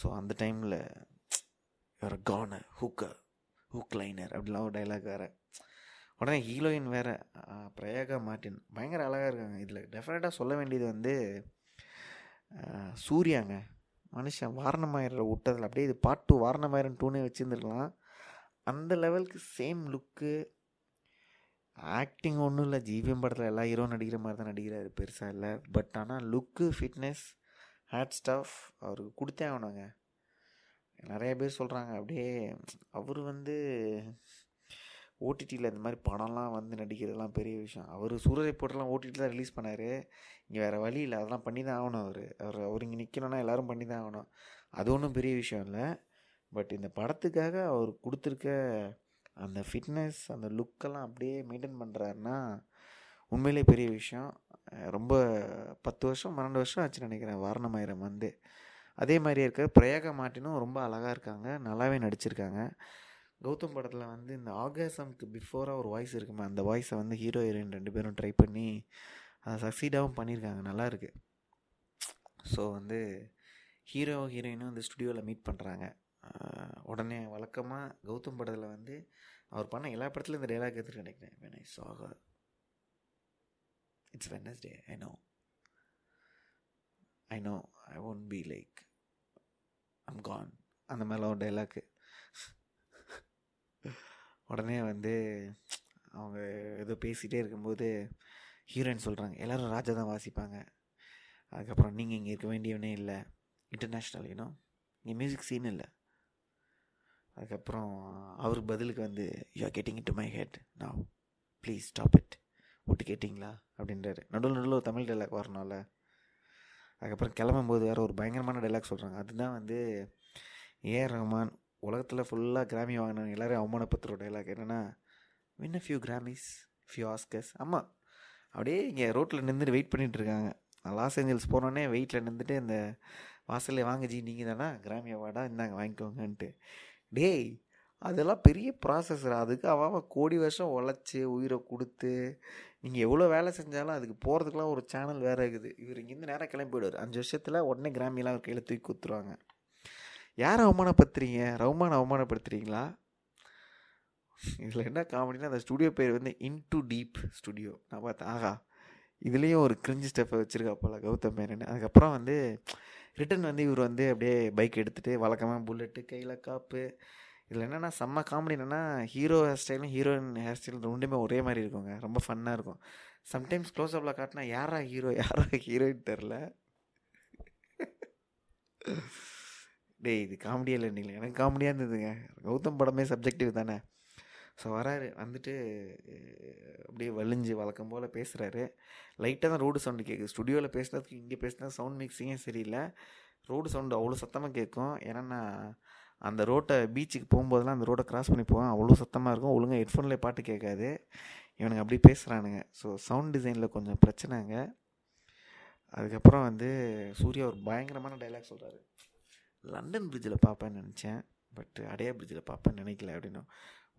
ஸோ அந்த டைமில் ஒரு கானர் ஹூக்கர் ஹூக் லைனர் அப்படிலாம் ஒரு டைலாக் வேறு. உடனே ஹீரோயின் வேறு பிரயாகா மார்ட்டின் பயங்கர அழகாக இருக்காங்க. இதில் டெஃபினட்டாக சொல்ல வேண்டியது வந்து சூர்யாங்க. மனுஷன் வாரணமாயிர விட்டதில் அப்படியே இது பார்ட் டூ வாரணமாயிரம் டூனே வச்சுருந்துருக்கலாம். அந்த லெவலுக்கு சேம் லுக்கு ஆக்டிங் ஒன்றும் இல்லை. ஜிவிஎம் படத்தில் எல்லா ஹீரோ நடிக்கிற மாதிரி தான் நடிக்கிறாரு. பெருசாக இல்லை. பட் ஆனால் லுக்கு ஃபிட்னஸ் ஹேட் ஸ்டஃப் அவருக்கு கொடுத்தே ஆகணுங்க. நிறைய பேர் சொல்கிறாங்க அப்படியே அவர் வந்து ஓடிடியில் இந்த மாதிரி படம்லாம் வந்து நடிக்கிறதுலாம் பெரிய விஷயம். அவர் சூரரை போட்டெல்லாம் ஓடிடி தான் ரிலீஸ் பண்ணார். இங்கே வேறு வழி இல்லை. அதெல்லாம் பண்ணி தான் ஆகணும் அவர். அவர் அவர் இங்கே நிற்கணும்னா எல்லோரும் பண்ணி தான் ஆகணும். அது ஒன்றும் பெரிய விஷயம் இல்லை. பட் இந்த படத்துக்காக அவர் கொடுத்துருக்க அந்த ஃபிட்னஸ் அந்த லுக்கெல்லாம் அப்படியே மெயின்டைன் பண்ணுறாருன்னா உண்மையிலே பெரிய விஷயம். ரொம்ப பத்து வருஷம் பன்னெண்டு வருஷம் ஆச்சு நினைக்கிறேன். வாரணமாயிரம் வந்து. அதே மாதிரி இருக்க. பிரயாக மாட்டினும் ரொம்ப அழகாக இருக்காங்க. நல்லாவே நடிச்சிருக்காங்க. கௌதம் படத்தில் வந்து இந்த ஆகாசம்க்கு பிஃபோராக ஒரு வாய்ஸ் இருக்குமே அந்த வாய்ஸை வந்து ஹீரோ ஹீரோயின் ரெண்டு பேரும் ட்ரை பண்ணி அதை சக்சீடாகவும் பண்ணியிருக்காங்க. நல்லாயிருக்கு ஸோ வந்து ஹீரோ ஹீரோயினும் வந்து ஸ்டுடியோவில் மீட் பண்ணுறாங்க உடனே வழக்கமாக கௌதம் படத்தில் வந்து அவர் பண்ண எல்லா படத்துலையும் இந்த டைலாக் எடுத்துட்டு நினைக்கிறேன் when I saw it's Wednesday I know I know I won't be like I'm gone அந்த மாதிரிலாம் ஒரு டைலாக்கு உடனே வந்து அவங்க ஏதோ பேசிகிட்டே இருக்கும்போது ஹீரோயின் சொல்கிறாங்க எல்லோரும் ராஜா தான் வாசிப்பாங்க. அதுக்கப்புறம் நீங்கள் இங்கே இருக்க வேண்டியவனே இல்லை. இன்டர்நேஷ்னல் யூனோ இங்கே மியூசிக் சீன் இல்லை. அதுக்கப்புறம் அவருக்கு பதிலுக்கு வந்து you are getting it to my head now. Please stop it விட்டு கேட்டிங்களா? அப்படின்றாரு. நடுவில் நடுவில் ஒரு தமிழ் டைலாக் வரணும்ல. அதுக்கப்புறம் கிளம்பும்போது வேறு ஒரு பயங்கரமான டைலாக் சொல்கிறாங்க அதுதான் வந்து ஏஆர் ரஹ்மான் உலகத்தில் ஃபுல்லாக கிராமி வாங்கினவங்க எல்லாரையும் அவமானப்படுத்துகிற டைலாக் என்னென்னா win a few Grammys few Oscars ஆமாம் அப்படியே இங்கே ரோட்டில் நின்றுட்டு வெயிட் பண்ணிகிட்ருக்காங்க இருக்காங்க. நான் லாஸ் ஏஞ்சல்ஸ் போனோடனே வெயிட்டில் நின்றுட்டு இந்த வாசலில் வாங்க ஜி நீங்கள் தானா? கிராமி அவார்டா இந்தாங்க வாங்கிக்கோங்கன்ட்டு. டேய் அதெல்லாம் பெரிய ப்ராசஸர் அதுக்கு அவன் கோடி வருஷம் உழைச்சி உயிரை கொடுத்து நீங்கள் எவ்வளோ வேலை செஞ்சாலும் அதுக்கு போகிறதுக்குலாம் ஒரு சேனல் வேறு இருக்குது. இவர் இங்கேருந்து நேராக கிளம்பி போயிடுவார் அஞ்சு வருஷத்தில் உடனே கிராமியெலாம் அவர் கையில் தூக்கி கொடுத்துருவாங்க. யாரை அவமானப்படுத்துறீங்க? ரவுமான அவமானப்படுத்துறீங்களா? இதில் என்ன காமெடினா அந்த ஸ்டுடியோ பேர் வந்து இன்டு டீப் ஸ்டுடியோ நான் பார்த்தேன் ஆகா இதுலேயும் ஒரு கிரிஞ்சு ஸ்டெப்பை வச்சுருக்கா போல கௌதம் மேனன். அதுக்கப்புறம் வந்து ரிட்டன் வந்து இவர் வந்து அப்படியே பைக் எடுத்துகிட்டு வழக்கமாக புல்லெட்டு கையில் காப்பு. இதில் என்னென்னா செம்ம காமெடி என்னென்னா ஹீரோ ஹேர் ஸ்டைலும் ஹீரோயின் ஹேர் ஸ்டைலும் ரெண்டுமே ஒரே மாதிரி இருக்குங்க. ரொம்ப ஃபன்னாக இருக்கும். சம்டைம்ஸ் க்ளோஸ் அப்பில் காட்டினா யாரா ஹீரோ யாரா ஹீரோயின் தெரில டேய் இது காமெடியாக இல்லை நீங்கள் எனக்கு காமெடியாக இருந்ததுங்க. கௌதம் படமே சப்ஜெக்டிவ் தானே. ஸோ வராரு. வந்துட்டு அப்படியே வலிஞ்சு வழக்கம் போல் பேசுகிறாரு லைட்டாக தான் ரோடு சவுண்டு கேட்குது ஸ்டுடியோவில் பேசுனதுக்கு இங்கே பேசினா சவுண்ட் மிக்சிங்கே சரியில்லை. ரோடு சவுண்டு அவ்வளோ சத்தமாக கேட்கும் ஏன்னா நான் அந்த ரோட்டை பீச்சுக்கு போகும்போதெல்லாம் அந்த ரோட்டை க்ராஸ் பண்ணி போவேன். அவ்வளோ சத்தமாக இருக்கும். ஒழுங்காக ஹெட்ஃபோனில் பாட்டு கேட்காது. இவனுங்க அப்படி பேசுகிறானுங்க ஸோ சவுண்ட் டிசைனில் கொஞ்சம் பிரச்சனைங்க. அதுக்கப்புறம் வந்து சூர்யா ஒரு பயங்கரமான டைலாக் சொல்கிறாரு லண்டன் பிரிட்ஜில் பார்ப்பேன்னு நினச்சேன். பட் அடையா பிரிட்ஜில் பார்ப்பேன்னு நினைக்கல அப்படின்னும்.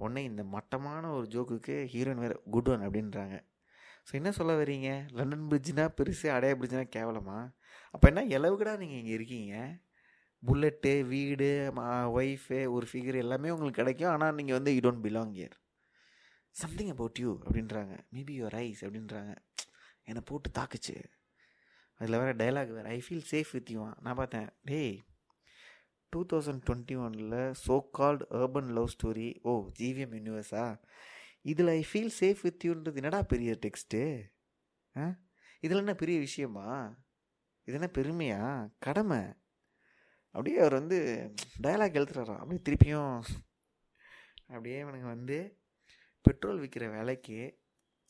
உடனே இந்த மட்டமான ஒரு ஜோக்குக்கு ஹீரோயின் வேறு குட் ஒன் அப்படின்றாங்க. ஸோ என்ன சொல்ல வரீங்க லண்டன் பிரிட்ஜ்னா பெருசு அடையா பிரிட்ஜ்னா கேவலமா? அப்போ என்ன எளவுக்குடா நீங்கள் இங்கே இருக்கீங்க? புல்லட்டு வீடு ஒய்ஃபு ஒரு ஃபிகர் எல்லாமே உங்களுக்கு கிடைக்கும். ஆனால் நீங்கள் வந்து you don't belong here something about you அப்படின்றாங்க. மேபி யுவர் ஐஸ் அப்படின்றாங்க. என்னை போட்டு தாக்குச்சு. அதில் வேறு டைலாக் வேறு. I feel safe with you நான் பார்த்தேன் டேய் டூ தௌசண்ட் டுவெண்ட்டி ஒனில் so called urban love story oh GVM யூனிவர்ஸா இதில் ஐ ஃபீல் சேஃப் வித் யூன்றது என்னடா பெரிய டெக்ஸ்ட்டு ஆ? இதில் என்ன பெரிய விஷயமா? இது என்ன பெருமையா? கடமை. அப்படியே அவர் வந்து டயலாக் எழுத்துறாராம் அப்படியே திருப்பியும் அப்படியே இவனுங்க வந்து பெட்ரோல் விற்கிற வேலைக்கு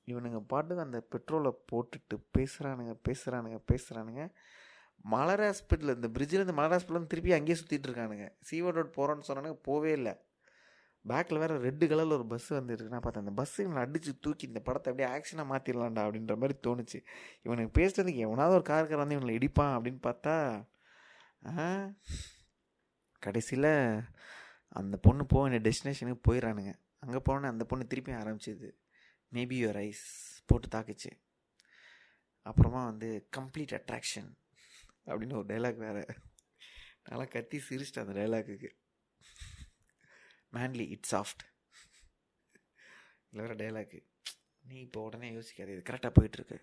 இவனுங்க பாட்டுக்கு அந்த பெட்ரோலை போட்டுட்டு பேசுகிறானுங்க பேசுகிறானுங்க பேசுகிறானுங்க மலர் ஹாஸ்பிட்டல் இந்த பிரிட்ஜிலேருந்து மலர் ஹாஸ்பிட்டல் திருப்பி அங்கேயே சுற்றிட்டு இருக்கானுங்க. சீவா ரோட் போகிறோன்னு சொன்னானுங்க போவே இல்லை. பேக்கில் வேறு ரெட்டு கலரில் ஒரு பஸ் வந்துருக்கு. நான் பார்த்தேன் அந்த பஸ்ஸு இவனை அடித்து தூக்கி இந்த படத்தை அப்படியே ஆக்ஷனாக மாற்றிடலாம்டா அப்படின்ற மாதிரி தோணுச்சு. இவனுக்கு பேசுகிறதுக்கு எவனாவது ஒரு கார்கார் வந்து இவனை இடிப்பான் அப்படின்னு பார்த்தா கடைசியில் அந்த பொண்ணு போக வேண்டிய டெஸ்டினேஷனுக்கு போயிடறானுங்க அங்கே போனோன்னே அந்த பொண்ணு திருப்பி ஆரம்பிச்சிது மேபி யுவர் ஐஸ் போட்டு தாக்குச்சு. அப்புறமா வந்து கம்ப்ளீட் அட்ராக்ஷன் அப்படின்னு ஒரு டைலாக் வேறு. நல்லா கத்தி சிரிச்சிட்டேன் அந்த டைலாக்குக்கு மேன்லி இட் சாஃப்ட் இல்லை வேறு டைலாக்கு நீ இப்போ உடனே யோசிக்காது இது கரெக்டாக போயிட்டுருக்கு.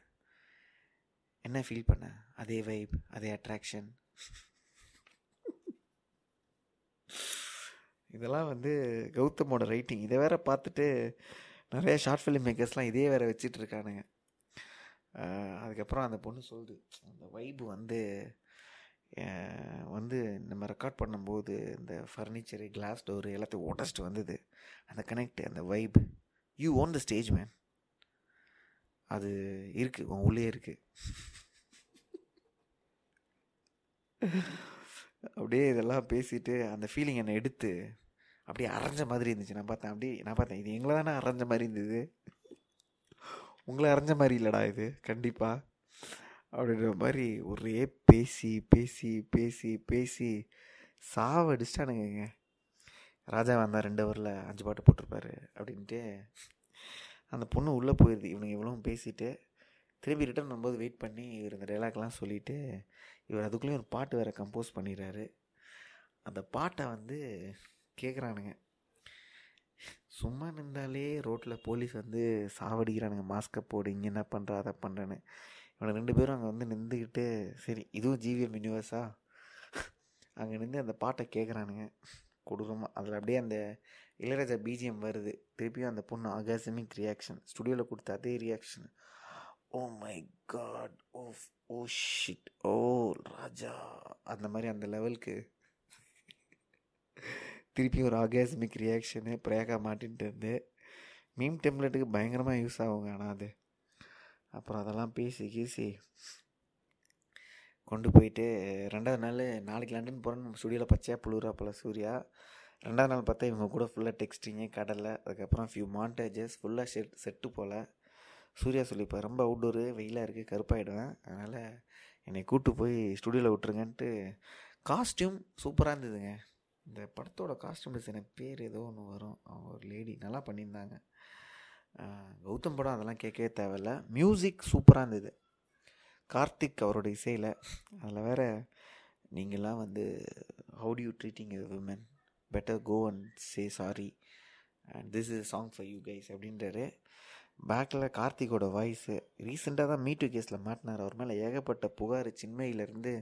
என்ன ஃபீல் பண்ண? அதே வைப் அதே அட்ராக்ஷன் இதெல்லாம் வந்து கௌதமோட ரைட்டிங் இதை வேற பார்த்துட்டு நிறைய ஷார்ட் ஃபிலிம் மேக்கர்ஸ்லாம் இதே வேற வச்சிட்டு இருக்கானுங்க. அதுக்கப்புறம் அந்த பொண்ணு சொல்லுது அந்த வைப்பு வந்து வந்து நம்ம ரெக்கார்ட் பண்ணும்போது இந்த ஃபர்னிச்சரு கிளாஸ் டோரு எல்லாத்தையும் உடச்சிட்டு வந்தது. அந்த கனெக்ட் அந்த vibe you own the stage man அது இருக்குது உன் உள்ளே இருக்குது அப்படியே இதெல்லாம் பேசிட்டு அந்த ஃபீலிங் என்னை எடுத்து அப்படியே அரைஞ்ச மாதிரி இருந்துச்சு. நான் பார்த்தேன் அப்படியே நான் பார்த்தேன் இது எங்களை தானே அரைஞ்ச மாதிரி இருந்தது. உங்களை அறிஞ்ச மாதிரி இல்லைடா இது. கண்டிப்பாக அப்படின்ற மாதிரி ஒரே பேசி பேசி பேசி பேசி சாவடிச்சிட்டானுங்க ராஜா வந்தால் ரெண்டு ஹவரில் அஞ்சு பாட்டு போட்டிருப்பாரு அப்படின்ட்டு அந்த பொண்ணு உள்ளே போயிடுது இவனுங்க இவ்வளோ பேசிட்டு திரும்பி ரிட்டர்ன் வரும்போது வெயிட் பண்ணி இவர் இந்த டைலாக்லாம் சொல்லிவிட்டு இவர் அதுக்குள்ளேயும் ஒரு பாட்டு வேறு கம்போஸ் பண்ணிடுறாரு. அந்த பாட்டை வந்து கேட்குறானுங்க சும்மா நின்றாலே ரோட்டில் போலீஸ் வந்து சாவடிக்கிறானுங்க. மாஸ்க்கை போடு இங்கே என்ன பண்ணுற அதை பண்ணுறேன்னு இவனை ரெண்டு பேரும் அங்கே வந்து நின்றுக்கிட்டு சரி இதுவும் ஜிவிஎம் யூனிவர்ஸா அங்கே நின்று அந்த பாட்டை கேட்குறானுங்க கொடூரமாக அதில் அப்படியே அந்த இளையராஜா பிஜிஎம் வருது. திருப்பியும் அந்த பொண்ணு ஆகாசமிக் ரியாக்ஷன் ஸ்டுடியோவில் கொடுத்த அதே reaction oh my god oh oh shit oh Raja. அந்த மாதிரி அந்த லெவலுக்கு திருப்பி ஒரு ஆகாஸ்மிக் ரியாக்ஷனு பிரேகா மாட்டின்ட்டு இருந்து மீம் டெம்ப்ளெட்டுக்கு பயங்கரமாக யூஸ் ஆகுங்க ஆனால் அது. அப்புறம் அதெல்லாம் பேசி கீசி கொண்டு போயிட்டு ரெண்டாவது நாள் நாளைக்கு லண்டன் போகிறேன்னு நம்ம ஸ்டுடியோவில் பச்சையாக புளூரா போல் சூர்யா. ரெண்டாவது நாள் பார்த்தா இவங்க கூட ஃபுல்லாக டெக்ஸ்டிங்கு கடலை அதுக்கப்புறம் ஃபியூ மாண்டேஜஸ் ஃபுல்லாக செட் செட்டு போல். சூர்யா சொல்லிப்பா ரொம்ப அவுட்டோரு வெயிலாக இருக்குது கருப்பாயிடுவேன். அதனால் என்னை கூப்பிட்டு போய் ஸ்டுடியோவில் விட்ருங்கன்ட்டு காஸ்ட்யூம் சூப்பராக இருந்ததுங்க. இந்த படத்தோட காஸ்டியூம் டிசைனர் பேர் ஏதோ ஒன்று வரும். அவங்க ஒரு லேடி நல்லா பண்ணியிருந்தாங்க. கௌதம் படம் அதெல்லாம் கேட்கவே தேவையில்ல. மியூசிக் சூப்பராக இருந்தது. கார்த்திக் அவரோட இசையில். அதில் வேற நீங்களாம் வந்து how do you treating a women better go and say sorry and this is song for you guys அப்படின்றாரு. பேக்கில் கார்த்திகோட வாய்ஸு ரீசெண்டாக தான் மீட்டு கேஸில் மாட்டினார். அவர் மேலே ஏகப்பட்ட புகார். சின்மையிலேருந்து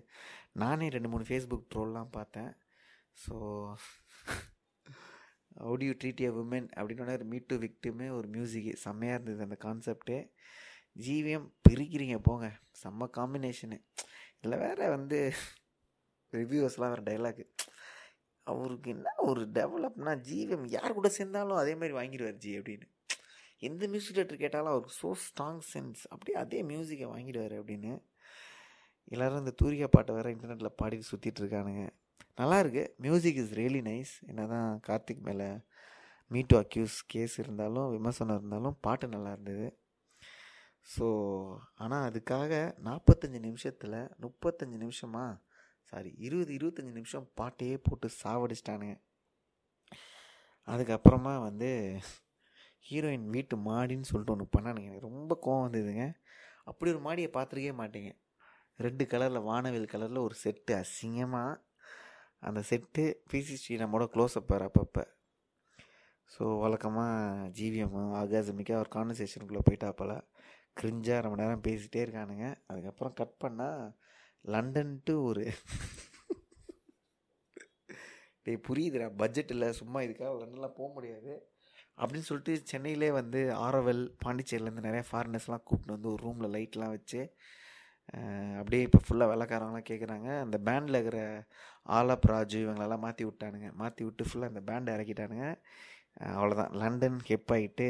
நானே ரெண்டு மூணு ஃபேஸ்புக் ட்ரோல்லாம் பார்த்தேன். So how do you treat a woman அப்படின்னோட ஒரு மீட் டு விக்டுமே ஒரு மியூசிக்கு செம்மையாக இருந்தது அந்த கான்செப்டே ஜிவிஎம் பிரிக்கிறீங்க போங்க. செம்ம காம்பினேஷனு இதில் வேறு வந்து ரிவ்யூவர்ஸ்லாம் வேறு டைலாக்கு அவருக்கு என்ன ஒரு டெவலப்னா ஜிவிஎம் யார் கூட சேர்ந்தாலும் அதே மாதிரி வாங்கிடுவார் ஜி அப்படின்னு. எந்த மியூசிக் டேரக்டர் கேட்டாலும் அவருக்கு ஸோ ஸ்ட்ராங் சென்ஸ் அப்படியே அதே மியூசிக்கை வாங்கிடுவார் அப்படின்னு. எல்லோரும் இந்த தூரிகா பாட்டை வேறு இன்டர்நெட்டில் பாடிட்டு சுற்றிட்டு இருக்கானுங்க. நல்லாயிருக்கு. மியூசிக் இஸ் ரியலி நைஸ் என்ன தான் கார்த்திக் மேலே மீட்டு அக்யூஸ் கேஸ் இருந்தாலும் விமர்சனம் இருந்தாலும் பாட்டு நல்லா இருந்தது. ஸோ ஆனால் அதுக்காக நாற்பத்தஞ்சு நிமிஷத்தில் முப்பத்தஞ்சு நிமிஷமா சாரி இருபது இருபத்தஞ்சி நிமிஷம் பாட்டையே போட்டு சாவடிச்சிட்டானுங்க. அதுக்கப்புறமா வந்து ஹீரோயின் வீட்டு மாடின்னு சொல்லிட்டு ஒன்று பண்ணானுங்க. எனக்கு ரொம்ப கோவம் வந்ததுங்க. அப்படி ஒரு மாடியை பார்த்துருக்கே மாட்டேங்க. ரெட்டு கலரில் வானவில் கலரில் ஒரு செட்டு அசிங்கமாக அந்த செட்டு பிசி ஸ்ரீராமோட க்ளோஸ்அப் வேறு அப்பப்போ. ஸோ வழக்கமாக ஜிவிஎம் ஆகாசமிக்காக ஒரு கான்வர்சேஷனுக்குள்ளே போயிட்டாப்பல கிரிஞ்சாக ரொம்ப நேரம் பேசிகிட்டே இருக்கானுங்க. அதுக்கப்புறம் கட் பண்ணால் லண்டன்ட்டு ஒரு டே புரியுதுடா பட்ஜெட் இல்லை சும்மா இதுக்காக லண்டன்லாம் போக முடியாது. அப்படின்னு சொல்லிட்டு சென்னையிலே வந்து ஆரோவல் பாண்டிச்சேரியிலேருந்து நிறையா ஃபாரினர்ஸ்லாம் கூப்பிட்டு வந்து ஒரு ரூமில் லைட்லாம் வச்சு அப்படியே இப்போ ஃபுல்லாக வெள்ளக்காரங்களாம் கேட்குறாங்க அந்த பேண்டில் இருக்கிற ஆலப் ராஜு இவங்களெல்லாம் மாற்றி விட்டானுங்க. மாற்றி விட்டு ஃபுல்லாக அந்த பேண்டை இறக்கிட்டானுங்க. அவ்வளோதான் லண்டன் ஹெப் ஆகிட்டு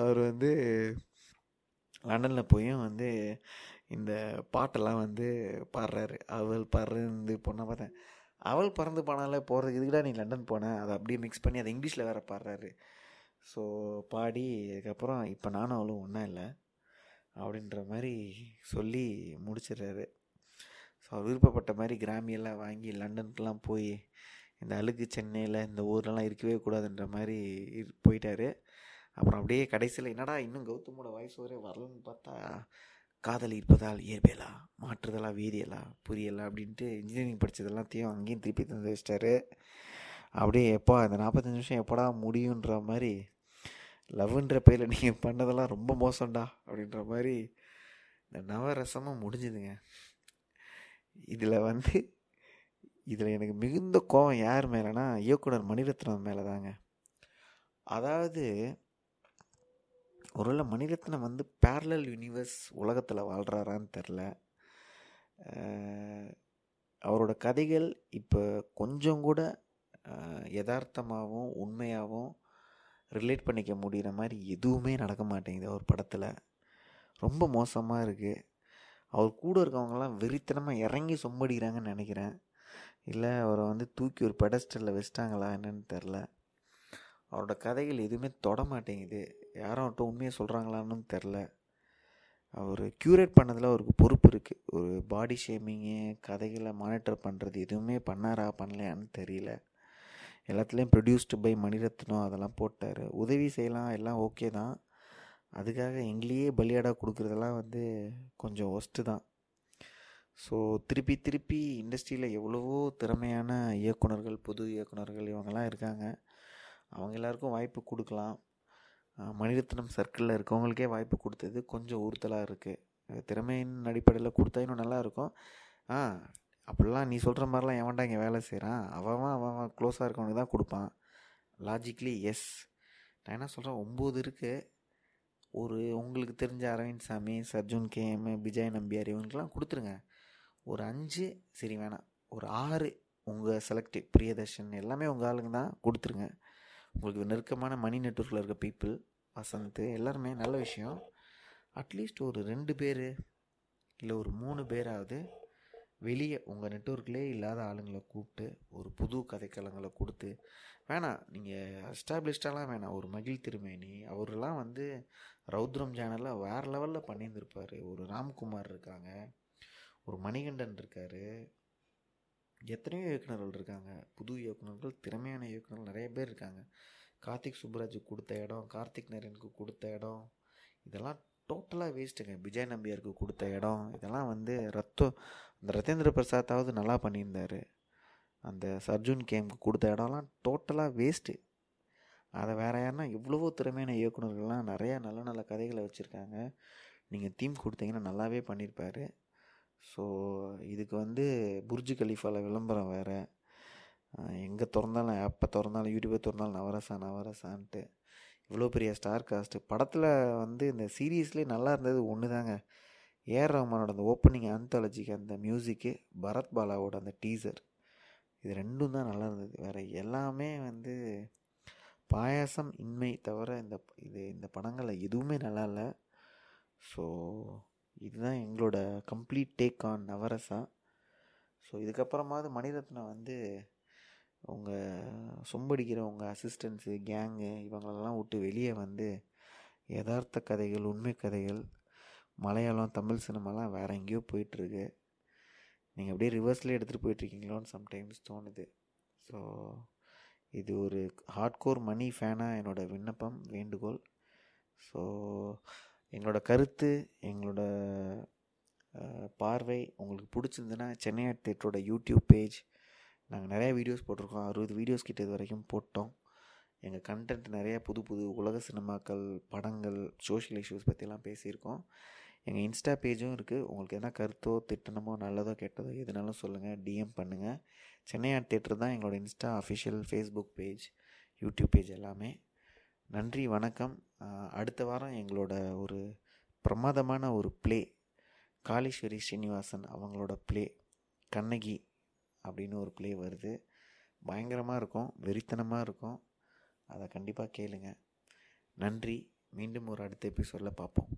அவர் வந்து லண்டனில் போயும் வந்து இந்த பாட்டெல்லாம் வந்து பாடுறாரு. அவள் பறந்து பொண்ணை பார்த்தேன் அவள் பறந்து போனாலே போகிறதுக்கு இதுக்குடா நீ லண்டன் போனேன் அதை அப்படியே மிக்ஸ் பண்ணி அதை இங்கிலீஷில் வேறு பாடுறாரு. ஸோ பாடி அதுக்கப்புறம் இப்போ நானும் அவளும் ஒன்றா இல்லை. அப்படின்ற மாதிரி சொல்லி முடிச்சிடுறாரு. ஸோ அவர் விருப்பப்பட்ட மாதிரி கிராமியெல்லாம் வாங்கி லண்டனுக்கெலாம் போய் இந்த அழுக்கு சென்னையில் இந்த ஊர்லலாம் இருக்கவே கூடாதுன்ற மாதிரி போயிட்டார். அப்புறம் அப்படியே கடைசியில் என்னடா இன்னும் கௌதமோட வாய்ஸ் ஒரே வரலன்னு பார்த்தா காதல் இருப்பதால் இயற்பியலா மாற்றுதலா வீரியலா புரியலா அப்படின்ட்டு இன்ஜினியரிங் படித்ததெல்லாத்தையும் அங்கேயும் திருப்பி தந்து வச்சிட்டாரு. அப்படியே எப்போ அந்த நாற்பத்தஞ்சு நிமிஷம் எப்படா முடியுன்ற மாதிரி லவ்ன்ற பேரில் நீங்கள் பண்ணதெல்லாம் ரொம்ப மோசம்டா அப்படின்ற மாதிரி இந்த நவரசமாக முடிஞ்சுதுங்க. இதில் வந்து இதில் எனக்கு மிகுந்த கோபம் யார் மேலேனா இயக்குனர் மணிரத்னம் மேலே தாங்க அதாவது ஒருவேளை மணிரத்னம் வந்து பேரலல் யூனிவர்ஸ் உலகத்தில் வாழ்கிறாரான்னு தெரில. அவரோட கதைகள் இப்போ கொஞ்சம் கூட யதார்த்தமாகவும் உண்மையாகவும் ரிலேட் பண்ணிக்க முடிகிற மாதிரி எதுவுமே நடக்க மாட்டேங்குது அவர் படத்தில். ரொம்ப மோசமாக இருக்குது அவர் கூட இருக்கவங்கலாம் வெறித்தனமாக இறங்கி சொம்படிக்கிறாங்கன்னு நினைக்கிறேன். இல்லை அவரை வந்து தூக்கி ஒரு பெடஸ்டலில் வச்சிட்டாங்களா என்னன்னு தெரில அவரோட கதைகள் எதுவுமே தொட மாட்டேங்குது. யாரும் அவர்கிட்ட உண்மையை சொல்கிறாங்களான்னு தெரில அவர் க்யூரேட் பண்ணதில் அவருக்கு பொறுப்பு இருக்குது ஒரு பாடி ஷேமிங்கு கதைகளை மானிட்டர் பண்ணுறது எதுவுமே பண்ணாரா பண்ணலையான்னு தெரியல. எல்லாத்துலேயும் ப்ரொடியூஸ்டு பை மணிரத்னம் அதெல்லாம் போட்டார். உதவி செய்யலாம் எல்லாம் ஓகே தான். அதுக்காக எங்களையே பலியாடாக கொடுக்குறதெல்லாம் வந்து கொஞ்சம் ஒஸ்ட்டு தான். ஸோ திருப்பி திருப்பி இண்டஸ்ட்ரியில் எவ்வளவோ திறமையான இயக்குனர்கள் புது இயக்குனர்கள் இவங்கெல்லாம் இருக்காங்க. அவங்க எல்லாருக்கும் வாய்ப்பு கொடுக்கலாம். மணிரத்னம் சர்க்கிளில் இருக்கவங்களுக்கே வாய்ப்பு கொடுத்தது கொஞ்சம் உறுத்தலாக இருக்குது திறமையின் அடிப்படையில் கொடுத்தா இன்னும் நல்லாயிருக்கும் ஆ அப்படிலாம் நீ சொல்கிற மாதிரிலாம் எவன்டா இங்கே வேலை செய்கிறான் அவன் அவன் க்ளோஸாக இருக்கவனுக்கு தான் கொடுப்பான். லாஜிக்லி எஸ் நான் என்ன சொல்கிறேன் ஒம்பது இருக்குது ஒரு உங்களுக்கு தெரிஞ்ச அரவிந்த் சாமி சர்ஜுன் கேஎம் விஜய் நம்பியார் இவங்களுக்குலாம் கொடுத்துருங்க. ஒரு அஞ்சு சரி வேணாம். ஒரு ஆறு உங்கள் செலக்டிவ் பிரியதர்ஷன் எல்லாமே உங்கள் ஆளுங்க தான் கொடுத்துருங்க. உங்களுக்கு நெருக்கமான மணி நெட்ஒர்க்கில் இருக்க பீப்புள் வசந்த் எல்லாருமே நல்ல விஷயம். அட்லீஸ்ட் ஒரு ரெண்டு பேர் இல்லை ஒரு மூணு பேராவது வெளியே உங்கள் நெட்ஒர்க்லேயே இல்லாத ஆளுங்களை கூப்பிட்டு ஒரு புது கதைக்களங்களை கொடுத்து வேணாம் நீங்கள் எஸ்டாப்ளிஷ்டாலாம் வேணாம் ஒரு மகிழ் திருமேனி அவரெல்லாம் வந்து ரௌத்ரம் சேனலில் வேறு லெவலில் பண்ணியிருந்திருப்பார். ஒரு ராம்குமார் இருக்காங்க ஒரு மணிகண்டன் இருக்கார் எத்தனையோ இயக்குநர்கள் இருக்காங்க. புது இயக்குநர்கள் திறமையான இயக்குநர்கள் நிறைய பேர் இருக்காங்க. கார்த்திக் சுப்ராஜுக்கு கொடுத்த இடம் கார்த்திக் நரேனுக்கு கொடுத்த இடம் இதெல்லாம் டோட்டலாக வேஸ்ட்டுங்க விஜய் நம்பியாருக்கு கொடுத்த இடம் இதெல்லாம் வந்து ரத்தம் அந்த ரத்தேந்திர பிரசாத்தாவது நல்லா பண்ணியிருந்தார். அந்த சர்ஜுன் கேம்க்கு கொடுத்த இடம்லாம் டோட்டலாக வேஸ்ட்டு அதை வேறு யாருன்னா இவ்வளவோ திறமையான இயக்குநர்கள்லாம் நிறையா நல்ல நல்ல கதைகளை வச்சுருக்காங்க. நீங்கள் தீம் கொடுத்தீங்கன்னா நல்லாவே பண்ணியிருப்பார். ஸோ இதுக்கு வந்து புர்ஜு கலீஃபாவில் விளம்பரம் வேறு. எங்கே திறந்தாலும் எப்போ திறந்தாலும் யூடியூப்பை திறந்தாலும் நவரசா நவரசான்ட்டு. இவ்வளோ பெரிய ஸ்டார் காஸ்ட்டு. படத்தில் வந்து இந்த சீரீஸ்லேயே நல்லா இருந்தது ஒன்று தாங்க ஏஆர் ரஹ்மானோட அந்த ஓப்பனிங் ஆந்தாலஜிக்கு அந்த மியூசிக்கு பரத் பாலாவோட அந்த டீசர் இது ரெண்டும் தான் நல்லா இருந்தது. வேறு எல்லாமே வந்து பாயாசம் இன்மை தவிர இந்த இது இந்த படங்களில் எதுவுமே நல்லா இல்லை. ஸோ இதுதான் எங்களோட complete take on Navarasa. So இதுக்கப்புறமாவது Mani Ratnam வந்து உங்கள் சொம்படிக்கிற உங்கள் அசிஸ்டன்ஸு கேங்கு இவங்களெல்லாம் விட்டு வெளியே வந்து யதார்த்த கதைகள் உண்மை கதைகள் மலையாளம் தமிழ் சினிமாலாம் வேறு எங்கேயோ போயிட்டுருக்கு. நீங்கள் அப்படியே ரிவர்ஸ்லேயே எடுத்துகிட்டு போயிட்டுருக்கீங்களோன்னு சம்டைம்ஸ் தோணுது. ஸோ இது ஒரு ஹார்ட்கோர் மணி ஃபேனாக என்னோடய விண்ணப்பம் வேண்டுகோள். ஸோ எங்களோட கருத்து எங்களோட பார்வை உங்களுக்கு பிடிச்சிருந்துன்னா சென்னை தேட்டரோட யூடியூப் பேஜ் நாங்கள் நிறையா வீடியோஸ் போட்டிருக்கோம். அறுபது வீடியோஸ் கிட்ட இது வரைக்கும் போட்டோம். எங்கள் கண்டென்ட் நிறையா புது புது உலக சினிமாக்கள் படங்கள் சோஷியல் இஷ்யூஸ் பற்றிலாம் பேசியிருக்கோம். எங்கள் இன்ஸ்டா பேஜும் இருக்குது உங்களுக்கு எதனா கருத்தோ திட்டனமோ நல்லதோ கெட்டதோ எதுனாலும் சொல்லுங்கள் டிஎம் பண்ணுங்கள் சென்னை ஆர்ட் தேட்டர் தான் எங்களோட insta official Facebook page YouTube page எல்லாமே. நன்றி வணக்கம். அடுத்த வாரம் எங்களோட ஒரு பிரமாதமான ஒரு ப்ளே காளீஸ்வரி ஸ்ரீனிவாசன் அவங்களோட ப்ளே கண்ணகி. அப்படின்னு ஒரு ப்ளே வருது. பயங்கரமாக இருக்கும் வெறித்தனமாக இருக்கும். அதை கண்டிப்பாக கேளுங்க. நன்றி. மீண்டும் ஒரு அடுத்த எபிசோடில் பார்ப்போம்.